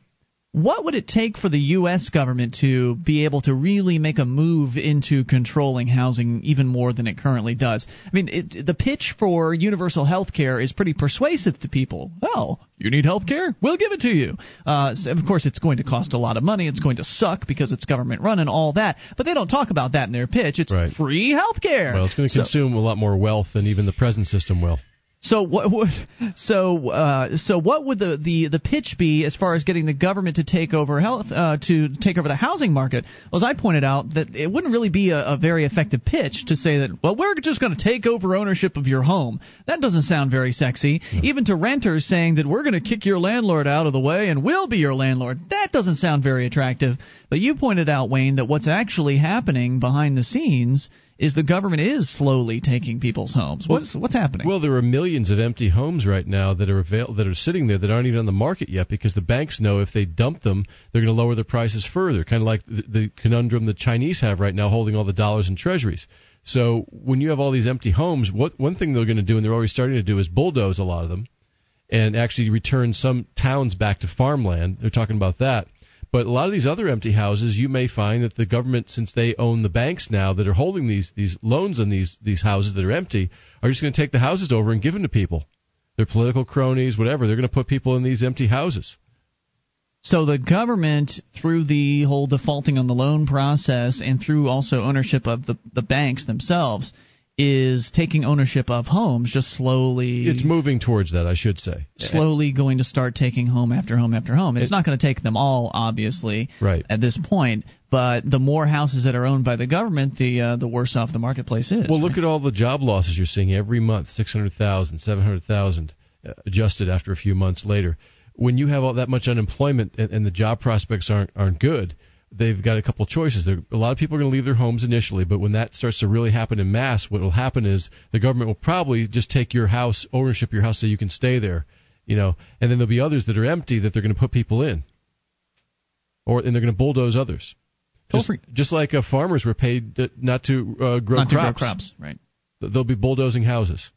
Speaker 1: What would it take for the U.S. government to be able to really make a move into controlling housing even more than it currently does? I mean, it, the pitch for universal health care is pretty persuasive to people. Well, you need health care? We'll give it to you. Uh, of course, it's going to cost a lot of money. It's going to suck because it's government run and all that. But they don't talk about that in their pitch. It's
Speaker 2: Right.
Speaker 1: free health care.
Speaker 2: Well, it's going to
Speaker 1: So-
Speaker 2: consume a lot more wealth than even the present system will.
Speaker 1: So what would so uh, so what would the, the, the pitch be as far as getting the government to take over health uh, to take over the housing market? Well, as I pointed out, that it wouldn't really be a, a very effective pitch to say that well we're just going to take over ownership of your home. That doesn't sound very sexy. Even to renters saying that we're going to kick your landlord out of the way and we'll be your landlord. That doesn't sound very attractive. But you pointed out Wayne that what's actually happening behind the scenes is the government is slowly taking people's homes. What's what's happening?
Speaker 2: Well, there are millions of empty homes right now that are avail- that are sitting there that aren't even on the market yet because the banks know if they dump them, they're going to lower their prices further. Kind of like the, the conundrum the Chinese have right now, holding all the dollars in treasuries. So when you have all these empty homes, what one thing they're going to do, and they're already starting to do, is bulldoze a lot of them, and actually return some towns back to farmland. They're talking about that. But a lot of these other empty houses, you may find that the government, since they own the banks now that are holding these these loans on these these houses that are empty, are just going to take the houses over and give them to people. Their political cronies, whatever. They're going to put people in these empty houses.
Speaker 1: So the government, through the whole defaulting on the loan process and through also ownership of the the banks themselves, is taking ownership of homes just slowly.
Speaker 2: It's moving towards that, I should say.
Speaker 1: slowly going to start taking home after home after home. It's
Speaker 2: It-
Speaker 1: not going to take them all, obviously,
Speaker 2: Right.
Speaker 1: at this point. But the more houses that are owned by the government, the uh, the worse off the marketplace is.
Speaker 2: Well, look at all the job losses you're seeing every month 600,000, 700,000, uh, adjusted after a few months later. When you have all that much unemployment and, and the job prospects aren't aren't good, they've got a couple choices. There, a lot of people are going to leave their homes initially, but when that starts to really happen in mass, what will happen is the government will probably just take your house, ownership of your house, so you can stay there, you know, and then there'll be others that are empty that they're going to put people in, or and they're going to bulldoze others. Just, just like uh, farmers were paid not to uh, grow
Speaker 1: Not to grow
Speaker 2: crops.
Speaker 1: crops, right.
Speaker 2: They'll be bulldozing houses.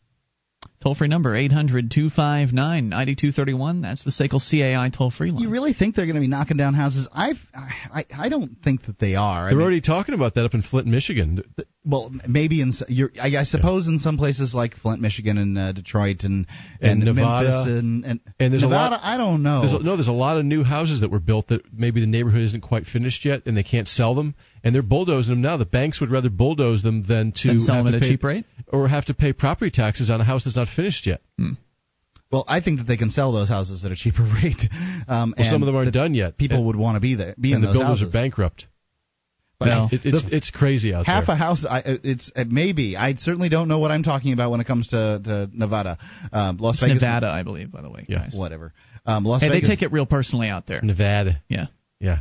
Speaker 1: Toll free number 800 259 9231. That's the SACL CAI toll free line.
Speaker 3: You really think they're going to be knocking down houses? I've, I, I don't think that they are.
Speaker 2: They're
Speaker 3: mean,
Speaker 2: already talking about that up in Flint, Michigan.
Speaker 3: well, maybe in you're, I, I suppose in some places like Flint, Michigan, and uh, Detroit, and
Speaker 2: And Nevada.
Speaker 3: Memphis, and, and,
Speaker 2: And there's
Speaker 3: Nevada.
Speaker 2: a lot.
Speaker 3: I don't know.
Speaker 2: There's a, no, there's a lot of new houses that were built that maybe the neighborhood isn't quite finished yet, and they can't sell them, and they're bulldozing them now. The banks would rather bulldoze them than to
Speaker 1: Than sell
Speaker 2: have
Speaker 1: them
Speaker 2: to
Speaker 1: at a cheap rate?
Speaker 2: or have to pay property taxes on a house that's not finished yet.
Speaker 3: well, I think that they can sell those houses at a cheaper rate. Um,
Speaker 2: Well, some of them aren't
Speaker 3: that
Speaker 2: done yet.
Speaker 3: People
Speaker 2: and,
Speaker 3: would want to be there, be
Speaker 2: and
Speaker 3: in
Speaker 2: the
Speaker 3: those
Speaker 2: builders
Speaker 3: houses.
Speaker 2: are bankrupt.
Speaker 3: But
Speaker 1: Well,
Speaker 2: It, it's
Speaker 3: the-
Speaker 2: it's crazy out
Speaker 3: half
Speaker 2: there.
Speaker 3: Half a house. I, it's it maybe. I certainly don't know what I'm talking about when it comes to, to Nevada, um, Las
Speaker 1: It's
Speaker 3: Vegas,
Speaker 1: Nevada, I believe, by the way.
Speaker 2: Yeah.
Speaker 1: guys.
Speaker 3: whatever. Um, Las
Speaker 1: Hey, they take it real personally out there.
Speaker 2: Nevada.
Speaker 1: Yeah.
Speaker 2: Yeah.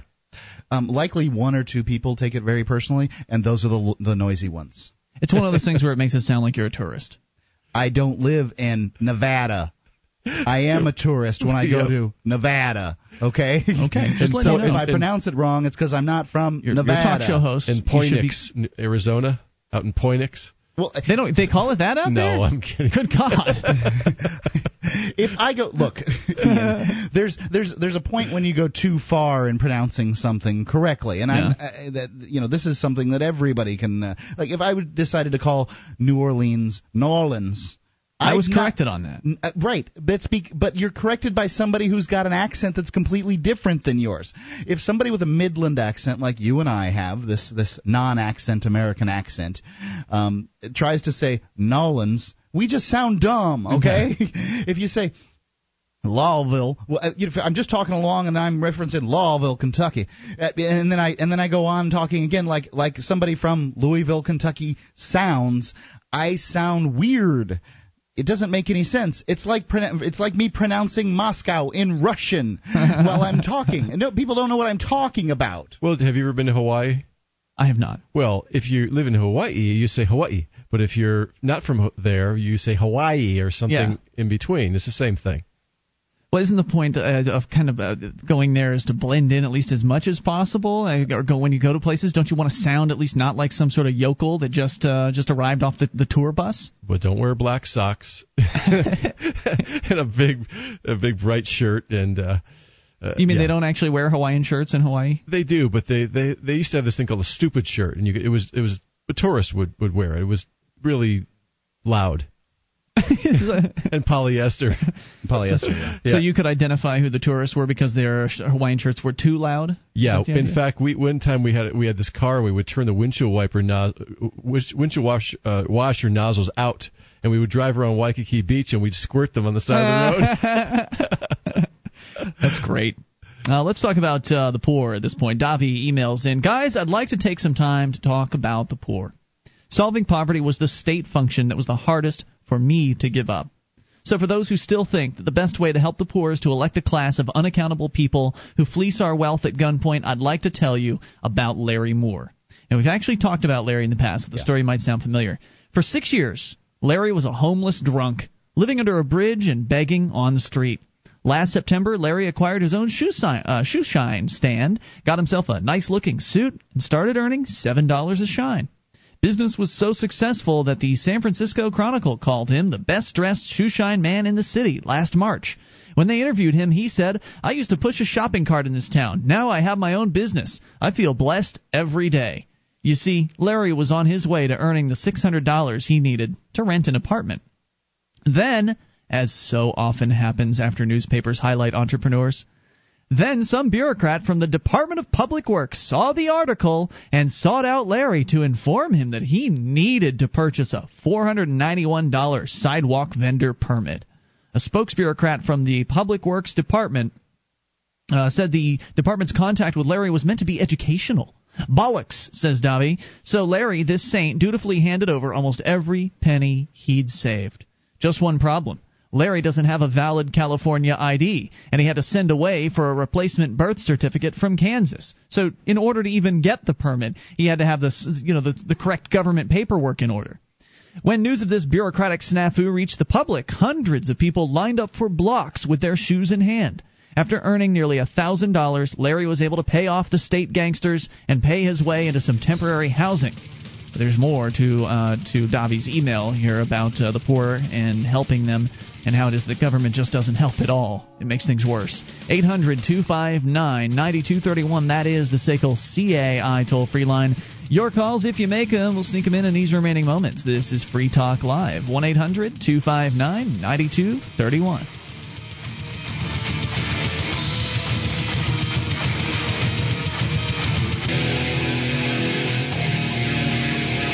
Speaker 3: Um, likely one or two people take it very personally, and those are the the noisy ones.
Speaker 1: It's one of those things where it makes it sound like you're a tourist.
Speaker 3: I don't live in Nevada. I am a tourist when I go
Speaker 2: Yeah.
Speaker 3: to Nevada. Okay.
Speaker 1: Okay, just
Speaker 3: And
Speaker 1: letting
Speaker 3: so
Speaker 1: you
Speaker 3: if. I pronounce it wrong, it's because I'm not from
Speaker 1: You're, you're a
Speaker 3: Nevada.
Speaker 1: talk show host.
Speaker 2: In
Speaker 1: You be-
Speaker 2: Arizona, out in Poinix.
Speaker 3: Well,
Speaker 1: They don't. They call it that out there.
Speaker 2: No, I'm kidding.
Speaker 1: Good God.
Speaker 3: if I go look, Ian, there's there's there's a point when you go too far in pronouncing something correctly, and I'm uh, that you know this is something that everybody can uh, like. If I would decided to call New Orleans New Orleans,
Speaker 1: I was
Speaker 3: I'm not-
Speaker 1: corrected on that.
Speaker 3: Uh, right. That's be- but you're corrected by somebody who's got an accent that's completely different than yours. If somebody with a Midland accent like you and I have, this this non-accent American accent, um, tries to say Nolans, we just sound dumb. Okay. if you say Lawville. Well, uh, you know, I'm just talking along, and I'm referencing Lawville, Kentucky, Uh, and then I and then I go on talking again like like somebody from Louisville, Kentucky sounds. I sound weird. It doesn't make any sense. It's like it's like me pronouncing Moscow in Russian while I'm talking. No, people don't know what I'm talking about.
Speaker 2: Well, have you ever been to Hawaii?
Speaker 1: I have not.
Speaker 2: Well, if you live in Hawaii, you say Hawaii. But if you're not from there, you say Hawaii or something
Speaker 1: Yeah.
Speaker 2: in between. It's the same thing.
Speaker 1: Well, isn't the point uh, of kind of uh, going there is to blend in at least as much as possible? Uh, Or go when you go to places, don't you want to sound at least not like some sort of yokel that just uh, just arrived off the, the tour bus?
Speaker 2: But don't wear black socks and a big, a big bright shirt and. Uh, uh,
Speaker 1: You mean
Speaker 2: yeah.
Speaker 1: they don't actually wear Hawaiian shirts in Hawaii?
Speaker 2: They do, but they, they they used to have this thing called a stupid shirt, and you could, it was it was a tourist would would wear it. It was really loud and polyester.
Speaker 3: Polyester. yeah.
Speaker 1: So you could identify who the tourists were because their Hawaiian shirts were too loud.
Speaker 2: Yeah,
Speaker 1: Is that the
Speaker 2: in
Speaker 1: idea?
Speaker 2: fact, we one time we had we had this car. We would turn the windshield wiper no, wish- windshield wash, uh, washer nozzles out, and we would drive around Waikiki Beach and we'd squirt them on the side of the road.
Speaker 1: That's great. Uh, let's talk about uh, the poor at this point. Davi emails in, guys. I'd like to take some time to talk about the poor. Solving poverty was the state function that was the hardest for me to give up. So, for those who still think that the best way to help the poor is to elect a class of unaccountable people who fleece our wealth at gunpoint, I'd like to tell you about Larry Moore. And we've actually talked about Larry in the past, so the story might sound familiar. For six years, Larry was a homeless drunk, living under a bridge and begging on the street. Last September, Larry acquired his own shoe, sign, uh, shoe shine stand, got himself a nice looking suit, and started earning $7 a shine. Business was so successful that the San Francisco Chronicle called him the best dressed shoeshine man in the city last March. When they interviewed him, he said, I used to push a shopping cart in this town. Now I have my own business. I feel blessed every day. You see, Larry was on his way to earning the $600 he needed to rent an apartment. Then, as so often happens after newspapers highlight entrepreneurs, then some bureaucrat from the Department of Public Works saw the article and sought out Larry to inform him that he needed to purchase a $491 sidewalk vendor permit. A spokesbureaucrat from the Public Works Department uh, said the department's contact with Larry was meant to be educational. Bollocks, says Davi. So Larry, this saint, dutifully handed over almost every penny he'd saved. Just one problem. Larry doesn't have a valid California ID, and he had to send away for a replacement birth certificate from Kansas. So, in order to even get the permit, he had to have this, you know, the, the correct government paperwork in order. When news of this bureaucratic snafu reached the public, hundreds of people lined up for blocks with their shoes in hand. After earning nearly a thousand dollars, Larry was able to pay off the state gangsters and pay his way into some temporary housing. There's more to uh, to Davi's email here about uh, the poor and helping them, and how it is the government just doesn't help at all. It makes things worse. 800-259-9231. That is the SACL CAI toll-free line. Your calls, if you make them, we'll sneak them in in these remaining moments. This is Free Talk Live. 1-800-259-9231.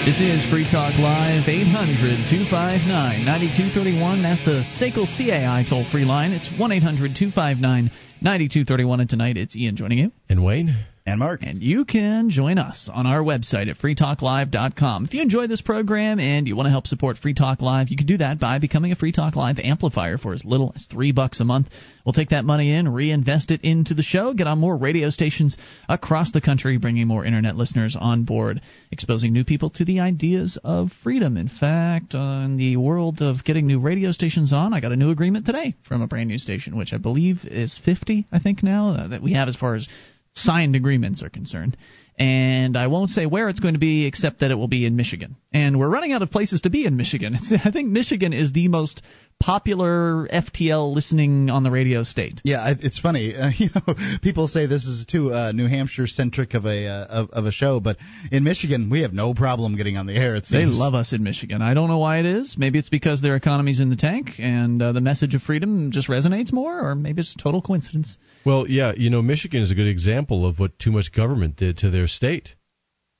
Speaker 1: This is Free Talk Live, 800 259 9231. That's the SACL CAI toll free line. It's 1 800 259 9231. And tonight it's Ian joining you.
Speaker 2: And Wayne.
Speaker 3: And Mark.
Speaker 1: And you can join us on our website at freetalklive.com. If you enjoy this program and you want to help support Free Talk Live, you can do that by becoming a Free Talk Live amplifier for as little as three bucks a month. We'll take that money in, reinvest it into the show, get on more radio stations across the country, bringing more internet listeners on board, exposing new people to the ideas of freedom. In fact, uh, in the world of getting new radio stations on, I got a new agreement today from a brand new station, which I believe is 50, I think now, uh, that we have as far as signed agreements are concerned. And I won't say where it's going to be, except that it will be in Michigan. And we're running out of places to be in Michigan. It's, I think Michigan is the most popular FTL listening on the radio state.
Speaker 3: Yeah, it's funny. Uh, you know, people say this is too uh, New Hampshire centric of a uh, of, of, a show, but in Michigan we have no problem getting on the air. It seems.
Speaker 1: They love us in Michigan. I don't know why it is. Maybe it's because their economy's in the tank and uh, the message of freedom just resonates more, or maybe it's total coincidence.
Speaker 2: Well, yeah, you know, Michigan is a good example of what too much government did to their state.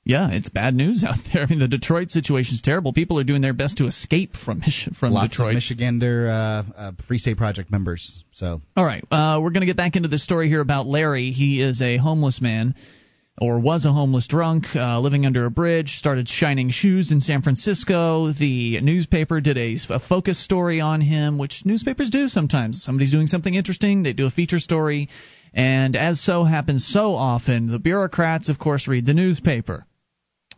Speaker 1: Yeah, it's bad news out there. I mean, the Detroit situation is terrible. People are doing their best to escape from from
Speaker 3: Lots
Speaker 1: Detroit.
Speaker 3: Of Michigander uh, uh, Free State Project members. So,
Speaker 1: all right, uh, we're going to get back into this story here about Larry. He is a homeless man, or was a homeless drunk, uh, living under a bridge. Started shining shoes in San Francisco. The newspaper did a, a focus story on him, which newspapers do sometimes. Somebody's doing something interesting, they do a feature story. And as so happens so often, the bureaucrats, of course, read the newspaper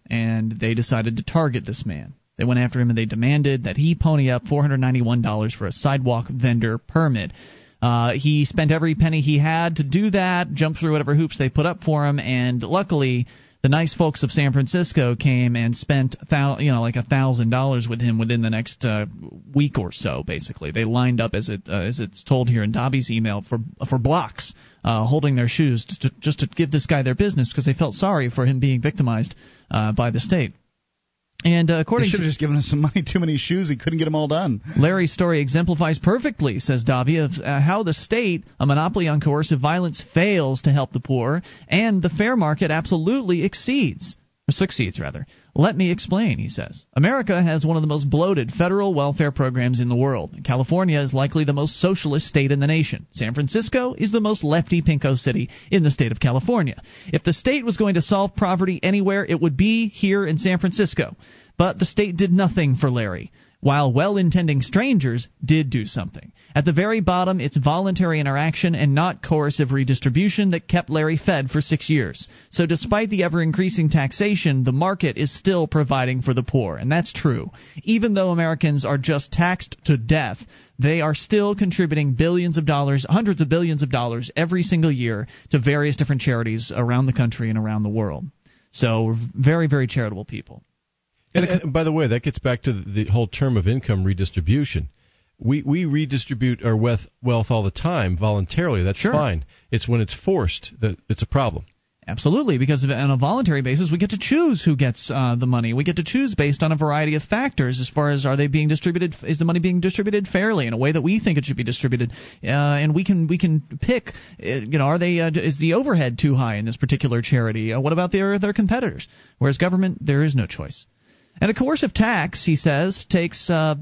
Speaker 1: and they decided to target this man. They went after him and they demanded that he pony up $491 for a sidewalk vendor permit. Uh, he spent every penny he had to do that, jumped through whatever hoops they put up for him, and luckily the nice folks of San Francisco came and spent thou, you know like a thousand dollars with him within the next uh, week or so. Basically, they lined up as it uh, as it's told here in Davi's email for for blocks, uh, holding their shoes to, just to give this guy their business because they felt sorry for him being victimized uh, by the state. And uh, according
Speaker 3: they should have just given us some money, too many shoes. He couldn't get them all done.
Speaker 1: Larry's story exemplifies perfectly, says Davi, of uh, how the state, a monopoly on coercive violence, fails to help the poor, and the fair market absolutely exceeds. Succeeds, rather. Let me explain, he says. America has one of the most bloated federal welfare programs in the world. California is likely the most socialist state in the nation. San Francisco is the most lefty pinko city in the state of California. If the state was going to solve poverty anywhere, it would be here in San Francisco. But the state did nothing for Larry while well intending strangers did do something. At the very bottom, it's voluntary interaction and not coercive redistribution that kept Larry fed for six years. So, despite the ever increasing taxation, the market is still providing for the poor, and that's true. Even though Americans are just taxed to death, they are still contributing billions of dollars, hundreds of billions of dollars every single year to various different charities around the country and around the world. So, very, very charitable people.
Speaker 2: And, and, by the way, that gets back to the whole term of income redistribution. We we redistribute our wealth wealth all the time voluntarily. That's
Speaker 1: sure.
Speaker 2: fine. It's when it's forced that it's a problem.
Speaker 1: Absolutely, because on a voluntary basis, we get to choose who gets uh, the money. We get to choose based on a variety of factors, as far as are they being distributed, is the money being distributed fairly in a way that we think it should be distributed, uh, and we can we can pick, uh, you know, are they uh, is the overhead too high in this particular charity? Uh, what about their their competitors? Whereas government, there is no choice. And a coercive tax, he says, takes uh,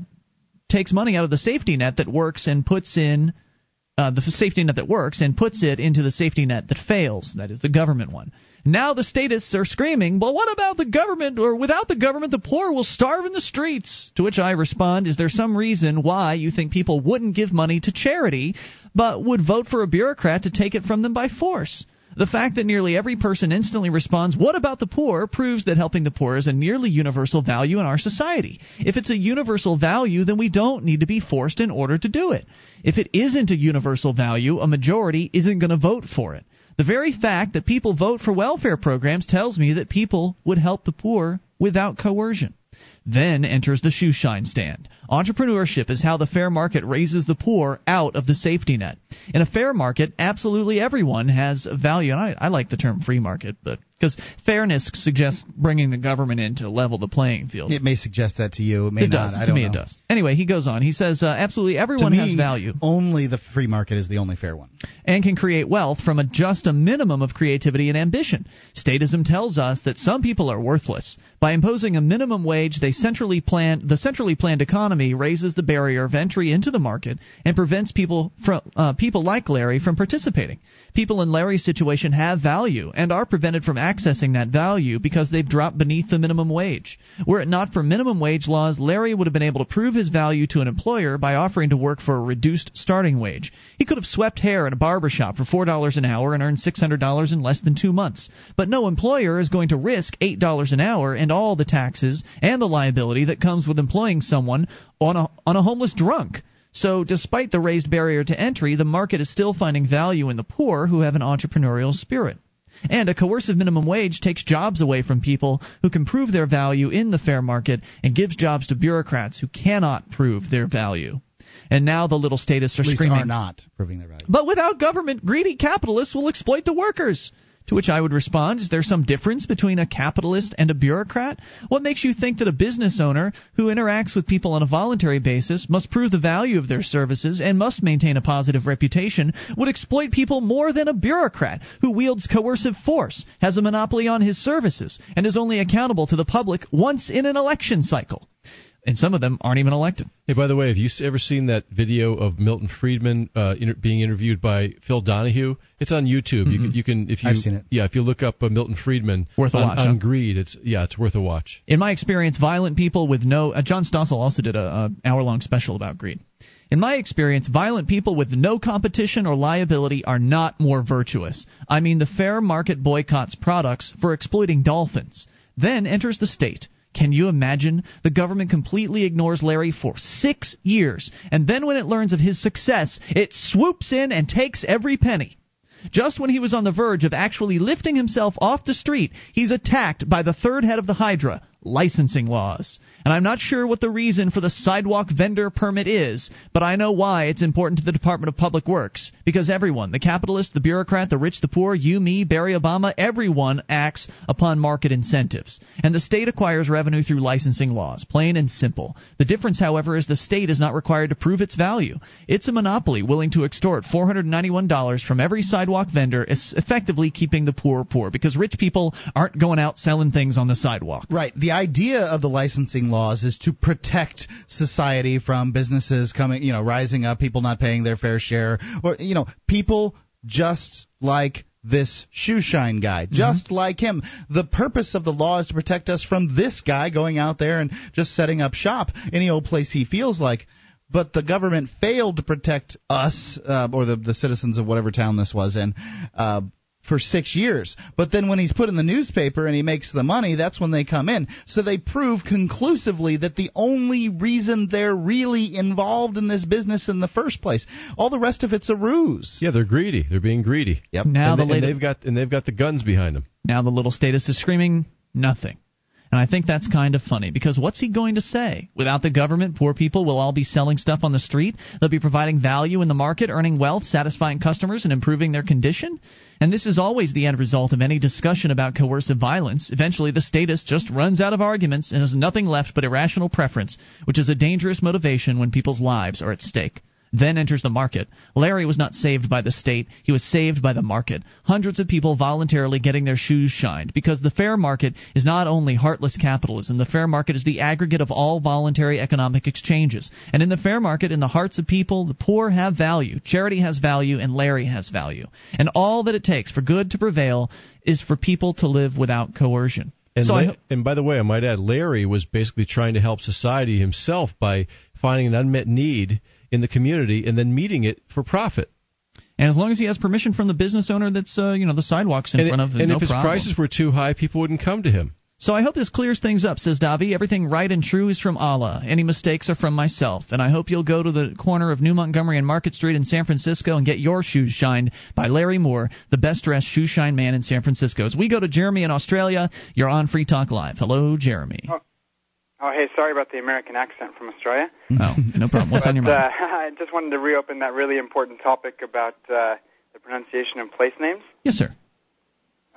Speaker 1: takes money out of the safety net that works and puts in uh, the safety net that works and puts it into the safety net that fails. That is the government one. Now the statists are screaming, well, what about the government? Or without the government, the poor will starve in the streets. To which I respond, is there some reason why you think people wouldn't give money to charity, but would vote for a bureaucrat to take it from them by force? The fact that nearly every person instantly responds, What about the poor? proves that helping the poor is a nearly universal value in our society. If it's a universal value, then we don't need to be forced in order to do it. If it isn't a universal value, a majority isn't going to vote for it. The very fact that people vote for welfare programs tells me that people would help the poor without coercion. Then enters the shoe shine stand. Entrepreneurship is how the fair market raises the poor out of the safety net. In a fair market, absolutely everyone has value. And I, I like the term free market, but because fairness suggests bringing the government in to level the playing field.
Speaker 3: It may suggest that to you. It may
Speaker 1: it
Speaker 3: not.
Speaker 1: Does.
Speaker 3: I
Speaker 1: to me,
Speaker 3: know.
Speaker 1: it does. Anyway, he goes on. He says uh, absolutely everyone
Speaker 3: me,
Speaker 1: has value.
Speaker 3: Only the free market is the only fair one,
Speaker 1: and can create wealth from a just a minimum of creativity and ambition. Statism tells us that some people are worthless. By imposing a minimum wage, they centrally plan the centrally planned economy raises the barrier of entry into the market and prevents people from uh, people like Larry from participating. People in Larry's situation have value and are prevented from accessing that value because they've dropped beneath the minimum wage. Were it not for minimum wage laws, Larry would have been able to prove his value to an employer by offering to work for a reduced starting wage. He could have swept hair in a barber shop for $4 an hour and earned $600 in less than two months. But no employer is going to risk $8 an hour and all the taxes and the liability that comes with employing someone on a, on a homeless drunk. So, despite the raised barrier to entry, the market is still finding value in the poor who have an entrepreneurial spirit. And a coercive minimum wage takes jobs away from people who can prove their value in the fair market and gives jobs to bureaucrats who cannot prove their value. And now the little statists are
Speaker 3: At least
Speaker 1: screaming,
Speaker 3: are not proving their value.
Speaker 1: but without government, greedy capitalists will exploit the workers. To which I would respond, is there some difference between a capitalist and a bureaucrat? What makes you think that a business owner who interacts with people on a voluntary basis must prove the value of their services and must maintain a positive reputation would exploit people more than a bureaucrat who wields coercive force, has a monopoly on his services, and is only accountable to the public once in an election cycle? And some of them aren't even elected.
Speaker 2: Hey, by the way, have you ever seen that video of Milton Friedman uh, inter- being interviewed by Phil Donahue? It's on YouTube. You can, you can, if you,
Speaker 3: I've seen it.
Speaker 2: Yeah, if you look up uh, Milton Friedman
Speaker 1: Worth a
Speaker 2: on,
Speaker 1: watch,
Speaker 2: on
Speaker 1: huh?
Speaker 2: Greed, it's yeah, it's worth a watch.
Speaker 1: In my experience, violent people with no. Uh, John Stossel also did a, a hour long special about greed. In my experience, violent people with no competition or liability are not more virtuous. I mean, the fair market boycotts products for exploiting dolphins. Then enters the state. Can you imagine? The government completely ignores Larry for six years, and then when it learns of his success, it swoops in and takes every penny. Just when he was on the verge of actually lifting himself off the street, he's attacked by the third head of the Hydra licensing laws. And I'm not sure what the reason for the sidewalk vendor permit is, but I know why it's important to the Department of Public Works. Because everyone, the capitalist, the bureaucrat, the rich, the poor, you, me, Barry Obama, everyone acts upon market incentives. And the state acquires revenue through licensing laws, plain and simple. The difference, however, is the state is not required to prove its value. It's a monopoly willing to extort $491 from every sidewalk vendor, effectively keeping the poor poor, because rich people aren't going out selling things on the sidewalk.
Speaker 3: Right. The idea of the licensing laws is to protect society from businesses coming, you know, rising up, people not paying their fair share, or you know, people just like this shoe shine guy, just like him. The purpose of the law is to protect us from this guy going out there and just setting up shop any old place he feels like. But the government failed to protect us, uh, or the, the citizens of whatever town this was in, uh, for six years. But then when he's put in the newspaper and he makes the money, that's when they come in. So they prove conclusively that the only reason they're really involved in this business in the first place, all the rest of it's a ruse.
Speaker 2: Yeah, they're greedy. They're being greedy.
Speaker 3: Yep.
Speaker 1: Now
Speaker 2: and,
Speaker 1: the
Speaker 2: they, and
Speaker 1: latest-
Speaker 2: they've got and they've got the guns behind them.
Speaker 1: Now the little status is screaming nothing. And I think that's kind of funny because what's he going to say? Without the government, poor people will all be selling stuff on the street. They'll be providing value in the market, earning wealth, satisfying customers, and improving their condition. And this is always the end result of any discussion about coercive violence. Eventually, the statist just runs out of arguments and has nothing left but irrational preference, which is a dangerous motivation when people's lives are at stake. Then enters the market. Larry was not saved by the state, he was saved by the market. Hundreds of people voluntarily getting their shoes shined because the fair market is not only heartless capitalism, the fair market is the aggregate of all voluntary economic exchanges. And in the fair market, in the hearts of people, the poor have value, charity has value, and Larry has value. And all that it takes for good to prevail is for people to live without coercion.
Speaker 2: And,
Speaker 1: so
Speaker 2: La-
Speaker 1: I,
Speaker 2: and by the way, I might add, Larry was basically trying to help society himself by finding an unmet need in the community and then meeting it for profit.
Speaker 1: and as long as he has permission from the business owner that's uh, you know the sidewalks in
Speaker 2: and
Speaker 1: front of
Speaker 2: and
Speaker 1: no
Speaker 2: if his
Speaker 1: problem.
Speaker 2: prices were too high, people wouldn't come to him.
Speaker 1: So I hope this clears things up, says Davi. Everything right and true is from Allah. Any mistakes are from myself. And I hope you'll go to the corner of New Montgomery and Market Street in San Francisco and get your shoes shined by Larry Moore, the best dressed shoe shine man in San Francisco. As we go to Jeremy in Australia, you're on Free Talk Live. Hello, Jeremy.
Speaker 13: Oh, oh hey, sorry about the American accent from Australia.
Speaker 1: Oh, no problem. What's
Speaker 13: but,
Speaker 1: on your mind?
Speaker 13: Uh, I just wanted to reopen that really important topic about uh, the pronunciation of place names.
Speaker 1: Yes, sir.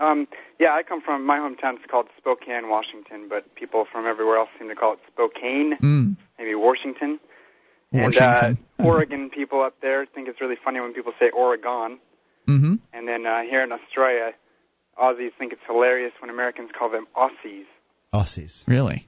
Speaker 13: Um, yeah, I come from my hometown. It's called Spokane, Washington, but people from everywhere else seem to call it Spokane,
Speaker 1: Mm.
Speaker 13: maybe Washington.
Speaker 1: Washington.
Speaker 13: And uh, Oregon people up there think it's really funny when people say Oregon,
Speaker 1: Mm-hmm.
Speaker 13: and then uh, here in Australia, Aussies think it's hilarious when Americans call them Aussies.
Speaker 3: Aussies.
Speaker 1: Really?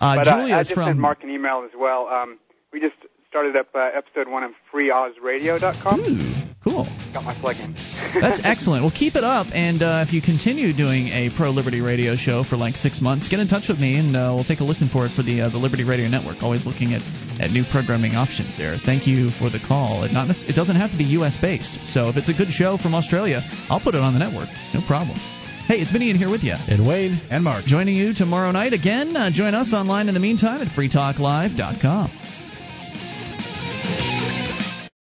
Speaker 1: Uh,
Speaker 13: but
Speaker 1: Julia
Speaker 13: uh, I just
Speaker 1: from.
Speaker 13: sent Mark an email as well. Um, we just started up uh, episode one of FreeOzRadio.com.
Speaker 1: Ooh, cool.
Speaker 13: Got my plug in.
Speaker 1: That's excellent. Well, keep it up, and uh, if you continue doing a pro Liberty radio show for like six months, get in touch with me, and uh, we'll take a listen for it for the uh, the Liberty Radio Network. Always looking at, at new programming options there. Thank you for the call. It not it doesn't have to be U.S. based, so if it's a good show from Australia, I'll put it on the network. No problem. Hey, it's Vinny in here with you.
Speaker 2: And Wayne.
Speaker 3: And Mark.
Speaker 1: Joining you tomorrow night again. Uh, join us online in the meantime at freetalklive.com.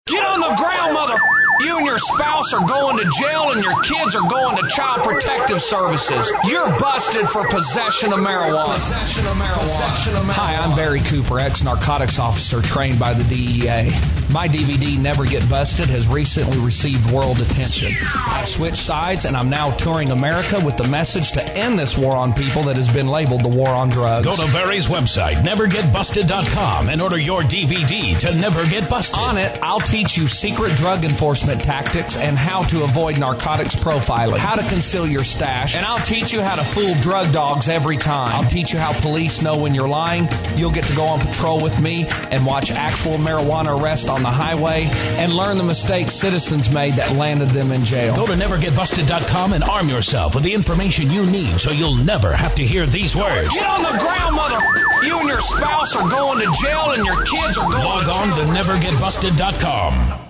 Speaker 14: Get on the ground, mother! You and your spouse are going to jail and your kids are going to child protective services. You're busted for possession of marijuana. Possession of marijuana.
Speaker 15: Hi, I'm Barry Cooper, ex narcotics officer trained by the DEA. My DVD, Never Get Busted, has recently received world attention. I've switched sides and I'm now touring America with the message to end this war on people that has been labeled the war on drugs.
Speaker 16: Go to Barry's website, nevergetbusted.com, and order your DVD to Never Get Busted.
Speaker 15: On it, I'll teach you secret drug enforcement tactics and how to avoid narcotics profiling, how to conceal your stash, and I'll teach you how to fool drug dogs every time. I'll teach you how police know when you're lying. You'll get to go on patrol with me and watch actual marijuana arrests on the highway and learn the mistakes citizens made that landed them in jail.
Speaker 16: Go to nevergetbusted.com and arm yourself with the information you need so you'll never have to hear these words.
Speaker 14: Get on the ground, mother. You and your spouse are going to jail and your kids are going
Speaker 16: Log
Speaker 14: to
Speaker 16: on to nevergetbusted.com.